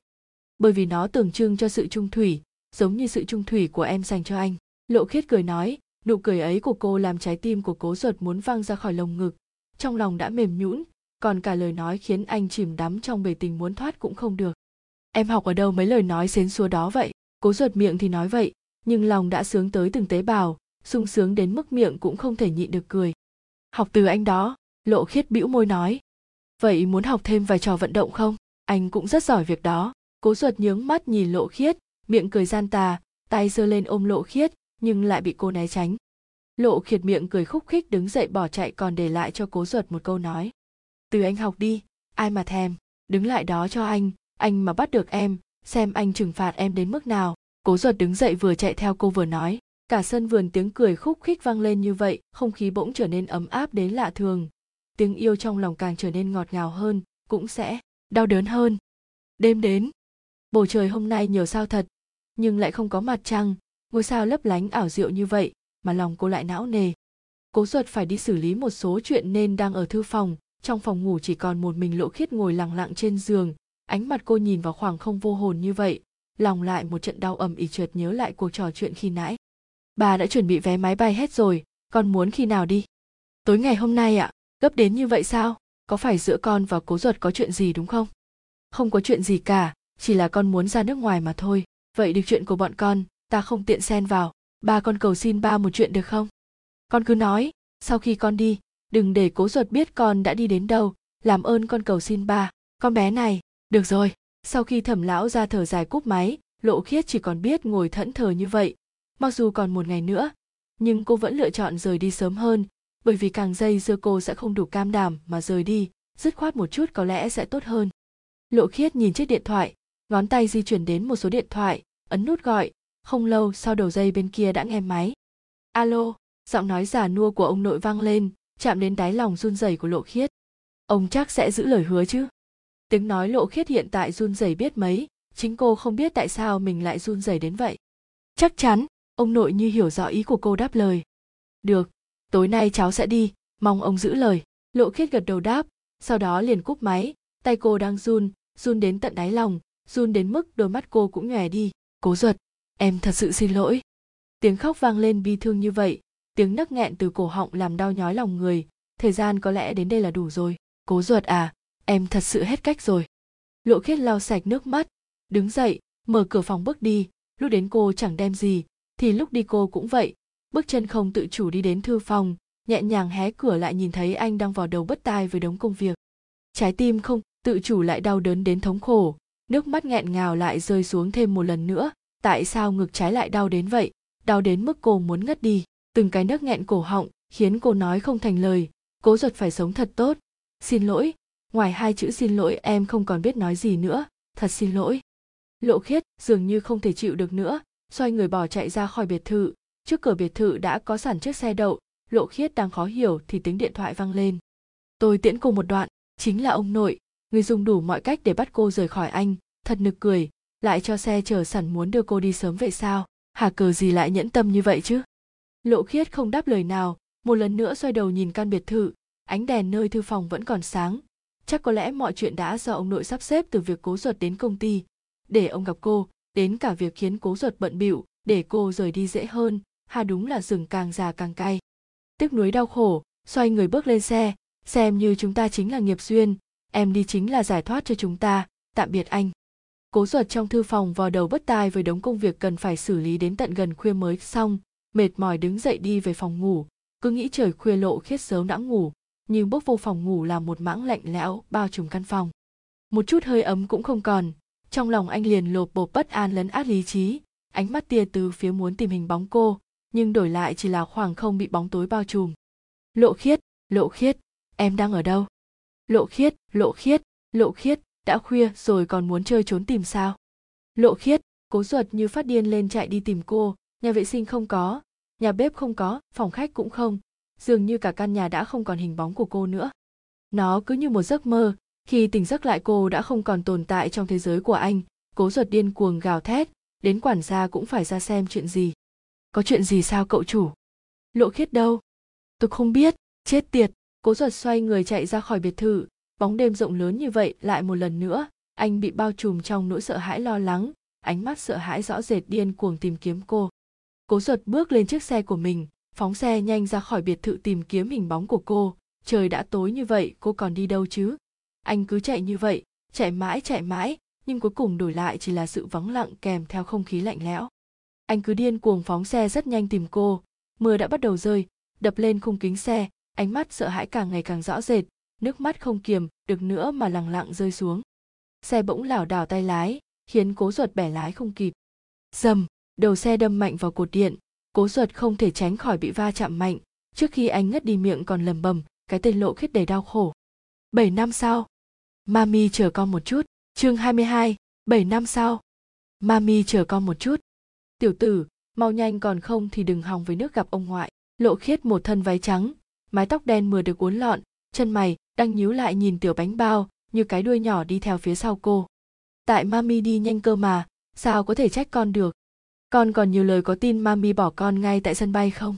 Bởi vì nó tượng trưng cho sự trung thủy giống như sự trung thủy của em dành cho anh. Lộ khiết cười nói, nụ cười ấy của cô làm trái tim của cố ruột muốn văng ra khỏi lồng ngực. Trong lòng đã mềm nhũn, còn cả lời nói khiến anh chìm đắm trong bể tình muốn thoát cũng không được. Em học ở đâu mấy lời nói xến xúa đó vậy? Cố ruột miệng thì nói vậy, nhưng lòng đã sướng tới từng tế bào, sung sướng đến mức miệng cũng không thể nhịn được cười. Học từ anh đó, lộ khiết bĩu môi nói. Vậy muốn học thêm vài trò vận động không? Anh cũng rất giỏi việc đó. Cố ruột nhướng mắt nhìn lộ khiết miệng cười gian tà, tay giơ lên ôm lộ khiết, nhưng lại bị cô né tránh. Lộ khiết miệng cười khúc khích đứng dậy bỏ chạy còn để lại cho cố ruột một câu nói. Từ anh học đi, ai mà thèm, đứng lại đó cho anh anh mà bắt được em, xem anh trừng phạt em đến mức nào. Cố ruột đứng dậy vừa chạy theo cô vừa nói. Cả sân vườn tiếng cười khúc khích vang lên như vậy, không khí bỗng trở nên ấm áp đến lạ thường. Tiếng yêu trong lòng càng trở nên ngọt ngào hơn, cũng sẽ đau đớn hơn. Đêm đến, bầu trời hôm nay nhiều sao thật nhưng lại không có mặt trăng. Ngôi sao lấp lánh ảo diệu như vậy, mà lòng cô lại não nề. Cố ruột phải đi xử lý một số chuyện nên đang ở thư phòng. Trong phòng ngủ chỉ còn một mình lộ khiết ngồi lặng lặng trên giường. Ánh mặt cô nhìn vào khoảng không vô hồn như vậy, lòng lại một trận đau ầm ỉ trượt nhớ lại cuộc trò chuyện khi nãy. Bà đã chuẩn bị vé máy bay hết rồi, con muốn khi nào đi? Tối ngày hôm nay ạ, gấp đến như vậy sao? Có phải giữa con và cố ruột có chuyện gì đúng không? Không có chuyện gì cả, chỉ là con muốn ra nước ngoài mà thôi vậy được chuyện của bọn con, ta không tiện xen vào. Ba con cầu xin ba một chuyện được không? Con cứ nói, sau khi con đi, đừng để cố ruột biết con đã đi đến đâu. Làm ơn con cầu xin ba. Con bé này, được rồi. Sau khi thẩm lão ra thở dài cúp máy, lộ khiết chỉ còn biết ngồi thẫn thờ như vậy. Mặc dù còn một ngày nữa, nhưng cô vẫn lựa chọn rời đi sớm hơn, bởi vì càng dây dưa cô sẽ không đủ cam đảm mà rời đi. Dứt khoát một chút có lẽ sẽ tốt hơn. Lộ khiết nhìn chiếc điện thoại, ngón tay di chuyển đến một số điện thoại ấn nút gọi. Không lâu sau đầu dây bên kia đã nghe máy. Alo, giọng nói giả nua của ông nội vang lên, chạm đến đáy lòng run rẩy của lộ khiết. Ông chắc sẽ giữ lời hứa chứ? Tiếng nói lộ khiết hiện tại run rẩy biết mấy, chính cô không biết tại sao mình lại run rẩy đến vậy. Chắc chắn, ông nội như hiểu rõ ý của cô đáp lời. Được, tối nay cháu sẽ đi, mong ông giữ lời. Lộ khiết gật đầu đáp, sau đó liền cúp máy. Tay cô đang run run đến tận đáy lòng, run đến mức đôi mắt cô cũng nhòe đi cố ruột em thật sự xin lỗi. Tiếng khóc vang lên bi thương như vậy, tiếng nấc nghẹn từ cổ họng làm đau nhói lòng người. Thời gian có lẽ đến đây là đủ rồi. Cố ruột à em thật sự hết cách rồi. Lộ khiết lau sạch nước mắt, đứng dậy, mở cửa phòng bước đi. Lúc đến cô chẳng đem gì, thì lúc đi cô cũng vậy. Bước chân không tự chủ đi đến thư phòng, nhẹ nhàng hé cửa lại nhìn thấy anh đang vào đầu bất tai với đống công việc. Trái tim không tự chủ lại đau đớn đến thống khổ nước mắt nghẹn ngào lại rơi xuống thêm một lần nữa. Tại sao ngực trái lại đau đến vậy? Đau đến mức cô muốn ngất đi. Từng cái nước nghẹn cổ họng khiến cô nói không thành lời. Cố ruột phải sống thật tốt. Xin lỗi. Ngoài hai chữ xin lỗi, em không còn biết nói gì nữa. Thật xin lỗi. Lộ khiết, dường như không thể chịu được nữa. Xoay người bỏ chạy ra khỏi biệt thự. Trước cửa biệt thự đã có sẵn chiếc xe đậu. Lộ khiết đang khó hiểu thì tiếng điện thoại vang lên. Tôi tiễn cô một đoạn. Chính là ông nội người dùng đủ mọi cách để bắt cô rời khỏi anh. Thật nực cười. Lại cho xe chở sẵn muốn đưa cô đi sớm vậy sao? Hà cờ gì lại nhẫn tâm như vậy chứ? Lộ khiết không đáp lời nào. Một lần nữa xoay đầu nhìn căn biệt thự. Ánh đèn nơi thư phòng vẫn còn sáng. Chắc có lẽ mọi chuyện đã do ông nội sắp xếp từ việc cố ruột đến công ty. Để ông gặp cô, đến cả việc khiến cố ruột bận bịu, để cô rời đi dễ hơn. Hà đúng là rừng càng già càng cay. Tiếc nuối đau khổ, xoay người bước lên xe. Xem như chúng ta chính là nghiệp duyên em đi chính là giải thoát cho chúng ta, tạm biệt anh. Cố ruột trong thư phòng vào đầu bất tai với đống công việc cần phải xử lý đến tận gần khuya mới xong, mệt mỏi đứng dậy đi về phòng ngủ. Cứ nghĩ trời khuya lộ khiết sớm đã ngủ, nhưng bước vô phòng ngủ là một mãng lạnh lẽo, bao trùm căn phòng. Một chút hơi ấm cũng không còn, trong lòng anh liền lột bột bất an lấn át lý trí. Ánh mắt tia từ phía muốn tìm hình bóng cô, nhưng đổi lại chỉ là khoảng không bị bóng tối bao trùm. Lộ khiết lộ khiết, em đang ở đâu? Lộ khiết lộ khiết lộ khiết, đã khuya rồi còn muốn chơi trốn tìm sao? Lộ khiết, cố ruột như phát điên lên chạy đi tìm cô, nhà vệ sinh không có, nhà bếp không có, phòng khách cũng không, dường như cả căn nhà đã không còn hình bóng của cô nữa. Nó cứ như một giấc mơ, khi tỉnh giấc lại cô đã không còn tồn tại trong thế giới của anh, cố ruột điên cuồng gào thét, đến quản gia cũng phải ra xem chuyện gì. Có chuyện gì sao cậu chủ? Lộ khiết đâu? Tôi không biết, chết tiệt cố duật xoay người chạy ra khỏi biệt thự. Bóng đêm rộng lớn như vậy lại một lần nữa, anh bị bao trùm trong nỗi sợ hãi lo lắng, ánh mắt sợ hãi rõ rệt điên cuồng tìm kiếm cô. Cố duật bước lên chiếc xe của mình, phóng xe nhanh ra khỏi biệt thự tìm kiếm hình bóng của cô. Trời đã tối như vậy, cô còn đi đâu chứ? Anh cứ chạy như vậy, chạy mãi chạy mãi, nhưng cuối cùng đổi lại chỉ là sự vắng lặng kèm theo không khí lạnh lẽo. Anh cứ điên cuồng phóng xe rất nhanh tìm cô. Mưa đã bắt đầu rơi, đập lên khung kính xe ánh mắt sợ hãi càng ngày càng rõ rệt nước mắt không kiềm được nữa mà lặng lặng rơi xuống. Xe bỗng lảo đảo tay lái khiến cố ruột bẻ lái không kịp. Dầm đầu xe đâm mạnh vào cột điện cố ruột không thể tránh khỏi bị va chạm mạnh trước khi anh ngất đi miệng còn lầm bầm cái tên lộ khiết đầy đau khổ. Bảy năm sau mami chờ con một chút chương 22, bảy năm sau. Mami chờ con một chút. Tiểu tử mau nhanh còn không thì đừng hòng với nước gặp ông ngoại lộ khiết một thân váy trắng mái tóc đen mưa được uốn lọn, chân mày đang nhíu lại nhìn tiểu bánh bao như cái đuôi nhỏ đi theo phía sau cô. Tại mami đi nhanh cơ mà, sao có thể trách con được? Con còn nhiều lời có tin mami bỏ con ngay tại sân bay không?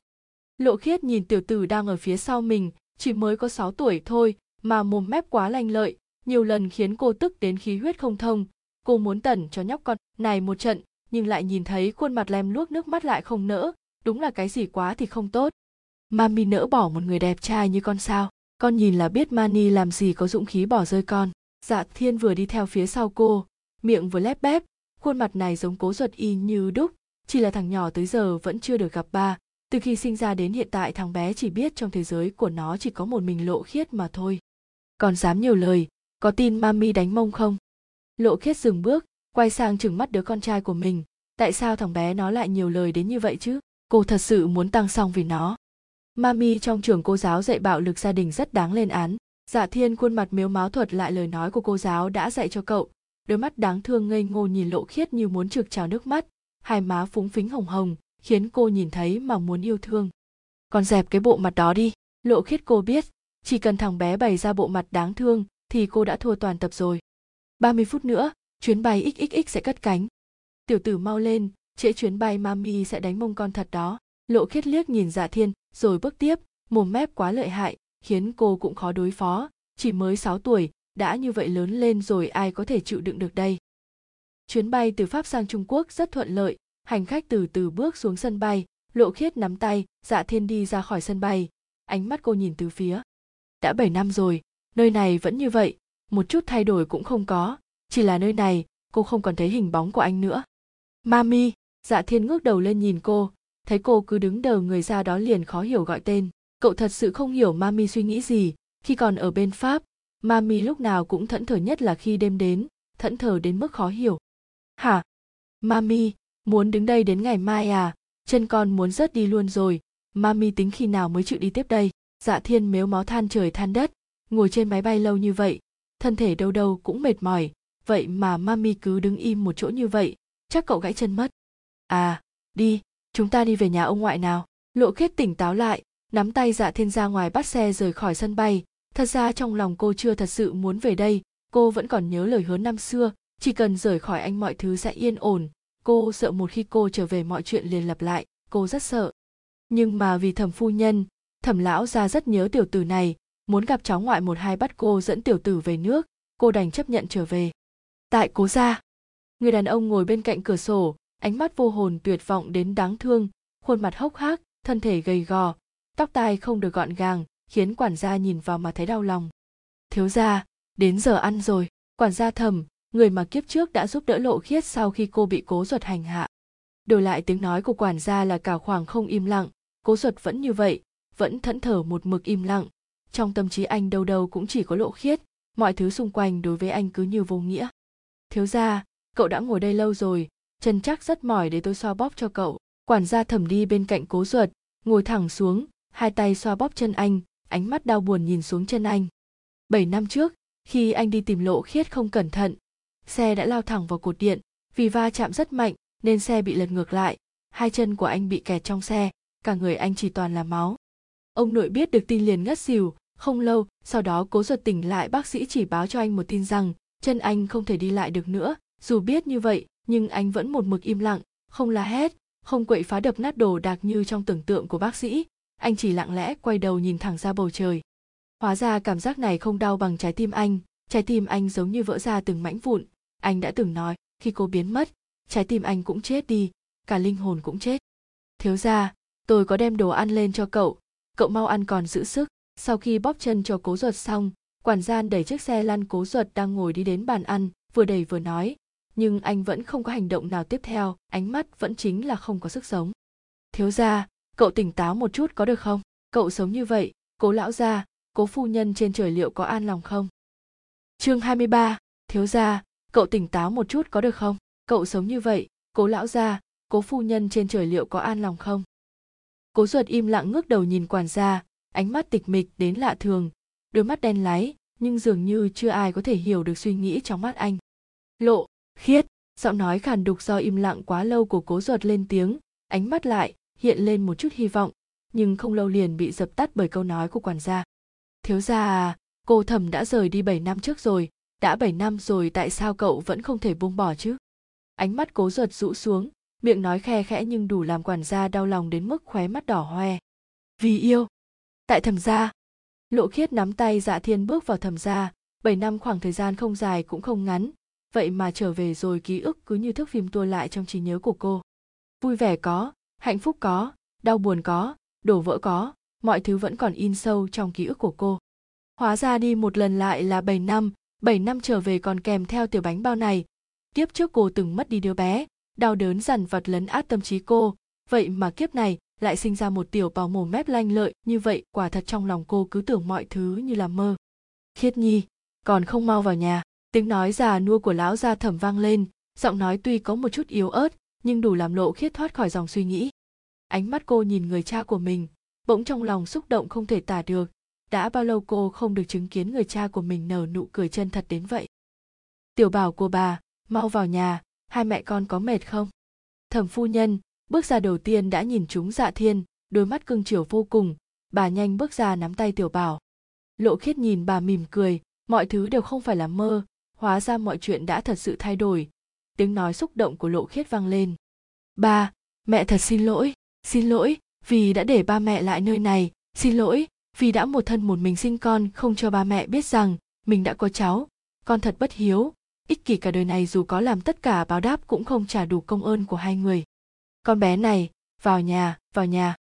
Lộ khiết nhìn tiểu tử đang ở phía sau mình, chỉ mới có 6 tuổi thôi mà mồm mép quá lanh lợi, nhiều lần khiến cô tức đến khí huyết không thông. Cô muốn tẩn cho nhóc con này một trận, nhưng lại nhìn thấy khuôn mặt lem luốc nước mắt lại không nỡ, đúng là cái gì quá thì không tốt mami nỡ bỏ một người đẹp trai như con sao. Con nhìn là biết mani làm gì có dũng khí bỏ rơi con. Dạ thiên vừa đi theo phía sau cô, miệng vừa lép bép, khuôn mặt này giống cố ruột y như đúc. Chỉ là thằng nhỏ tới giờ vẫn chưa được gặp ba. Từ khi sinh ra đến hiện tại, thằng bé chỉ biết trong thế giới của nó chỉ có một mình lộ khiết mà thôi. Còn dám nhiều lời, có tin mami đánh mông không? Lộ khiết dừng bước, quay sang chừng mắt đứa con trai của mình. Tại sao thằng bé nó lại nhiều lời đến như vậy chứ? Cô thật sự muốn tăng xong vì nó mami trong trường cô giáo dạy bạo lực gia đình rất đáng lên án. Dạ thiên khuôn mặt miếu máu thuật lại lời nói của cô giáo đã dạy cho cậu. Đôi mắt đáng thương ngây ngô nhìn lộ khiết như muốn trực trào nước mắt. Hai má phúng phính hồng hồng, khiến cô nhìn thấy mà muốn yêu thương. Còn dẹp cái bộ mặt đó đi. Lộ khiết cô biết, chỉ cần thằng bé bày ra bộ mặt đáng thương thì cô đã thua toàn tập rồi. 30 phút nữa, chuyến bay xxx sẽ cất cánh. Tiểu tử mau lên, trễ chuyến bay mami sẽ đánh mông con thật đó lộ khiết liếc nhìn dạ thiên, rồi bước tiếp. Mồm mép quá lợi hại, khiến cô cũng khó đối phó. Chỉ mới 6 tuổi, đã như vậy lớn lên rồi ai có thể chịu đựng được đây? Chuyến bay từ pháp sang trung quốc rất thuận lợi. Hành khách từ từ bước xuống sân bay. Lộ khiết nắm tay dạ thiên đi ra khỏi sân bay. Ánh mắt cô nhìn từ phía. Đã 7 năm rồi, nơi này vẫn như vậy. Một chút thay đổi cũng không có. Chỉ là nơi này, cô không còn thấy hình bóng của anh nữa. Mami! Dạ thiên ngước đầu lên nhìn cô thấy cô cứ đứng đờ người ra đó liền khó hiểu gọi tên. Cậu thật sự không hiểu mami suy nghĩ gì. Khi còn ở bên pháp, mami lúc nào cũng thẫn thờ nhất là khi đêm đến, thẫn thờ đến mức khó hiểu. Hả? Mami, muốn đứng đây đến ngày mai à? Chân con muốn rớt đi luôn rồi. Mami tính khi nào mới chịu đi tiếp đây? Dạ thiên mếu máu than trời than đất, ngồi trên máy bay lâu như vậy, thân thể đâu đâu cũng mệt mỏi. Vậy mà mami cứ đứng im một chỗ như vậy, chắc cậu gãy chân mất. À đi chúng ta đi về nhà ông ngoại nào. Lộ khiết tỉnh táo lại, nắm tay dạ thiên ra ngoài bắt xe rời khỏi sân bay. Thật ra trong lòng cô chưa thật sự muốn về đây, cô vẫn còn nhớ lời hứa năm xưa, chỉ cần rời khỏi anh mọi thứ sẽ yên ổn. Cô sợ một khi cô trở về mọi chuyện liền lặp lại, cô rất sợ. Nhưng mà vì thẩm phu nhân, thẩm lão ra rất nhớ tiểu tử này, muốn gặp cháu ngoại một hai bắt cô dẫn tiểu tử về nước, cô đành chấp nhận trở về. Tại cố gia. Người đàn ông ngồi bên cạnh cửa sổ ánh mắt vô hồn tuyệt vọng đến đáng thương, khuôn mặt hốc hác, thân thể gầy gò, tóc tai không được gọn gàng, khiến quản gia nhìn vào mà thấy đau lòng. Thiếu gia, đến giờ ăn rồi. Quản gia thầm, người mà kiếp trước đã giúp đỡ lộ khiết sau khi cô bị cố ruột hành hạ. Đổi lại tiếng nói của quản gia là cả khoảng không im lặng, cố ruột vẫn như vậy, vẫn thẫn thở một mực im lặng. Trong tâm trí anh đâu đâu cũng chỉ có lộ khiết, mọi thứ xung quanh đối với anh cứ như vô nghĩa. Thiếu gia, cậu đã ngồi đây lâu rồi chân chắc rất mỏi để tôi xoa bóp cho cậu. Quản gia thẩm đi bên cạnh cố ruột, ngồi thẳng xuống, hai tay xoa bóp chân anh, ánh mắt đau buồn nhìn xuống chân anh. Bảy năm trước, khi anh đi tìm lộ khiết không cẩn thận, xe đã lao thẳng vào cột điện, vì va chạm rất mạnh nên xe bị lật ngược lại, hai chân của anh bị kẹt trong xe, cả người anh chỉ toàn là máu. Ông nội biết được tin liền ngất xỉu, không lâu, sau đó cố ruột tỉnh lại bác sĩ chỉ báo cho anh một tin rằng chân anh không thể đi lại được nữa, dù biết như vậy nhưng anh vẫn một mực im lặng, không la hét, không quậy phá đập nát đồ đạc như trong tưởng tượng của bác sĩ. Anh chỉ lặng lẽ quay đầu nhìn thẳng ra bầu trời. Hóa ra cảm giác này không đau bằng trái tim anh, trái tim anh giống như vỡ ra từng mảnh vụn. Anh đã từng nói, khi cô biến mất, trái tim anh cũng chết đi, cả linh hồn cũng chết. Thiếu ra tôi có đem đồ ăn lên cho cậu cậu mau ăn còn giữ sức. Sau khi bóp chân cho cố ruột xong, quản gian đẩy chiếc xe lăn cố ruột đang ngồi đi đến bàn ăn, vừa đẩy vừa nói nhưng anh vẫn không có hành động nào tiếp theo ánh mắt vẫn chính là không có sức sống. Thiếu gia cậu tỉnh táo một chút có được không? Cậu sống như vậy cố lão gia cố phu nhân trên trời liệu có an lòng không? Chương 23, thiếu gia cậu tỉnh táo một chút có được không? Cậu sống như vậy cố lão gia cố phu nhân trên trời liệu có an lòng không? Cố ruột im lặng ngước đầu nhìn quản gia ánh mắt tịch mịch đến lạ thường. Đôi mắt đen láy nhưng dường như chưa ai có thể hiểu được suy nghĩ trong mắt anh. Lộ khiết, giọng nói khàn đục do im lặng quá lâu của cố ruột lên tiếng, ánh mắt lại hiện lên một chút hy vọng, nhưng không lâu liền bị dập tắt bởi câu nói của quản gia. Thiếu gia à cô thẩm đã rời đi 7 năm trước rồi, đã 7 năm rồi tại sao cậu vẫn không thể buông bỏ chứ? Ánh mắt cố ruột rũ xuống, miệng nói khe khẽ nhưng đủ làm quản gia đau lòng đến mức khóe mắt đỏ hoe. Vì yêu. Tại thẩm gia. Lộ khiết nắm tay dạ thiên bước vào thẩm gia. Bảy năm khoảng thời gian không dài cũng không ngắn vậy mà trở về rồi ký ức cứ như thước phim tua lại trong trí nhớ của cô. Vui vẻ có, hạnh phúc có, đau buồn có, đổ vỡ có, mọi thứ vẫn còn in sâu trong ký ức của cô. Hóa ra đi một lần lại là 7 năm 7 năm trở về còn kèm theo tiểu bánh bao này. Kiếp trước cô từng mất đi đứa bé, đau đớn dằn vặt lấn át tâm trí cô. Vậy mà kiếp này lại sinh ra một tiểu bào mồm mép lanh lợi như vậy, quả thật trong lòng cô cứ tưởng mọi thứ như là mơ. Khiết nhi, còn không mau vào nhà tiếng nói già nua của lão gia thẩm vang lên, giọng nói tuy có một chút yếu ớt, nhưng đủ làm lộ khiết thoát khỏi dòng suy nghĩ. Ánh mắt cô nhìn người cha của mình, bỗng trong lòng xúc động không thể tả được, đã bao lâu cô không được chứng kiến người cha của mình nở nụ cười chân thật đến vậy? Tiểu bảo của bà, mau vào nhà, hai mẹ con có mệt không? Thẩm phu nhân, bước ra đầu tiên đã nhìn chúng dạ thiên, đôi mắt cưng chiều vô cùng, bà nhanh bước ra nắm tay tiểu bảo. Lộ khiết nhìn bà mỉm cười, mọi thứ đều không phải là mơ hóa ra mọi chuyện đã thật sự thay đổi. Tiếng nói xúc động của lộ khiết vang lên. Ba, mẹ thật xin lỗi. Xin lỗi, vì đã để ba mẹ lại nơi này. Xin lỗi, vì đã một thân một mình sinh con, không cho ba mẹ biết rằng mình đã có cháu. Con thật bất hiếu. Ích kỷ cả đời này dù có làm tất cả báo đáp cũng không trả đủ công ơn của hai người. Con bé này, vào nhà vào nhà.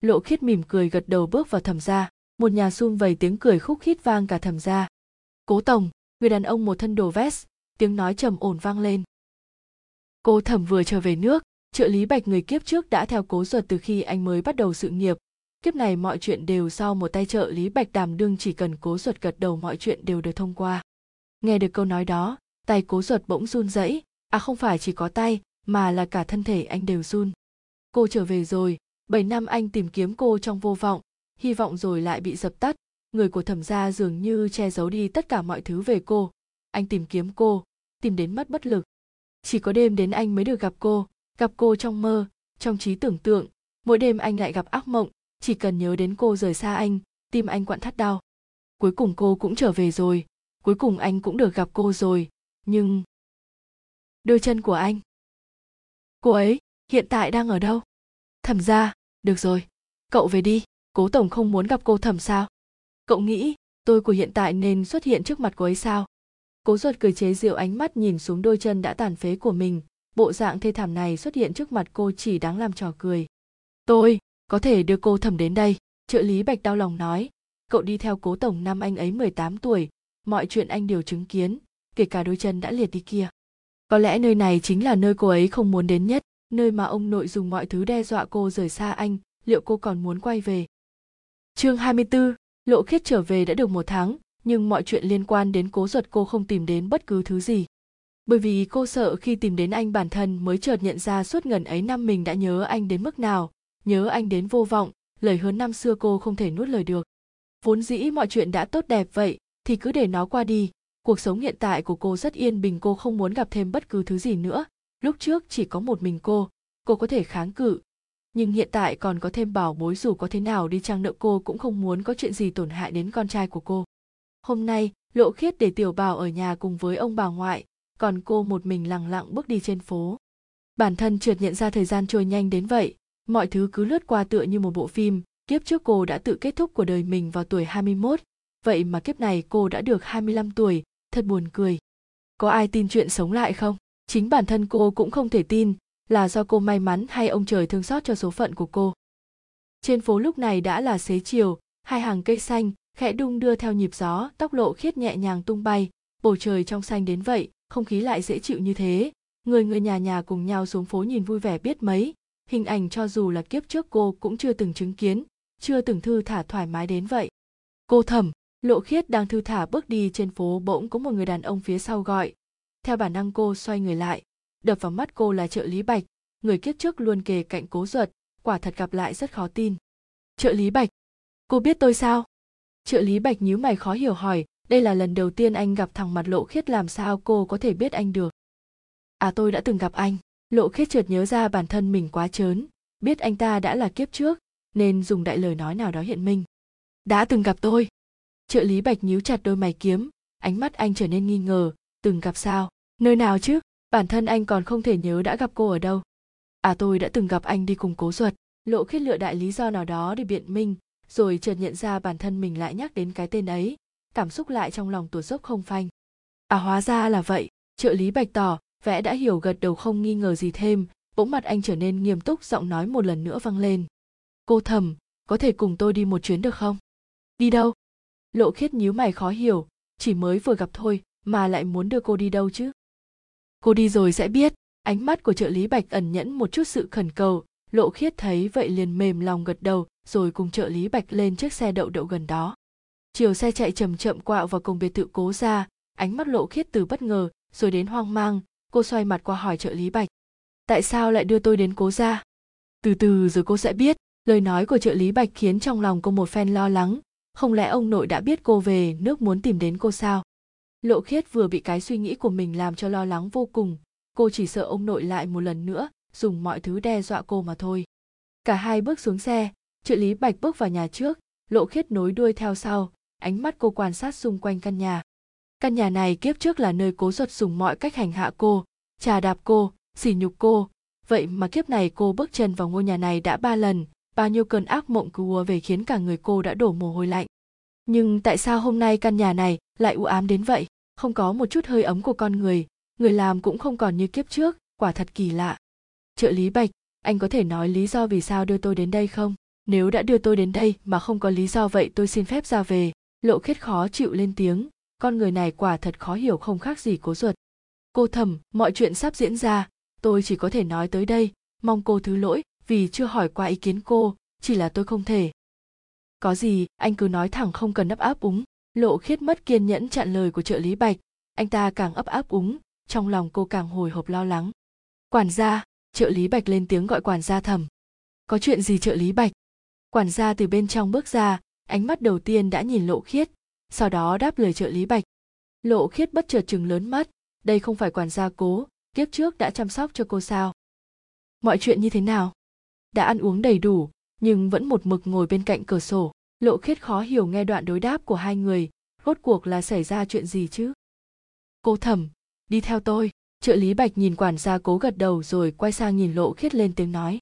Lộ khiết mỉm cười gật đầu bước vào thẩm gia. Một nhà sum vầy tiếng cười khúc khít vang cả thẩm gia. Cố tổng người đàn ông một thân đồ vest, tiếng nói trầm ổn vang lên. Cô thẩm vừa trở về nước, trợ lý bạch người kiếp trước đã theo cố ruột từ khi anh mới bắt đầu sự nghiệp. Kiếp này mọi chuyện đều sau một tay trợ lý bạch đảm đương chỉ cần cố ruột gật đầu mọi chuyện đều được thông qua. Nghe được câu nói đó, tay cố ruột bỗng run rẩy. À không phải chỉ có tay, mà là cả thân thể anh đều run. Cô trở về rồi, bảy năm anh tìm kiếm cô trong vô vọng. Hy vọng rồi lại bị dập tắt người của thẩm gia dường như che giấu đi tất cả mọi thứ về cô. Anh tìm kiếm cô, tìm đến mất bất lực. Chỉ có đêm đến anh mới được gặp cô gặp cô trong mơ, trong trí tưởng tượng. Mỗi đêm anh lại gặp ác mộng, chỉ cần nhớ đến cô rời xa anh, tim anh quặn thắt đau. Cuối cùng cô cũng trở về rồi, cuối cùng anh cũng được gặp cô rồi, nhưng đôi chân của anh, cô ấy hiện tại đang ở đâu? Thẩm ra được rồi, cậu về đi, cố tổng không muốn gặp cô thẩm sao? Cậu nghĩ tôi của hiện tại nên xuất hiện trước mặt cô ấy sao? Cố ruột cười chế giễu ánh mắt nhìn xuống đôi chân đã tàn phế của mình. Bộ dạng thê thảm này xuất hiện trước mặt cô chỉ đáng làm trò cười. Tôi có thể đưa cô thẩm đến đây trợ lý bạch đau lòng nói. Cậu đi theo cố tổng năm anh ấy 18 tuổi. Mọi chuyện anh đều chứng kiến kể cả đôi chân đã liệt đi kia. Có lẽ nơi này chính là nơi cô ấy không muốn đến nhất nơi mà ông nội dùng mọi thứ đe dọa cô rời xa anh. Liệu cô còn muốn quay về? Chương 24, lộ khiết trở về đã được một tháng, nhưng mọi chuyện liên quan đến cố ruột cô không tìm đến bất cứ thứ gì. Bởi vì cô sợ khi tìm đến anh bản thân mới chợt nhận ra suốt ngần ấy năm mình đã nhớ anh đến mức nào, nhớ anh đến vô vọng, lời hứa năm xưa cô không thể nuốt lời được. Vốn dĩ mọi chuyện đã tốt đẹp vậy, thì cứ để nó qua đi. Cuộc sống hiện tại của cô rất yên bình, cô không muốn gặp thêm bất cứ thứ gì nữa. Lúc trước chỉ có một mình cô cô có thể kháng cự nhưng hiện tại còn có thêm bảo bối dù có thế nào đi chăng nữa cô cũng không muốn có chuyện gì tổn hại đến con trai của cô hôm nay lộ khiết để tiểu bảo ở nhà cùng với ông bà ngoại còn cô một mình lặng lặng bước đi trên phố bản thân trượt nhận ra thời gian trôi nhanh đến vậy mọi thứ cứ lướt qua tựa như một bộ phim kiếp trước cô đã tự kết thúc của đời mình vào tuổi 21, vậy mà kiếp này cô đã được 25 tuổi, thật buồn cười. Có ai tin chuyện sống lại không? Chính bản thân cô cũng không thể tin, là do cô may mắn hay ông trời thương xót cho số phận của cô. Trên phố lúc này đã là xế chiều, hai hàng cây xanh, khẽ đung đưa theo nhịp gió, tóc lộ khiết nhẹ nhàng tung bay, bầu trời trong xanh đến vậy, không khí lại dễ chịu như thế. Người người nhà nhà cùng nhau xuống phố nhìn vui vẻ biết mấy, hình ảnh cho dù là kiếp trước cô cũng chưa từng chứng kiến, chưa từng thư thả thoải mái đến vậy. Cô thầm, lộ khiết đang thư thả bước đi trên phố bỗng có một người đàn ông phía sau gọi. Theo bản năng cô xoay người lại, đập vào mắt cô là trợ lý bạch, người kiếp trước luôn kề cạnh cố duật quả thật gặp lại rất khó tin. Trợ lý bạch, cô biết tôi sao? Trợ lý bạch nhíu mày khó hiểu hỏi, đây là lần đầu tiên anh gặp thằng mặt lộ khiết làm sao cô có thể biết anh được? À tôi đã từng gặp anh, lộ khiết chợt nhớ ra bản thân mình quá trớn biết anh ta đã là kiếp trước, nên dùng đại lời nói nào đó hiện minh. Đã từng gặp tôi. Trợ lý bạch nhíu chặt đôi mày kiếm, ánh mắt anh trở nên nghi ngờ, từng gặp sao? Nơi nào chứ? Bản thân anh còn không thể nhớ đã gặp cô ở đâu. À tôi đã từng gặp anh đi cùng cố duật lộ khiết lựa đại lý do nào đó để biện minh, rồi chợt nhận ra bản thân mình lại nhắc đến cái tên ấy, cảm xúc lại trong lòng tuột dốc không phanh. À hóa ra là vậy, trợ lý bạch tỏ vẽ đã hiểu gật đầu không nghi ngờ gì thêm, bỗng mặt anh trở nên nghiêm túc, giọng nói một lần nữa vang lên. Cô thầm, có thể cùng tôi đi một chuyến được không? Đi đâu? Lộ khiết nhíu mày khó hiểu, chỉ mới vừa gặp thôi mà lại muốn đưa cô đi đâu chứ? Cô đi rồi sẽ biết. Ánh mắt của trợ lý bạch ẩn nhẫn một chút sự khẩn cầu. Lộ khiết thấy vậy liền mềm lòng gật đầu, rồi cùng trợ lý bạch lên chiếc xe đậu đậu gần đó. Chiều xe chạy chậm chậm quạo vào cùng biệt thự cố ra ánh mắt lộ khiết từ bất ngờ, rồi đến hoang mang. Cô xoay mặt qua hỏi trợ lý bạch, tại sao lại đưa tôi đến cố ra từ từ rồi cô sẽ biết. Lời nói của trợ lý bạch khiến trong lòng cô một phen lo lắng. Không lẽ ông nội đã biết cô về, nước muốn tìm đến cô sao? Lộ khiết vừa bị cái suy nghĩ của mình làm cho lo lắng vô cùng. Cô chỉ sợ ông nội lại một lần nữa, dùng mọi thứ đe dọa cô mà thôi. Cả hai bước xuống xe, trợ lý bạch bước vào nhà trước, lộ khiết nối đuôi theo sau, ánh mắt cô quan sát xung quanh căn nhà. Căn nhà này kiếp trước là nơi cố ruột dùng mọi cách hành hạ cô, trà đạp cô, sỉ nhục cô. Vậy mà kiếp này cô bước chân vào ngôi nhà này đã ba lần, bao nhiêu cơn ác mộng cứ ùa về khiến cả người cô đã đổ mồ hôi lạnh nhưng tại sao hôm nay căn nhà này lại u ám đến vậy? Không có một chút hơi ấm của con người. Người làm cũng không còn như kiếp trước. Quả thật kỳ lạ. Trợ lý bạch, anh có thể nói lý do vì sao đưa tôi đến đây không? Nếu đã đưa tôi đến đây mà không có lý do vậy tôi xin phép ra về. Lộ khiết khó chịu lên tiếng. Con người này quả thật khó hiểu không khác gì cố ruột. Cô thầm, mọi chuyện sắp diễn ra. Tôi chỉ có thể nói tới đây. Mong cô thứ lỗi vì chưa hỏi qua ý kiến cô. Chỉ là tôi không thể có gì, anh cứ nói thẳng không cần ấp áp úng. Lộ khiết mất kiên nhẫn chặn lời của trợ lý bạch. Anh ta càng ấp áp úng, trong lòng cô càng hồi hộp lo lắng. Quản gia, trợ lý bạch lên tiếng gọi quản gia thầm. Có chuyện gì trợ lý bạch? Quản gia từ bên trong bước ra, ánh mắt đầu tiên đã nhìn lộ khiết, sau đó đáp lời trợ lý bạch. Lộ khiết bất chợt chừng lớn mắt, đây không phải quản gia cố, kiếp trước đã chăm sóc cho cô sao? Mọi chuyện như thế nào? Đã ăn uống đầy đủ nhưng vẫn một mực ngồi bên cạnh cửa sổ. Lộ khiết khó hiểu nghe đoạn đối đáp của hai người. Rốt cuộc là xảy ra chuyện gì chứ? Cô thẩm đi theo tôi. Trợ lý bạch nhìn quản gia cố gật đầu rồi quay sang nhìn lộ khiết lên tiếng nói.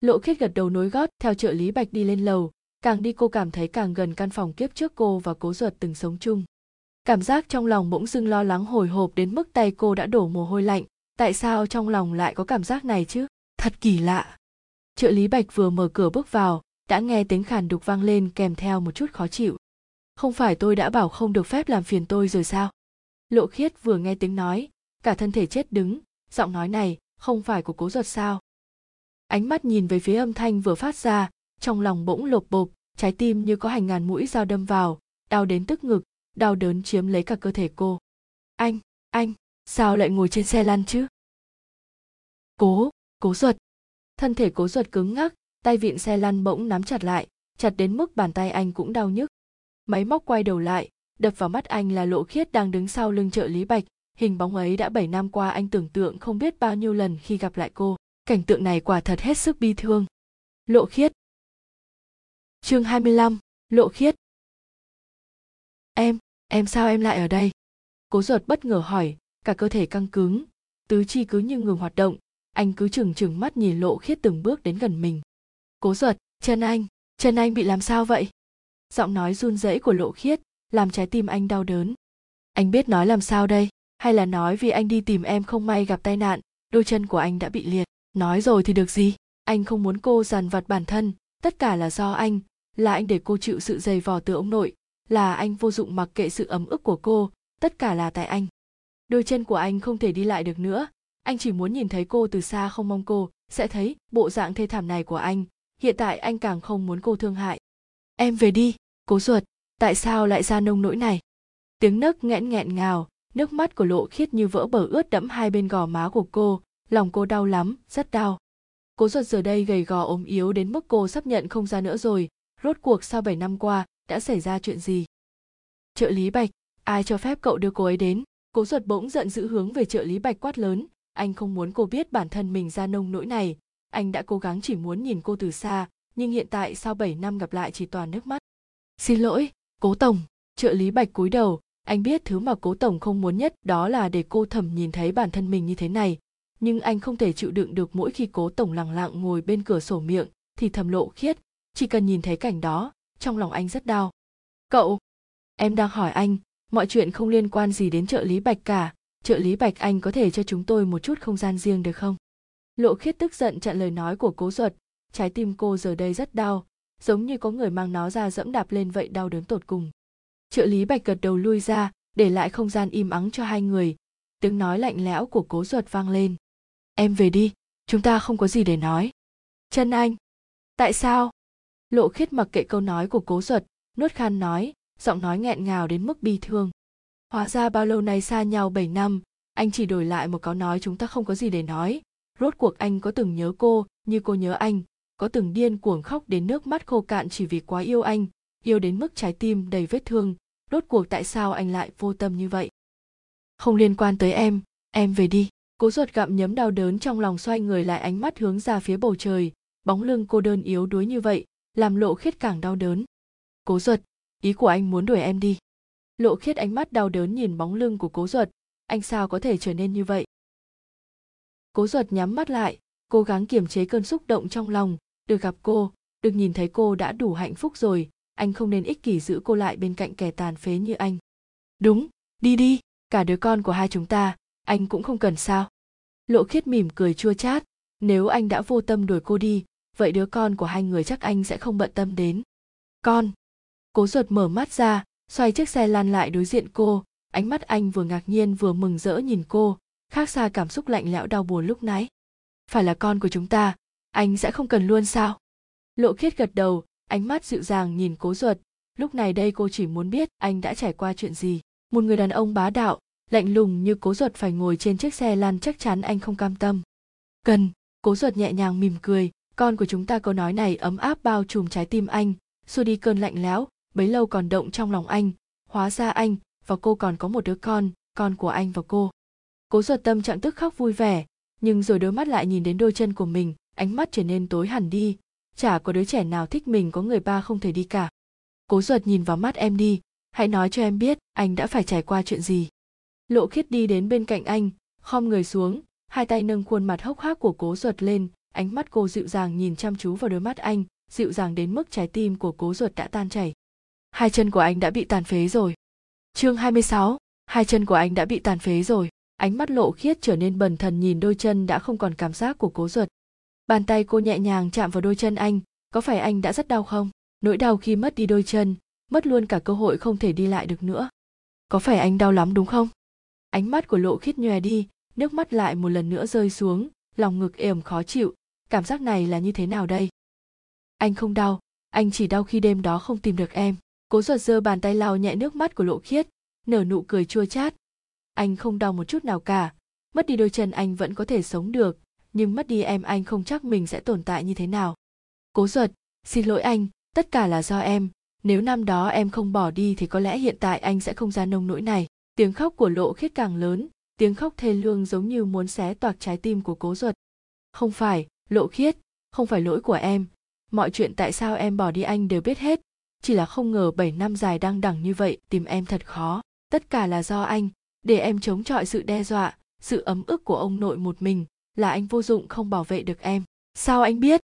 Lộ khiết gật đầu nối gót, theo trợ lý bạch đi lên lầu. Càng đi cô cảm thấy càng gần căn phòng kiếp trước cô và cố ruột từng sống chung. Cảm giác trong lòng bỗng dưng lo lắng hồi hộp đến mức tay cô đã đổ mồ hôi lạnh. Tại sao trong lòng lại có cảm giác này chứ? Thật kỳ lạ! Trợ lý bạch vừa mở cửa bước vào, đã nghe tiếng khàn đục vang lên kèm theo một chút khó chịu. Không phải tôi đã bảo không được phép làm phiền tôi rồi sao? Lộ khiết vừa nghe tiếng nói, cả thân thể chết đứng, giọng nói này không phải của cố giật sao? Ánh mắt nhìn về phía âm thanh vừa phát ra, trong lòng bỗng lột bộp, trái tim như có hành ngàn mũi dao đâm vào, đau đến tức ngực, đau đớn chiếm lấy cả cơ thể cô. Anh anh, sao lại ngồi trên xe lăn chứ? Cố cố ruột thân thể cố ruột cứng ngắc tay vịn xe lăn bỗng nắm chặt lại chặt đến mức bàn tay anh cũng đau nhức. Máy móc quay đầu lại đập vào mắt anh là lộ khiết đang đứng sau lưng trợ lý bạch. Hình bóng ấy đã 7 năm qua anh tưởng tượng không biết bao nhiêu lần khi gặp lại cô. Cảnh tượng này quả thật hết sức bi thương. Lộ khiết. Chương 25, lộ khiết. Em em sao em lại ở đây? Cố ruột bất ngờ hỏi cả cơ thể căng cứng. Tứ chi cứ như ngừng hoạt động anh cứ chừng chừng mắt nhìn lộ khiết từng bước đến gần mình. Cố duật chân anh chân anh bị làm sao vậy? Giọng nói run rẩy của lộ khiết làm trái tim anh đau đớn. Anh biết nói làm sao đây? Hay là nói vì anh đi tìm em không may gặp tai nạn, đôi chân của anh đã bị liệt? Nói rồi thì được gì? Anh không muốn cô dằn vặt bản thân, tất cả là do anh, là anh để cô chịu sự dày vò từ ông nội, là anh vô dụng mặc kệ sự ấm ức của cô, tất cả là tại anh. Đôi chân của anh không thể đi lại được nữa anh chỉ muốn nhìn thấy cô từ xa không mong cô sẽ thấy bộ dạng thê thảm này của anh. Hiện tại anh càng không muốn cô thương hại. Em về đi, cố ruột, tại sao lại ra nông nỗi này? Tiếng nấc nghẹn nghẹn ngào, nước mắt của lộ khiết như vỡ bờ ướt đẫm hai bên gò má của cô, lòng cô đau lắm, rất đau. Cố ruột giờ đây gầy gò ốm yếu đến mức cô sắp nhận không ra nữa rồi. Rốt cuộc sau 7 năm qua, đã xảy ra chuyện gì? Trợ lý bạch, ai cho phép cậu đưa cô ấy đến? Cố ruột bỗng giận dữ hướng về trợ lý bạch quát lớn anh không muốn cô biết bản thân mình ra nông nỗi này. Anh đã cố gắng chỉ muốn nhìn cô từ xa, nhưng hiện tại sau 7 năm gặp lại chỉ toàn nước mắt. Xin lỗi, cố tổng, trợ lý bạch cúi đầu. Anh biết thứ mà cố tổng không muốn nhất đó là để cô thầm nhìn thấy bản thân mình như thế này. Nhưng anh không thể chịu đựng được mỗi khi cố tổng lặng lặng ngồi bên cửa sổ miệng, thì thầm lộ khiết. Chỉ cần nhìn thấy cảnh đó, trong lòng anh rất đau. Cậu, em đang hỏi anh, mọi chuyện không liên quan gì đến trợ lý bạch cả trợ lý bạch anh có thể cho chúng tôi một chút không gian riêng được không? Lộ khiết tức giận chặn lời nói của cố duật trái tim cô giờ đây rất đau giống như có người mang nó ra dẫm đạp lên vậy đau đớn tột cùng. Trợ lý bạch gật đầu lui ra để lại không gian im ắng cho hai người. Tiếng nói lạnh lẽo của cố Duật vang lên. Em về đi chúng ta không có gì để nói. Chân anh tại sao? Lộ khiết mặc kệ câu nói của cố Duật, nuốt khan nói giọng nói nghẹn ngào đến mức bi thương hóa ra bao lâu nay xa nhau 7 năm, anh chỉ đổi lại một câu nói chúng ta không có gì để nói. Rốt cuộc anh có từng nhớ cô như cô nhớ anh, có từng điên cuồng khóc đến nước mắt khô cạn chỉ vì quá yêu anh, yêu đến mức trái tim đầy vết thương. Rốt cuộc tại sao anh lại vô tâm như vậy? Không liên quan tới em em về đi. Cố ruột gặm nhấm đau đớn trong lòng xoay người lại ánh mắt hướng ra phía bầu trời, bóng lưng cô đơn yếu đuối như vậy, làm lộ khiết càng đau đớn. Cố ruột, ý của anh muốn đuổi em đi lộ khiết ánh mắt đau đớn nhìn bóng lưng của cố Duật, anh sao có thể trở nên như vậy? Cố Duật nhắm mắt lại cố gắng kiềm chế cơn xúc động trong lòng. Được gặp cô được nhìn thấy cô đã đủ hạnh phúc rồi. Anh không nên ích kỷ giữ cô lại bên cạnh kẻ tàn phế như anh. Đúng đi đi cả đứa con của hai chúng ta anh cũng không cần sao. Lộ khiết mỉm cười chua chát. Nếu anh đã vô tâm đuổi cô đi vậy đứa con của hai người chắc anh sẽ không bận tâm đến. Con! Cố ruột mở mắt ra xoay chiếc xe lan lại đối diện cô, ánh mắt anh vừa ngạc nhiên vừa mừng rỡ nhìn cô, khác xa cảm xúc lạnh lẽo đau buồn lúc nãy. Phải là con của chúng ta, anh sẽ không cần luôn sao? Lộ khiết gật đầu, ánh mắt dịu dàng nhìn cố ruột. Lúc này đây cô chỉ muốn biết anh đã trải qua chuyện gì. Một người đàn ông bá đạo, lạnh lùng như cố ruột phải ngồi trên chiếc xe lan chắc chắn anh không cam tâm. Cần, cố ruột nhẹ nhàng mỉm cười, con của chúng ta câu nói này ấm áp bao trùm trái tim anh, xua đi cơn lạnh lẽo bấy lâu còn động trong lòng anh, hóa ra anh và cô còn có một đứa con con của anh và cô. Cố ruột tâm trạng tức khóc vui vẻ, nhưng rồi đôi mắt lại nhìn đến đôi chân của mình, ánh mắt trở nên tối hẳn đi. Chả có đứa trẻ nào thích mình, có người ba không thể đi cả. Cố ruột nhìn vào mắt em đi, hãy nói cho em biết anh đã phải trải qua chuyện gì. Lộ khiết đi đến bên cạnh anh, khom người xuống, hai tay nâng khuôn mặt hốc hác của cố ruột lên, ánh mắt cô dịu dàng nhìn chăm chú vào đôi mắt anh, dịu dàng đến mức trái tim của cố ruột đã tan chảy hai chân của anh đã bị tàn phế rồi. Chương 26, hai chân của anh đã bị tàn phế rồi. Ánh mắt lộ khiết trở nên bần thần nhìn đôi chân đã không còn cảm giác của cố ruột. Bàn tay cô nhẹ nhàng chạm vào đôi chân anh có phải anh đã rất đau không? Nỗi đau khi mất đi đôi chân mất luôn cả cơ hội không thể đi lại được nữa. Có phải anh đau lắm đúng không? Ánh mắt của lộ khiết nhòe đi nước mắt lại một lần nữa rơi xuống lòng ngực ềm khó chịu. Cảm giác này là như thế nào đây? Anh không đau anh chỉ đau khi đêm đó không tìm được em cố ruột giơ bàn tay lau nhẹ nước mắt của lộ khiết, nở nụ cười chua chát. Anh không đau một chút nào cả. Mất đi đôi chân anh vẫn có thể sống được, nhưng mất đi em anh không chắc mình sẽ tồn tại như thế nào. Cố ruột xin lỗi anh, tất cả là do em. Nếu năm đó em không bỏ đi thì có lẽ hiện tại anh sẽ không ra nông nỗi này. Tiếng khóc của lộ khiết càng lớn, tiếng khóc thê lương giống như muốn xé toạc trái tim của cố ruột không phải, lộ khiết, không phải lỗi của em. Mọi chuyện tại sao em bỏ đi anh đều biết hết chỉ là không ngờ 7 năm dài đang đẳng như vậy, tìm em thật khó. Tất cả là do anh. Để em chống chọi sự đe dọa, sự ấm ức của ông nội một mình, là anh vô dụng không bảo vệ được em. Sao anh biết?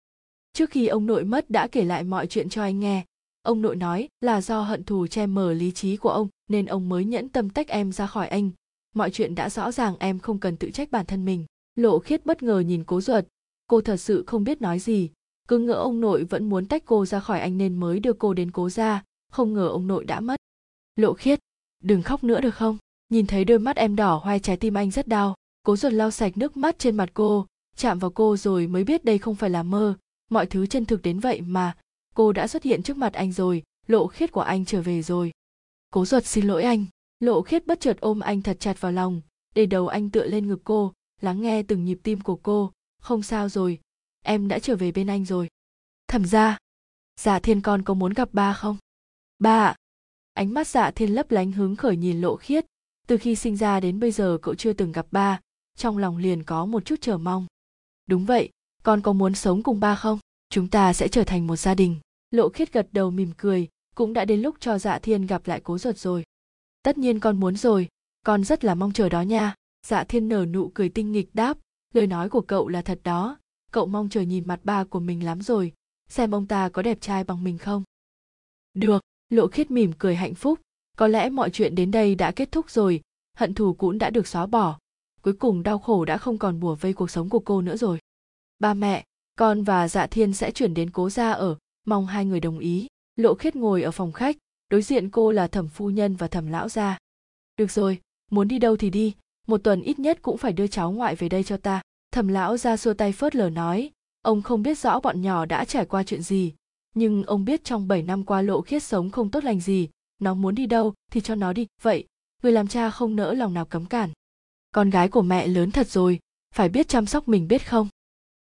Trước khi ông nội mất đã kể lại mọi chuyện cho anh nghe. Ông nội nói là do hận thù che mờ lý trí của ông, nên ông mới nhẫn tâm tách em ra khỏi anh. Mọi chuyện đã rõ ràng em không cần tự trách bản thân mình. Lộ khiết bất ngờ nhìn cố ruột. Cô thật sự không biết nói gì cứ ngỡ ông nội vẫn muốn tách cô ra khỏi anh nên mới đưa cô đến cố ra không ngờ ông nội đã mất. Lộ khiết, đừng khóc nữa được không? Nhìn thấy đôi mắt em đỏ hoe trái tim anh rất đau, cố ruột lau sạch nước mắt trên mặt cô, chạm vào cô rồi mới biết đây không phải là mơ. Mọi thứ chân thực đến vậy mà, cô đã xuất hiện trước mặt anh rồi, lộ khiết của anh trở về rồi. Cố ruột xin lỗi anh. Lộ khiết bất chợt ôm anh thật chặt vào lòng, để đầu anh tựa lên ngực cô, lắng nghe từng nhịp tim của cô. Không sao rồi em đã trở về bên anh rồi. Thẩm ra dạ thiên con có muốn gặp ba không? Ba ạ. Ánh mắt dạ thiên lấp lánh hứng khởi nhìn lộ khiết. Từ khi sinh ra đến bây giờ cậu chưa từng gặp ba. Trong lòng liền có một chút chờ mong. Đúng vậy, con có muốn sống cùng ba không? Chúng ta sẽ trở thành một gia đình. Lộ khiết gật đầu mỉm cười, cũng đã đến lúc cho dạ thiên gặp lại cố ruột rồi. Tất nhiên con muốn rồi, con rất là mong chờ đó nha. Dạ thiên nở nụ cười tinh nghịch đáp, lời nói của cậu là thật đó cậu mong chờ nhìn mặt ba của mình lắm rồi. Xem ông ta có đẹp trai bằng mình không? Được, lộ khiết mỉm cười hạnh phúc. Có lẽ mọi chuyện đến đây đã kết thúc rồi. Hận thù cũng đã được xóa bỏ. Cuối cùng đau khổ đã không còn bùa vây cuộc sống của cô nữa rồi. Ba mẹ, con và dạ thiên sẽ chuyển đến cố gia ở. Mong hai người đồng ý. Lộ khiết ngồi ở phòng khách. Đối diện cô là thẩm phu nhân và thẩm lão gia. Được rồi, muốn đi đâu thì đi. Một tuần ít nhất cũng phải đưa cháu ngoại về đây cho ta thẩm lão ra xua tay phớt lờ nói, ông không biết rõ bọn nhỏ đã trải qua chuyện gì, nhưng ông biết trong 7 năm qua lộ khiết sống không tốt lành gì, nó muốn đi đâu thì cho nó đi, vậy, người làm cha không nỡ lòng nào cấm cản. Con gái của mẹ lớn thật rồi, phải biết chăm sóc mình biết không?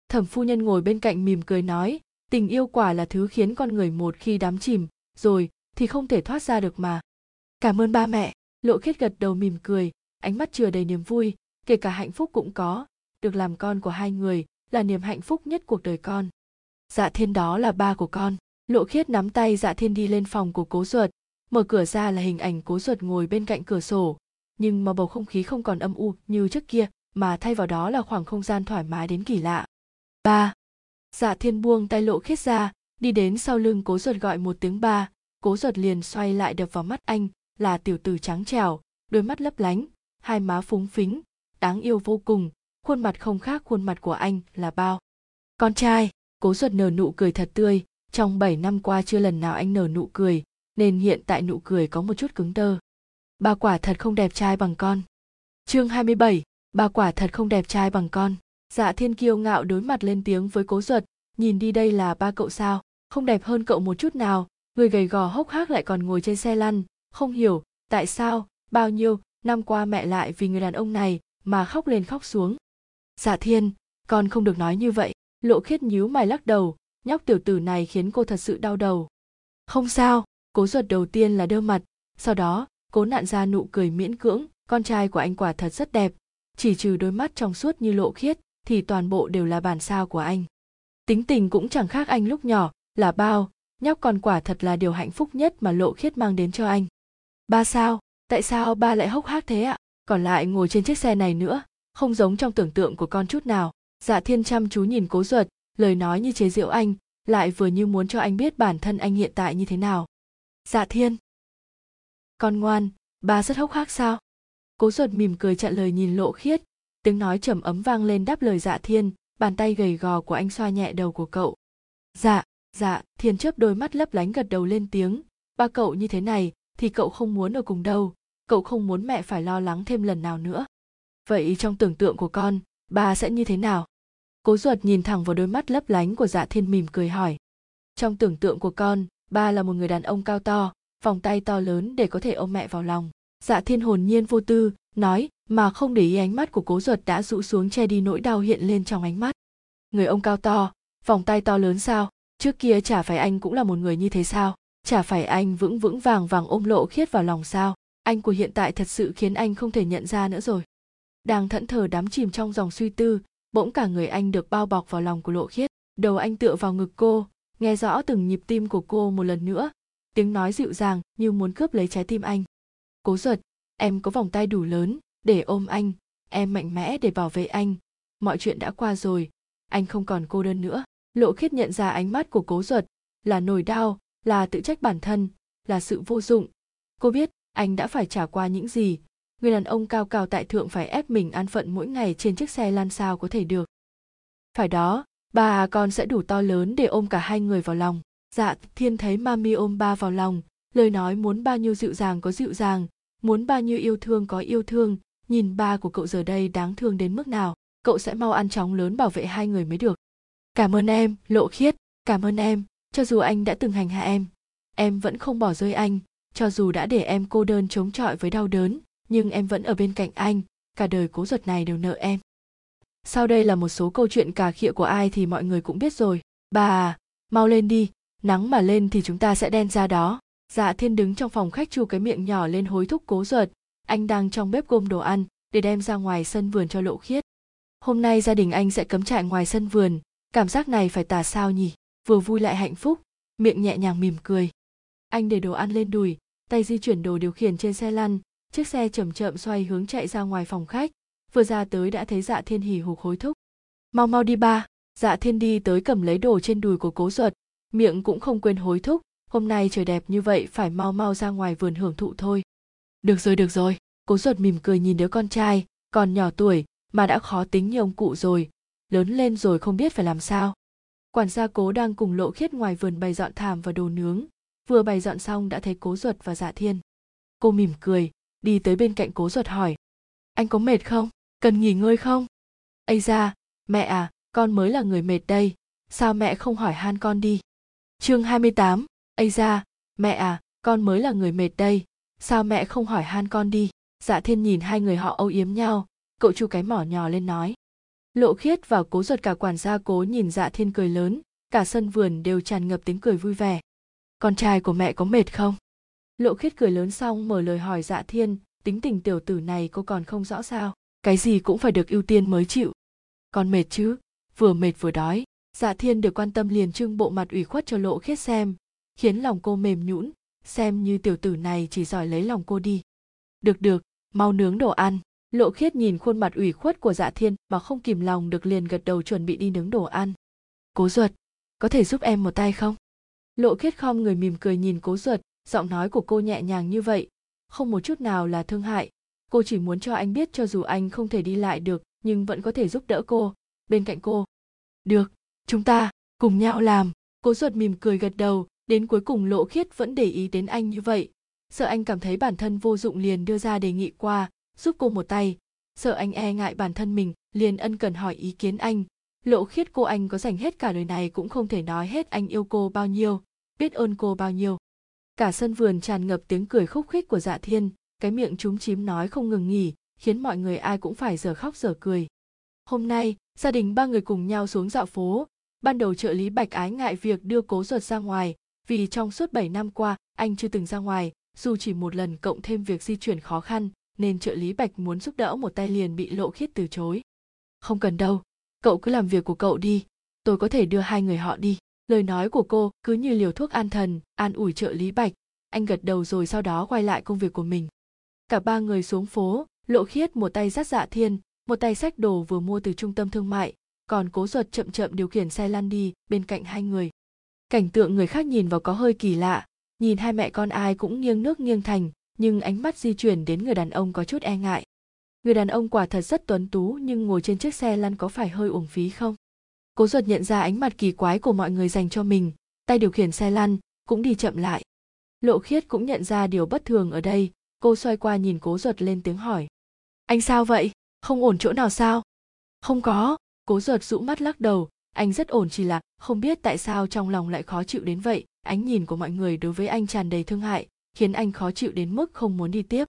Thẩm phu nhân ngồi bên cạnh mỉm cười nói, tình yêu quả là thứ khiến con người một khi đắm chìm, rồi thì không thể thoát ra được mà. Cảm ơn ba mẹ. Lộ khiết gật đầu mỉm cười, ánh mắt chừa đầy niềm vui, kể cả hạnh phúc cũng có được làm con của hai người là niềm hạnh phúc nhất cuộc đời con. Dạ thiên đó là ba của con. Lộ khiết nắm tay dạ thiên đi lên phòng của cố ruột mở cửa ra là hình ảnh cố ruột ngồi bên cạnh cửa sổ. Nhưng mà bầu không khí không còn âm u như trước kia, mà thay vào đó là khoảng không gian thoải mái đến kỳ lạ. Ba. Dạ thiên buông tay lộ khiết ra, đi đến sau lưng cố ruột gọi một tiếng ba. Cố ruột liền xoay lại đập vào mắt anh, là tiểu tử trắng trẻo, đôi mắt lấp lánh, hai má phúng phính, đáng yêu vô cùng khuôn mặt không khác khuôn mặt của anh là bao. Con trai cố ruột nở nụ cười thật tươi. Trong 7 năm qua chưa lần nào anh nở nụ cười nên hiện tại nụ cười có một chút cứng đơ. Ba quả thật không đẹp trai bằng con. Chương 27, ba quả thật không đẹp trai bằng con. Dạ thiên kiêu ngạo đối mặt lên tiếng với cố ruột nhìn đi đây là ba cậu sao không đẹp hơn cậu một chút nào. Người gầy gò hốc hác lại còn ngồi trên xe lăn không hiểu tại sao bao nhiêu năm qua mẹ lại vì người đàn ông này mà khóc lên khóc xuống dạ thiên, con không được nói như vậy. Lộ khiết nhíu mày lắc đầu, nhóc tiểu tử này khiến cô thật sự đau đầu. Không sao, cố ruột đầu tiên là đơ mặt. Sau đó, cố nặn ra nụ cười miễn cưỡng, con trai của anh quả thật rất đẹp. Chỉ trừ đôi mắt trong suốt như lộ khiết, thì toàn bộ đều là bản sao của anh. Tính tình cũng chẳng khác anh lúc nhỏ, là bao. Nhóc con quả thật là điều hạnh phúc nhất mà lộ khiết mang đến cho anh. Ba sao? Tại sao ba lại hốc hác thế ạ? Còn lại ngồi trên chiếc xe này nữa không giống trong tưởng tượng của con chút nào. Dạ thiên chăm chú nhìn cố duật, lời nói như chế giễu anh, lại vừa như muốn cho anh biết bản thân anh hiện tại như thế nào. Dạ thiên! Con ngoan, ba rất hốc hác sao? Cố duật mỉm cười chặn lời nhìn lộ khiết, tiếng nói trầm ấm vang lên đáp lời dạ thiên, bàn tay gầy gò của anh xoa nhẹ đầu của cậu. Dạ dạ thiên chớp đôi mắt lấp lánh gật đầu lên tiếng, ba cậu như thế này thì cậu không muốn ở cùng đâu, cậu không muốn mẹ phải lo lắng thêm lần nào nữa vậy trong tưởng tượng của con ba sẽ như thế nào? Cố ruột nhìn thẳng vào đôi mắt lấp lánh của dạ thiên mỉm cười hỏi. Trong tưởng tượng của con ba là một người đàn ông cao to, vòng tay to lớn để có thể ôm mẹ vào lòng. Dạ thiên hồn nhiên vô tư, nói, mà không để ý ánh mắt của cố ruột đã rũ xuống che đi nỗi đau hiện lên trong ánh mắt. Người ông cao to, vòng tay to lớn sao? Trước kia chả phải anh cũng là một người như thế sao? Chả phải anh vững vững vàng vàng ôm lộ khiết vào lòng sao? Anh của hiện tại thật sự khiến anh không thể nhận ra nữa rồi đang thẫn thờ đắm chìm trong dòng suy tư, bỗng cả người anh được bao bọc vào lòng của lộ khiết. Đầu anh tựa vào ngực cô, nghe rõ từng nhịp tim của cô một lần nữa. Tiếng nói dịu dàng như muốn cướp lấy trái tim anh. Cố ruột em có vòng tay đủ lớn để ôm anh, em mạnh mẽ để bảo vệ anh. Mọi chuyện đã qua rồi, anh không còn cô đơn nữa. Lộ khiết nhận ra ánh mắt của cố ruột là nổi đau, là tự trách bản thân, là sự vô dụng. Cô biết anh đã phải trả qua những gì người đàn ông cao cao tại thượng phải ép mình an phận mỗi ngày trên chiếc xe lan sao có thể được. Phải đó, bà con sẽ đủ to lớn để ôm cả hai người vào lòng. Dạ thiên thấy mami ôm ba vào lòng, lời nói muốn bao nhiêu dịu dàng có dịu dàng, muốn bao nhiêu yêu thương có yêu thương. Nhìn ba của cậu giờ đây đáng thương đến mức nào, cậu sẽ mau ăn chóng lớn bảo vệ hai người mới được. Cảm ơn em, lộ khiết, cảm ơn em, cho dù anh đã từng hành hạ em em vẫn không bỏ rơi anh, cho dù đã để em cô đơn chống chọi với đau đớn nhưng em vẫn ở bên cạnh anh, cả đời cố ruột này đều nợ em. Sau đây là một số câu chuyện cà khịa của ai thì mọi người cũng biết rồi. Bà à mau lên đi, nắng mà lên thì chúng ta sẽ đen ra đó. Dạ thiên đứng trong phòng khách chu cái miệng nhỏ lên hối thúc cố ruột. Anh đang trong bếp gom đồ ăn, để đem ra ngoài sân vườn cho lộ khiết. Hôm nay gia đình anh sẽ cấm trại ngoài sân vườn, cảm giác này phải tả sao nhỉ? Vừa vui lại hạnh phúc, miệng nhẹ nhàng mỉm cười. Anh để đồ ăn lên đùi, tay di chuyển đồ điều khiển trên xe lăn chiếc xe chậm chậm xoay hướng chạy ra ngoài phòng khách. Vừa ra tới đã thấy dạ thiên hỉ hục hối thúc. Mau mau đi ba. Dạ thiên đi tới cầm lấy đồ trên đùi của cố ruột. Miệng cũng không quên hối thúc. Hôm nay trời đẹp như vậy, phải mau mau ra ngoài vườn hưởng thụ thôi. Được rồi được rồi. Cố ruột mỉm cười nhìn đứa con trai, còn nhỏ tuổi, mà đã khó tính như ông cụ rồi. Lớn lên rồi không biết phải làm sao. Quản gia cố đang cùng lộ khiết ngoài vườn bày dọn thảm và đồ nướng. Vừa bày dọn xong đã thấy cố ruột và dạ thiên. Cô mỉm cười đi tới bên cạnh cố ruột hỏi. Anh có mệt không? Cần nghỉ ngơi không? Ây ra mẹ à con mới là người mệt đây. Sao mẹ không hỏi han con đi? Chương 28, ây ra mẹ à con mới là người mệt đây. Sao mẹ không hỏi han con đi? Dạ thiên nhìn hai người họ âu yếm nhau. Cậu chu cái mỏ nhỏ lên nói. Lộ khiết và cố ruột cả quản gia cố nhìn dạ thiên cười lớn. Cả sân vườn đều tràn ngập tiếng cười vui vẻ. Con trai của mẹ có mệt không? Lộ khiết cười lớn xong mở lời hỏi dạ thiên, tính tình tiểu tử này cô còn không rõ sao, cái gì cũng phải được ưu tiên mới chịu. Còn mệt chứ? Vừa mệt vừa đói. Dạ thiên được quan tâm liền trưng bộ mặt ủy khuất cho lộ khiết xem, khiến lòng cô mềm nhũn, xem như tiểu tử này chỉ giỏi lấy lòng cô đi. Được được, mau nướng đồ ăn. Lộ khiết nhìn khuôn mặt ủy khuất của dạ thiên mà không kìm lòng được liền gật đầu chuẩn bị đi nướng đồ ăn. Cố ruột có thể giúp em một tay không? Lộ khiết khom người mỉm cười nhìn cố ruột giọng nói của cô nhẹ nhàng như vậy, không một chút nào là thương hại. Cô chỉ muốn cho anh biết cho dù anh không thể đi lại được, nhưng vẫn có thể giúp đỡ cô. Bên cạnh cô, được, chúng ta cùng nhau làm. Cố ruột mỉm cười gật đầu, đến cuối cùng lộ khiết vẫn để ý đến anh như vậy. Sợ anh cảm thấy bản thân vô dụng liền đưa ra đề nghị qua, giúp cô một tay. Sợ anh e ngại bản thân mình, liền ân cần hỏi ý kiến anh. Lộ khiết, cô anh có dành hết cả đời này cũng không thể nói hết anh yêu cô bao nhiêu, biết ơn cô bao nhiêu cả sân vườn tràn ngập tiếng cười khúc khích của dạ thiên, cái miệng chúng chím nói không ngừng nghỉ, khiến mọi người ai cũng phải giờ khóc giờ cười. Hôm nay, gia đình ba người cùng nhau xuống dạo phố. Ban đầu trợ lý bạch ái ngại việc đưa cố ruột ra ngoài, vì trong suốt 7 năm qua, anh chưa từng ra ngoài, dù chỉ một lần cộng thêm việc di chuyển khó khăn, nên trợ lý bạch muốn giúp đỡ một tay liền bị lộ khiết từ chối. Không cần đâu, cậu cứ làm việc của cậu đi, tôi có thể đưa hai người họ đi lời nói của cô cứ như liều thuốc an thần, an ủi trợ lý bạch. Anh gật đầu rồi sau đó quay lại công việc của mình. Cả ba người xuống phố, lộ khiết một tay dắt dạ thiên, một tay sách đồ vừa mua từ trung tâm thương mại, còn cố ruột chậm chậm điều khiển xe lăn đi bên cạnh hai người. Cảnh tượng người khác nhìn vào có hơi kỳ lạ, nhìn hai mẹ con ai cũng nghiêng nước nghiêng thành, nhưng ánh mắt di chuyển đến người đàn ông có chút e ngại. Người đàn ông quả thật rất tuấn tú nhưng ngồi trên chiếc xe lăn có phải hơi uổng phí không? Cố ruột nhận ra ánh mặt kỳ quái của mọi người dành cho mình, tay điều khiển xe lăn, cũng đi chậm lại. Lộ khiết cũng nhận ra điều bất thường ở đây, cô xoay qua nhìn cố ruột lên tiếng hỏi. Anh sao vậy? Không ổn chỗ nào sao? Không có. Cố ruột rũ mắt lắc đầu, anh rất ổn chỉ là không biết tại sao trong lòng lại khó chịu đến vậy. Ánh nhìn của mọi người đối với anh tràn đầy thương hại, khiến anh khó chịu đến mức không muốn đi tiếp.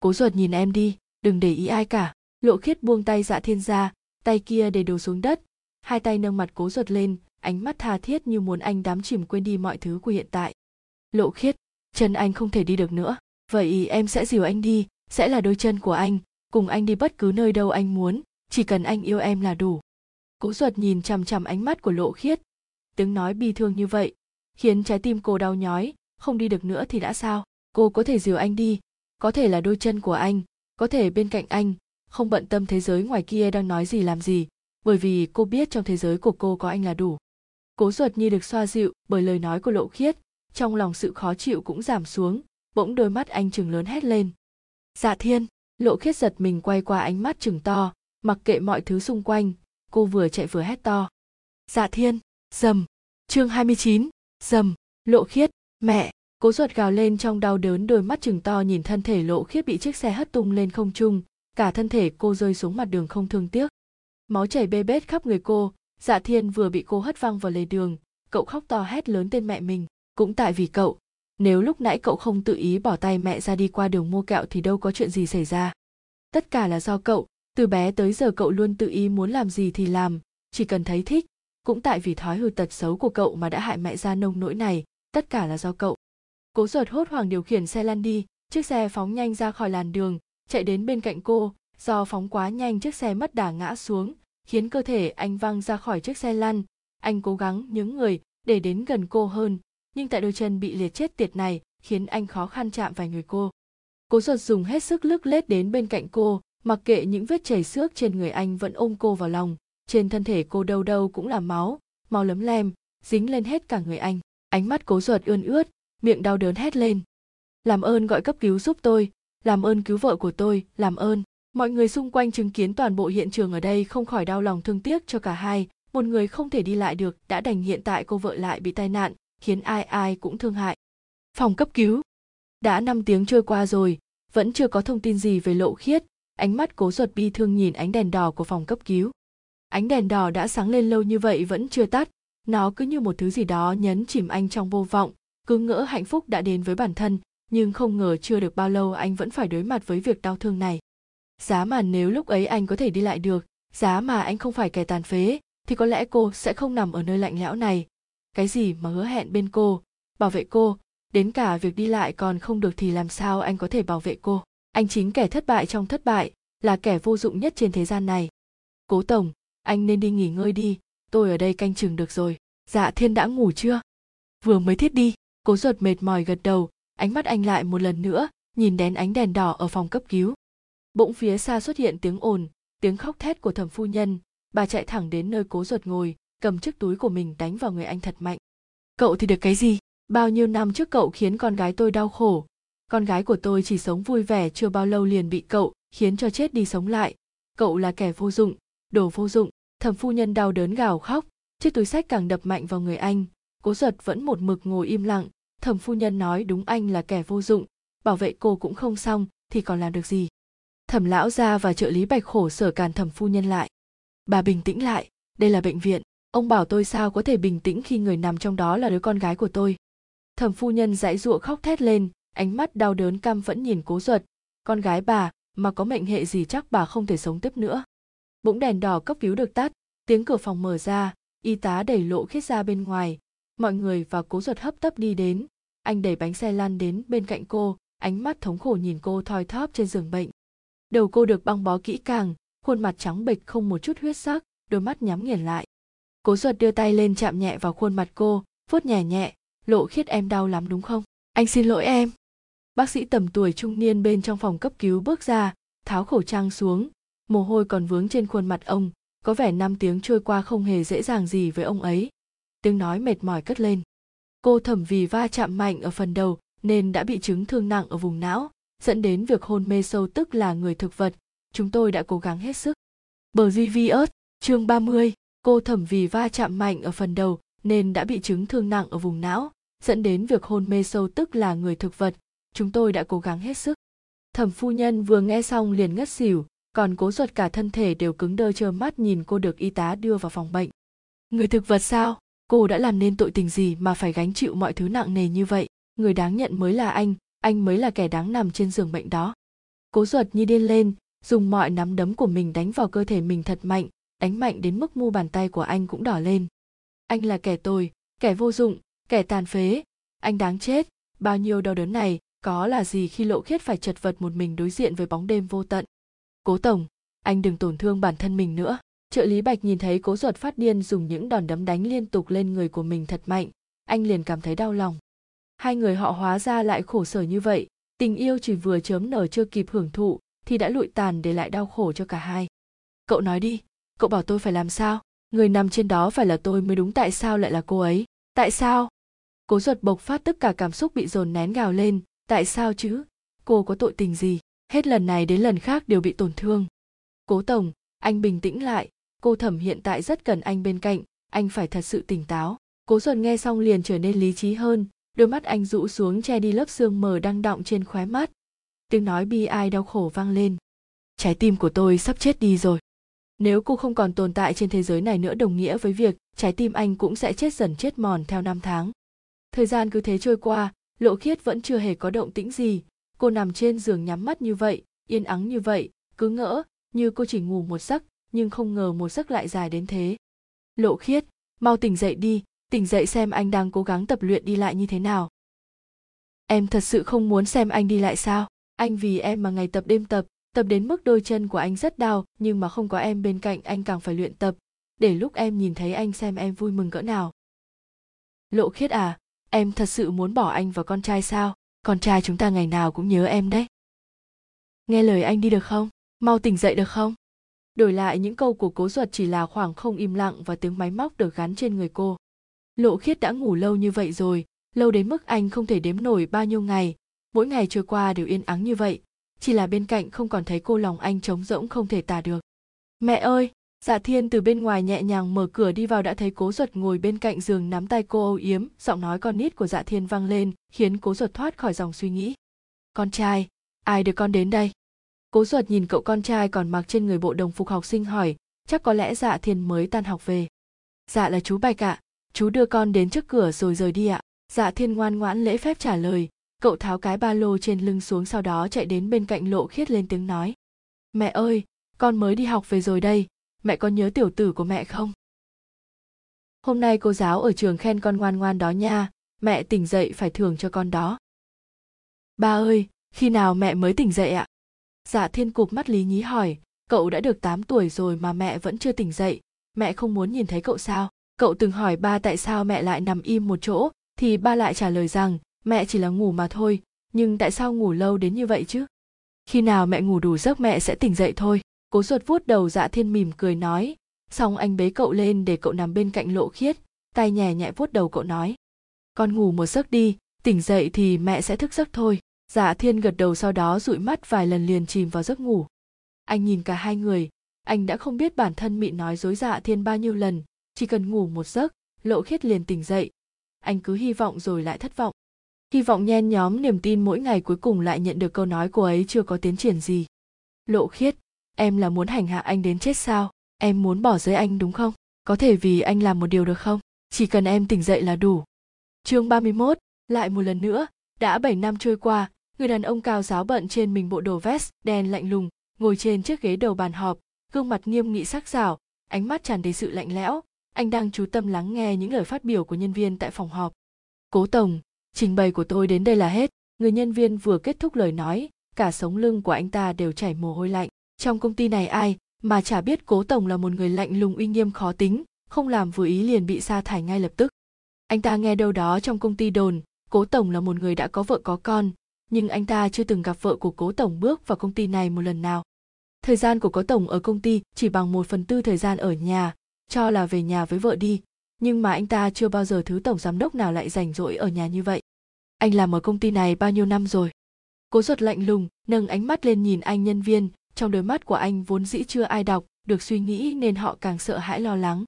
Cố ruột nhìn em đi, đừng để ý ai cả. Lộ khiết buông tay dạ thiên ra, tay kia để đồ xuống đất hai tay nâng mặt cố ruột lên, ánh mắt tha thiết như muốn anh đám chìm quên đi mọi thứ của hiện tại. Lộ khiết, chân anh không thể đi được nữa. Vậy em sẽ dìu anh đi, sẽ là đôi chân của anh, cùng anh đi bất cứ nơi đâu anh muốn, chỉ cần anh yêu em là đủ. Cố ruột nhìn chằm chằm ánh mắt của lộ khiết. Tiếng nói bi thương như vậy, khiến trái tim cô đau nhói, không đi được nữa thì đã sao? Cô có thể dìu anh đi, có thể là đôi chân của anh, có thể bên cạnh anh, không bận tâm thế giới ngoài kia đang nói gì làm gì bởi vì cô biết trong thế giới của cô có anh là đủ. Cố ruột như được xoa dịu bởi lời nói của lộ khiết trong lòng sự khó chịu cũng giảm xuống bỗng đôi mắt anh chừng lớn hét lên. Dạ thiên lộ khiết giật mình quay qua ánh mắt chừng to mặc kệ mọi thứ xung quanh cô vừa chạy vừa hét to. Dạ thiên dầm chương 29, dầm lộ khiết mẹ cố ruột gào lên trong đau đớn đôi mắt chừng to nhìn thân thể lộ khiết bị chiếc xe hất tung lên không trung cả thân thể cô rơi xuống mặt đường không thương tiếc máu chảy bê bết khắp người cô. Dạ thiên vừa bị cô hất văng vào lề đường. Cậu khóc to hét lớn tên mẹ mình. Cũng tại vì cậu. Nếu lúc nãy cậu không tự ý bỏ tay mẹ ra đi qua đường mua kẹo thì đâu có chuyện gì xảy ra. Tất cả là do cậu. Từ bé tới giờ cậu luôn tự ý muốn làm gì thì làm. Chỉ cần thấy thích. Cũng tại vì thói hư tật xấu của cậu mà đã hại mẹ ra nông nỗi này. Tất cả là do cậu. Cố ruột hốt hoảng điều khiển xe lăn đi. Chiếc xe phóng nhanh ra khỏi làn đường. Chạy đến bên cạnh cô do phóng quá nhanh chiếc xe mất đà ngã xuống, khiến cơ thể anh văng ra khỏi chiếc xe lăn. Anh cố gắng nhướng người để đến gần cô hơn, nhưng tại đôi chân bị liệt chết tiệt này khiến anh khó khăn chạm vào người cô. Cố ruột dùng hết sức lức lết đến bên cạnh cô, mặc kệ những vết chảy xước trên người anh vẫn ôm cô vào lòng. Trên thân thể cô đâu đâu cũng là máu máu lấm lem, dính lên hết cả người anh. Ánh mắt cố ruột ươn ướt, miệng đau đớn hét lên. Làm ơn gọi cấp cứu giúp tôi, làm ơn cứu vợ của tôi, làm ơn mọi người xung quanh chứng kiến toàn bộ hiện trường ở đây không khỏi đau lòng thương tiếc cho cả hai. Một người không thể đi lại được đã đành hiện tại cô vợ lại bị tai nạn, khiến ai ai cũng thương hại. Phòng cấp cứu. Đã 5 tiếng trôi qua rồi, vẫn chưa có thông tin gì về lộ khiết. Ánh mắt cố ruột bi thương nhìn ánh đèn đỏ của phòng cấp cứu. Ánh đèn đỏ đã sáng lên lâu như vậy vẫn chưa tắt. Nó cứ như một thứ gì đó nhấn chìm anh trong vô vọng. Cứ ngỡ hạnh phúc đã đến với bản thân, nhưng không ngờ chưa được bao lâu anh vẫn phải đối mặt với việc đau thương này giá mà nếu lúc ấy anh có thể đi lại được, giá mà anh không phải kẻ tàn phế, thì có lẽ cô sẽ không nằm ở nơi lạnh lẽo này. Cái gì mà hứa hẹn bên cô? Bảo vệ cô, đến cả việc đi lại còn không được thì làm sao anh có thể bảo vệ cô? Anh chính kẻ thất bại trong thất bại, là kẻ vô dụng nhất trên thế gian này. Cố tổng, anh nên đi nghỉ ngơi đi, tôi ở đây canh chừng được rồi. Dạ thiên đã ngủ chưa? Vừa mới thiết đi, cố ruột mệt mỏi gật đầu, ánh mắt anh lại một lần nữa, nhìn đến ánh đèn đỏ ở phòng cấp cứu bỗng phía xa xuất hiện tiếng ồn, tiếng khóc thét của thẩm phu nhân. Bà chạy thẳng đến nơi cố ruột ngồi, cầm chiếc túi của mình đánh vào người anh thật mạnh. Cậu thì được cái gì? Bao nhiêu năm trước cậu khiến con gái tôi đau khổ. Con gái của tôi chỉ sống vui vẻ chưa bao lâu liền bị cậu khiến cho chết đi sống lại. Cậu là kẻ vô dụng, đồ vô dụng. Thẩm phu nhân đau đớn gào khóc. Chiếc túi sách càng đập mạnh vào người anh. Cố giật vẫn một mực ngồi im lặng. Thẩm phu nhân nói, đúng anh là kẻ vô dụng. Bảo vệ cô cũng không xong, thì còn làm được gì? Thẩm lão gia và trợ lý bạch khổ sở càn thẩm phu nhân lại. Bà bình tĩnh lại, đây là bệnh viện, ông bảo tôi sao có thể bình tĩnh khi người nằm trong đó là đứa con gái của tôi. Thẩm phu nhân dãy giụa khóc thét lên, ánh mắt đau đớn căm vẫn nhìn cố ruột con gái bà, mà có mệnh hệ gì chắc bà không thể sống tiếp nữa. Bỗng đèn đỏ cấp cứu được tắt, tiếng cửa phòng mở ra, y tá đẩy lộ khiết ra bên ngoài. Mọi người và cố ruột hấp tấp đi đến. Anh đẩy bánh xe lăn đến bên cạnh cô, ánh mắt thống khổ nhìn cô thoi thóp trên giường bệnh đầu cô được băng bó kỹ càng, khuôn mặt trắng bệch không một chút huyết sắc, đôi mắt nhắm nghiền lại. Cố duật đưa tay lên chạm nhẹ vào khuôn mặt cô, vuốt nhẹ nhẹ, lộ khiết em đau lắm đúng không? Anh xin lỗi em. Bác sĩ tầm tuổi trung niên bên trong phòng cấp cứu bước ra, tháo khẩu trang xuống. Mồ hôi còn vướng trên khuôn mặt ông, có vẻ năm tiếng trôi qua không hề dễ dàng gì với ông ấy. Tiếng nói mệt mỏi cất lên. Cô thẩm vì va chạm mạnh ở phần đầu, nên đã bị chứng thương nặng ở vùng não dẫn đến việc hôn mê sâu tức là người thực vật. Chúng tôi đã cố gắng hết sức. Bờ ớt chương 30, cô thẩm vì va chạm mạnh ở phần đầu nên đã bị chứng thương nặng ở vùng não dẫn đến việc hôn mê sâu tức là người thực vật. Chúng tôi đã cố gắng hết sức. Thẩm phu nhân vừa nghe xong liền ngất xỉu còn cố ruột cả thân thể đều cứng đơ trơ mắt nhìn cô được y tá đưa vào phòng bệnh. Người thực vật sao? Cô đã làm nên tội tình gì mà phải gánh chịu mọi thứ nặng nề như vậy? Người đáng nhận mới là anh anh mới là kẻ đáng nằm trên giường bệnh đó. Cố ruột như điên lên, dùng mọi nắm đấm của mình đánh vào cơ thể mình thật mạnh, đánh mạnh đến mức mu bàn tay của anh cũng đỏ lên. Anh là kẻ tồi, kẻ vô dụng, kẻ tàn phế. Anh đáng chết, bao nhiêu đau đớn này có là gì khi lộ khiết phải chật vật một mình đối diện với bóng đêm vô tận? Cố tổng, anh đừng tổn thương bản thân mình nữa. Trợ lý bạch nhìn thấy cố ruột phát điên dùng những đòn đấm đánh liên tục lên người của mình thật mạnh. Anh liền cảm thấy đau lòng hai người họ hóa ra lại khổ sở như vậy, tình yêu chỉ vừa chớm nở chưa kịp hưởng thụ thì đã lụi tàn để lại đau khổ cho cả hai. Cậu nói đi, cậu bảo tôi phải làm sao? Người nằm trên đó phải là tôi mới đúng tại sao lại là cô ấy? Tại sao? Cố ruột bộc phát tất cả cảm xúc bị dồn nén gào lên. Tại sao chứ? Cô có tội tình gì? Hết lần này đến lần khác đều bị tổn thương. Cố tổng, anh bình tĩnh lại. Cô thẩm hiện tại rất cần anh bên cạnh. Anh phải thật sự tỉnh táo. Cố ruột nghe xong liền trở nên lý trí hơn đôi mắt anh rũ xuống che đi lớp sương mờ đang đọng trên khóe mắt. Tiếng nói bi ai đau khổ vang lên. Trái tim của tôi sắp chết đi rồi. Nếu cô không còn tồn tại trên thế giới này nữa đồng nghĩa với việc trái tim anh cũng sẽ chết dần chết mòn theo năm tháng. Thời gian cứ thế trôi qua, lộ khiết vẫn chưa hề có động tĩnh gì. Cô nằm trên giường nhắm mắt như vậy, yên ắng như vậy, cứ ngỡ như cô chỉ ngủ một giấc, nhưng không ngờ một giấc lại dài đến thế. Lộ khiết, mau tỉnh dậy đi tỉnh dậy xem anh đang cố gắng tập luyện đi lại như thế nào. Em thật sự không muốn xem anh đi lại sao? Anh vì em mà ngày tập đêm tập tập đến mức đôi chân của anh rất đau, nhưng mà không có em bên cạnh anh càng phải luyện tập, để lúc em nhìn thấy anh xem em vui mừng cỡ nào. Lộ khiết à em thật sự muốn bỏ anh và con trai sao? Con trai chúng ta ngày nào cũng nhớ em đấy. Nghe lời anh đi được không? Mau tỉnh dậy được không? Đổi lại những câu của cố duật chỉ là khoảng không im lặng và tiếng máy móc được gắn trên người cô lộ khiết đã ngủ lâu như vậy rồi, lâu đến mức anh không thể đếm nổi bao nhiêu ngày. Mỗi ngày trôi qua đều yên ắng như vậy, chỉ là bên cạnh không còn thấy cô lòng anh trống rỗng không thể tả được. Mẹ ơi! Dạ thiên từ bên ngoài nhẹ nhàng mở cửa đi vào đã thấy cố duật ngồi bên cạnh giường nắm tay cô âu yếm, giọng nói con nít của dạ thiên vang lên, khiến cố duật thoát khỏi dòng suy nghĩ. Con trai, ai đưa con đến đây? Cố duật nhìn cậu con trai còn mặc trên người bộ đồng phục học sinh hỏi, chắc có lẽ dạ thiên mới tan học về. Dạ là chú bạch ạ chú đưa con đến trước cửa rồi rời đi ạ. Dạ thiên ngoan ngoãn lễ phép trả lời. Cậu tháo cái ba lô trên lưng xuống sau đó chạy đến bên cạnh lộ khiết lên tiếng nói. Mẹ ơi, con mới đi học về rồi đây. Mẹ có nhớ tiểu tử của mẹ không? Hôm nay cô giáo ở trường khen con ngoan ngoan đó nha. Mẹ tỉnh dậy phải thưởng cho con đó. Ba ơi, khi nào mẹ mới tỉnh dậy ạ? Dạ thiên cụp mắt lý nhí hỏi. Cậu đã được 8 tuổi rồi mà mẹ vẫn chưa tỉnh dậy. Mẹ không muốn nhìn thấy cậu sao? Cậu từng hỏi ba tại sao mẹ lại nằm im một chỗ, thì ba lại trả lời rằng, mẹ chỉ là ngủ mà thôi, nhưng tại sao ngủ lâu đến như vậy chứ? Khi nào mẹ ngủ đủ giấc mẹ sẽ tỉnh dậy thôi, cố ruột vuốt đầu dạ thiên mỉm cười nói. Xong anh bế cậu lên để cậu nằm bên cạnh lộ khiết, tay nhẹ nhẹ vuốt đầu cậu nói. Con ngủ một giấc đi, tỉnh dậy thì mẹ sẽ thức giấc thôi. Dạ thiên gật đầu sau đó dụi mắt vài lần liền chìm vào giấc ngủ. Anh nhìn cả hai người, anh đã không biết bản thân mị nói dối dạ thiên bao nhiêu lần chỉ cần ngủ một giấc lộ khiết liền tỉnh dậy. Anh cứ hy vọng rồi lại thất vọng. Hy vọng nhen nhóm niềm tin mỗi ngày cuối cùng lại nhận được câu nói cô ấy chưa có tiến triển gì. Lộ khiết em là muốn hành hạ anh đến chết sao? Em muốn bỏ rơi anh đúng không? Có thể vì anh làm một điều được không? Chỉ cần em tỉnh dậy là đủ. Chương 31, lại một lần nữa. Đã 7 năm trôi qua người đàn ông cao giáo bận trên mình bộ đồ vest đen lạnh lùng ngồi trên chiếc ghế đầu bàn họp gương mặt nghiêm nghị sắc sảo ánh mắt tràn đầy sự lạnh lẽo anh đang chú tâm lắng nghe những lời phát biểu của nhân viên tại phòng họp. Cố tổng, trình bày của tôi đến đây là hết. Người nhân viên vừa kết thúc lời nói, cả sống lưng của anh ta đều chảy mồ hôi lạnh. Trong công ty này ai mà chả biết cố tổng là một người lạnh lùng uy nghiêm khó tính, không làm vừa ý liền bị sa thải ngay lập tức. Anh ta nghe đâu đó trong công ty đồn, cố tổng là một người đã có vợ có con, nhưng anh ta chưa từng gặp vợ của cố tổng bước vào công ty này một lần nào. Thời gian của cố tổng ở công ty chỉ bằng một phần tư thời gian ở nhà cho là về nhà với vợ đi. Nhưng mà anh ta chưa bao giờ thứ tổng giám đốc nào lại rảnh rỗi ở nhà như vậy. Anh làm ở công ty này bao nhiêu năm rồi? Cố ruột lạnh lùng, nâng ánh mắt lên nhìn anh nhân viên. Trong đôi mắt của anh vốn dĩ chưa ai đọc, được suy nghĩ nên họ càng sợ hãi lo lắng.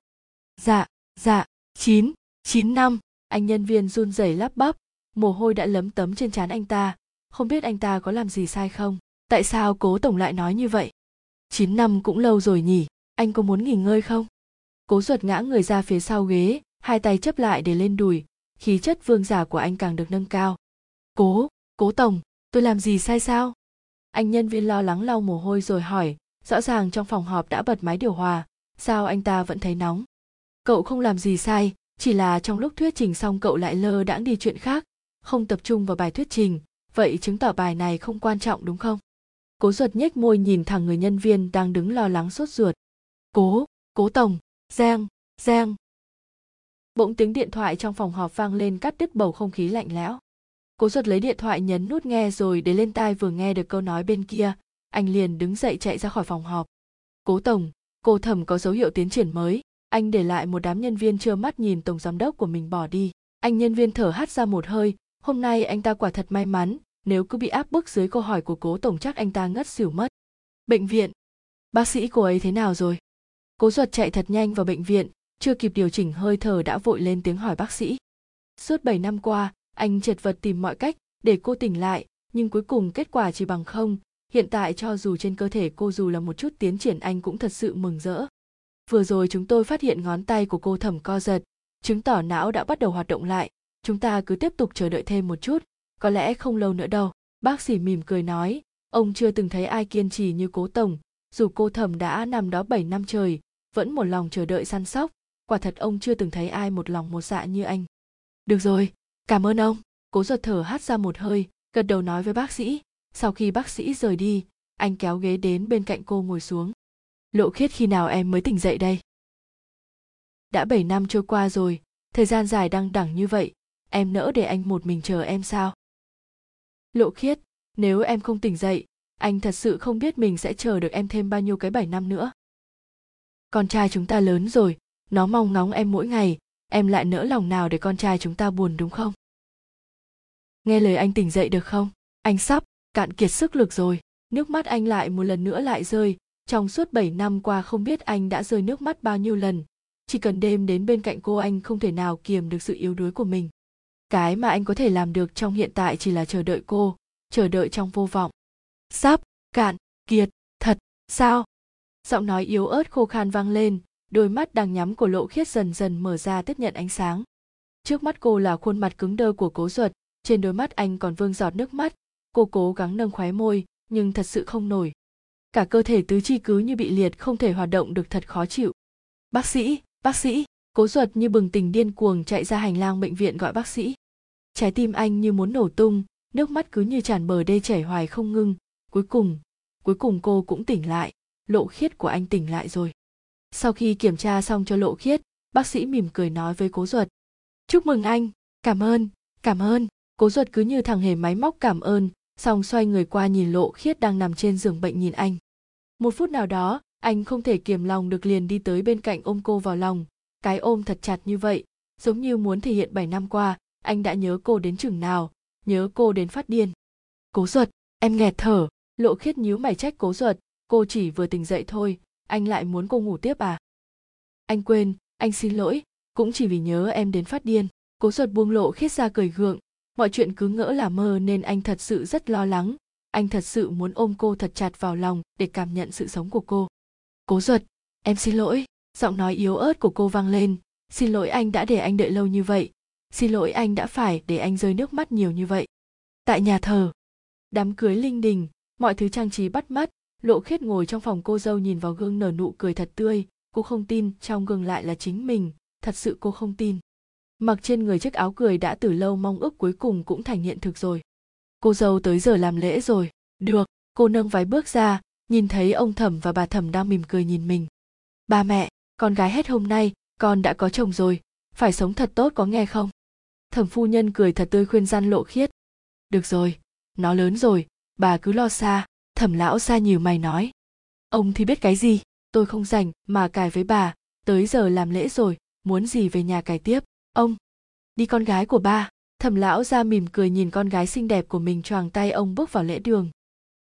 Dạ dạ chín chín năm. Anh nhân viên run rẩy lắp bắp. Mồ hôi đã lấm tấm trên trán anh ta. Không biết anh ta có làm gì sai không? Tại sao cố tổng lại nói như vậy? Chín năm cũng lâu rồi nhỉ. Anh có muốn nghỉ ngơi không? Cố ruột ngã người ra phía sau ghế, hai tay chấp lại để lên đùi, khí chất vương giả của anh càng được nâng cao. Cố cố tổng, tôi làm gì sai sao? Anh nhân viên lo lắng lau mồ hôi rồi hỏi, rõ ràng trong phòng họp đã bật máy điều hòa, sao anh ta vẫn thấy nóng? Cậu không làm gì sai, chỉ là trong lúc thuyết trình xong cậu lại lơ đãng đi chuyện khác, không tập trung vào bài thuyết trình, vậy chứng tỏ bài này không quan trọng đúng không? Cố ruột nhếch môi nhìn thẳng người nhân viên đang đứng lo lắng sốt ruột. Cố cố tổng giang giang. Bỗng tiếng điện thoại trong phòng họp vang lên cắt đứt bầu không khí lạnh lẽo. Cố ruột lấy điện thoại nhấn nút nghe rồi để lên tai vừa nghe được câu nói bên kia. Anh liền đứng dậy chạy ra khỏi phòng họp. Cố tổng, cô thẩm có dấu hiệu tiến triển mới. Anh để lại một đám nhân viên trơ mắt nhìn tổng giám đốc của mình bỏ đi. Anh nhân viên thở hắt ra một hơi. Hôm nay anh ta quả thật may mắn. Nếu cứ bị áp bức dưới câu hỏi của cố tổng chắc anh ta ngất xỉu mất. Bệnh viện. Bác sĩ cô ấy thế nào rồi? Cố ruột chạy thật nhanh vào bệnh viện, chưa kịp điều chỉnh hơi thở đã vội lên tiếng hỏi bác sĩ. Suốt 7 năm qua, anh chật vật tìm mọi cách để cô tỉnh lại, nhưng cuối cùng kết quả chỉ bằng không. Hiện tại cho dù trên cơ thể cô dù là một chút tiến triển, anh cũng thật sự mừng rỡ. Vừa rồi chúng tôi phát hiện ngón tay của cô thẩm co giật, chứng tỏ não đã bắt đầu hoạt động lại. Chúng ta cứ tiếp tục chờ đợi thêm một chút, có lẽ không lâu nữa đâu. Bác sĩ mỉm cười nói, ông chưa từng thấy ai kiên trì như cố tổng, dù cô thẩm đã nằm đó 7 năm trời vẫn một lòng chờ đợi săn sóc. Quả thật ông chưa từng thấy ai một lòng một dạ như anh. Được rồi, cảm ơn ông. Cố ruột thở hắt ra một hơi, gật đầu nói với bác sĩ. Sau khi bác sĩ rời đi, anh kéo ghế đến bên cạnh cô ngồi xuống. Lộ khiết khi nào em mới tỉnh dậy đây? Đã 7 năm trôi qua rồi, thời gian dài đăng đẳng như vậy, em nỡ để anh một mình chờ em sao? Lộ khiết, nếu em không tỉnh dậy, anh thật sự không biết mình sẽ chờ được em thêm bao nhiêu cái bảy năm nữa con trai chúng ta lớn rồi, nó mong ngóng em mỗi ngày, em lại nỡ lòng nào để con trai chúng ta buồn đúng không? Nghe lời anh tỉnh dậy được không? Anh sắp cạn kiệt sức lực rồi, nước mắt anh lại một lần nữa lại rơi. Trong suốt 7 năm qua không biết anh đã rơi nước mắt bao nhiêu lần. Chỉ cần đêm đến bên cạnh cô anh không thể nào kiềm được sự yếu đuối của mình. Cái mà anh có thể làm được trong hiện tại chỉ là chờ đợi cô, chờ đợi trong vô vọng. Sắp cạn kiệt thật, sao? Giọng nói yếu ớt khô khan vang lên, đôi mắt đang nhắm của lộ khiết dần dần mở ra tiếp nhận ánh sáng. Trước mắt cô là khuôn mặt cứng đơ của cố duật trên đôi mắt anh còn vương giọt nước mắt. Cô cố gắng nâng khóe môi, nhưng thật sự không nổi. Cả cơ thể tứ chi cứ như bị liệt, không thể hoạt động được thật khó chịu. Bác sĩ bác sĩ, cố duật như bừng tỉnh điên cuồng chạy ra hành lang bệnh viện gọi bác sĩ. Trái tim anh như muốn nổ tung, nước mắt cứ như tràn bờ đê chảy hoài không ngưng. Cuối cùng cuối cùng cô cũng tỉnh lại lộ khiết của anh tỉnh lại rồi. Sau khi kiểm tra xong cho lộ khiết, bác sĩ mỉm cười nói với cố duật. Chúc mừng anh, cảm ơn cảm ơn. Cố duật cứ như thằng hề máy móc cảm ơn, xong xoay người qua nhìn lộ khiết đang nằm trên giường bệnh nhìn anh. Một phút nào đó, anh không thể kiềm lòng được liền đi tới bên cạnh ôm cô vào lòng. Cái ôm thật chặt như vậy, giống như muốn thể hiện bảy năm qua, anh đã nhớ cô đến chừng nào, nhớ cô đến phát điên. Cố duật, em nghẹt thở. Lộ khiết nhíu mày trách cố duật cô chỉ vừa tỉnh dậy thôi, anh lại muốn cô ngủ tiếp à? Anh quên, anh xin lỗi, cũng chỉ vì nhớ em đến phát điên, cố ruột buông lộ khiết ra cười gượng. Mọi chuyện cứ ngỡ là mơ nên anh thật sự rất lo lắng. Anh thật sự muốn ôm cô thật chặt vào lòng để cảm nhận sự sống của cô. Cố ruột, em xin lỗi, giọng nói yếu ớt của cô vang lên. Xin lỗi anh đã để anh đợi lâu như vậy. Xin lỗi anh đã phải để anh rơi nước mắt nhiều như vậy. Tại nhà thờ, đám cưới linh đình, mọi thứ trang trí bắt mắt lộ khiết ngồi trong phòng cô dâu nhìn vào gương nở nụ cười thật tươi. Cô không tin trong gương lại là chính mình. Thật sự cô không tin. Mặc trên người chiếc áo cười đã từ lâu mong ước cuối cùng cũng thành hiện thực rồi. Cô dâu tới giờ làm lễ rồi. Được, cô nâng váy bước ra, nhìn thấy ông thẩm và bà thẩm đang mỉm cười nhìn mình. Ba mẹ, con gái hết hôm nay, con đã có chồng rồi. Phải sống thật tốt có nghe không? Thẩm phu nhân cười thật tươi khuyên gian lộ khiết. Được rồi, nó lớn rồi, bà cứ lo xa thẩm lão ra nhiều mày nói. Ông thì biết cái gì? Tôi không rảnh mà cài với bà. Tới giờ làm lễ rồi, muốn gì về nhà cài tiếp? Ông, đi con gái của ba. Thẩm lão ra mỉm cười nhìn con gái xinh đẹp của mình choàng tay ông bước vào lễ đường.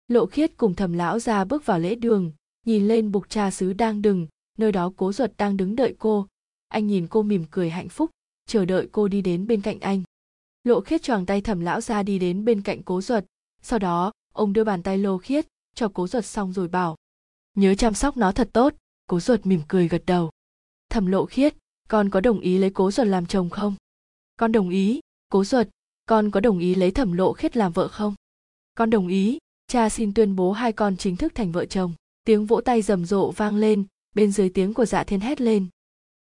Lộ khiết cùng thẩm lão ra bước vào lễ đường, nhìn lên bục trà sứ đang đừng, nơi đó cố ruột đang đứng đợi cô. Anh nhìn cô mỉm cười hạnh phúc, chờ đợi cô đi đến bên cạnh anh. Lộ khiết choàng tay thẩm lão ra đi đến bên cạnh cố ruột, sau đó ông đưa bàn tay lô khiết, cho cố ruột xong rồi bảo, nhớ chăm sóc nó thật tốt. Cố ruột mỉm cười gật đầu. Thẩm lộ khiết, con có đồng ý lấy cố ruột làm chồng không? Con đồng ý, cố ruột, con có đồng ý lấy thẩm lộ khiết làm vợ không? Con đồng ý, cha xin tuyên bố hai con chính thức thành vợ chồng. Tiếng vỗ tay rầm rộ vang lên, bên dưới tiếng của dạ thiên hét lên.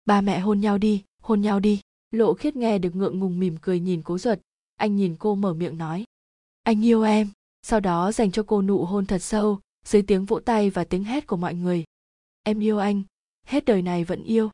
Ba mẹ hôn nhau đi, hôn nhau đi. Lộ khiết nghe được ngượng ngùng mỉm cười nhìn cố ruột. Anh nhìn cô mở miệng nói, anh yêu em sau đó dành cho cô nụ hôn thật sâu dưới tiếng vỗ tay và tiếng hét của mọi người. Em yêu anh. Hết đời này vẫn yêu.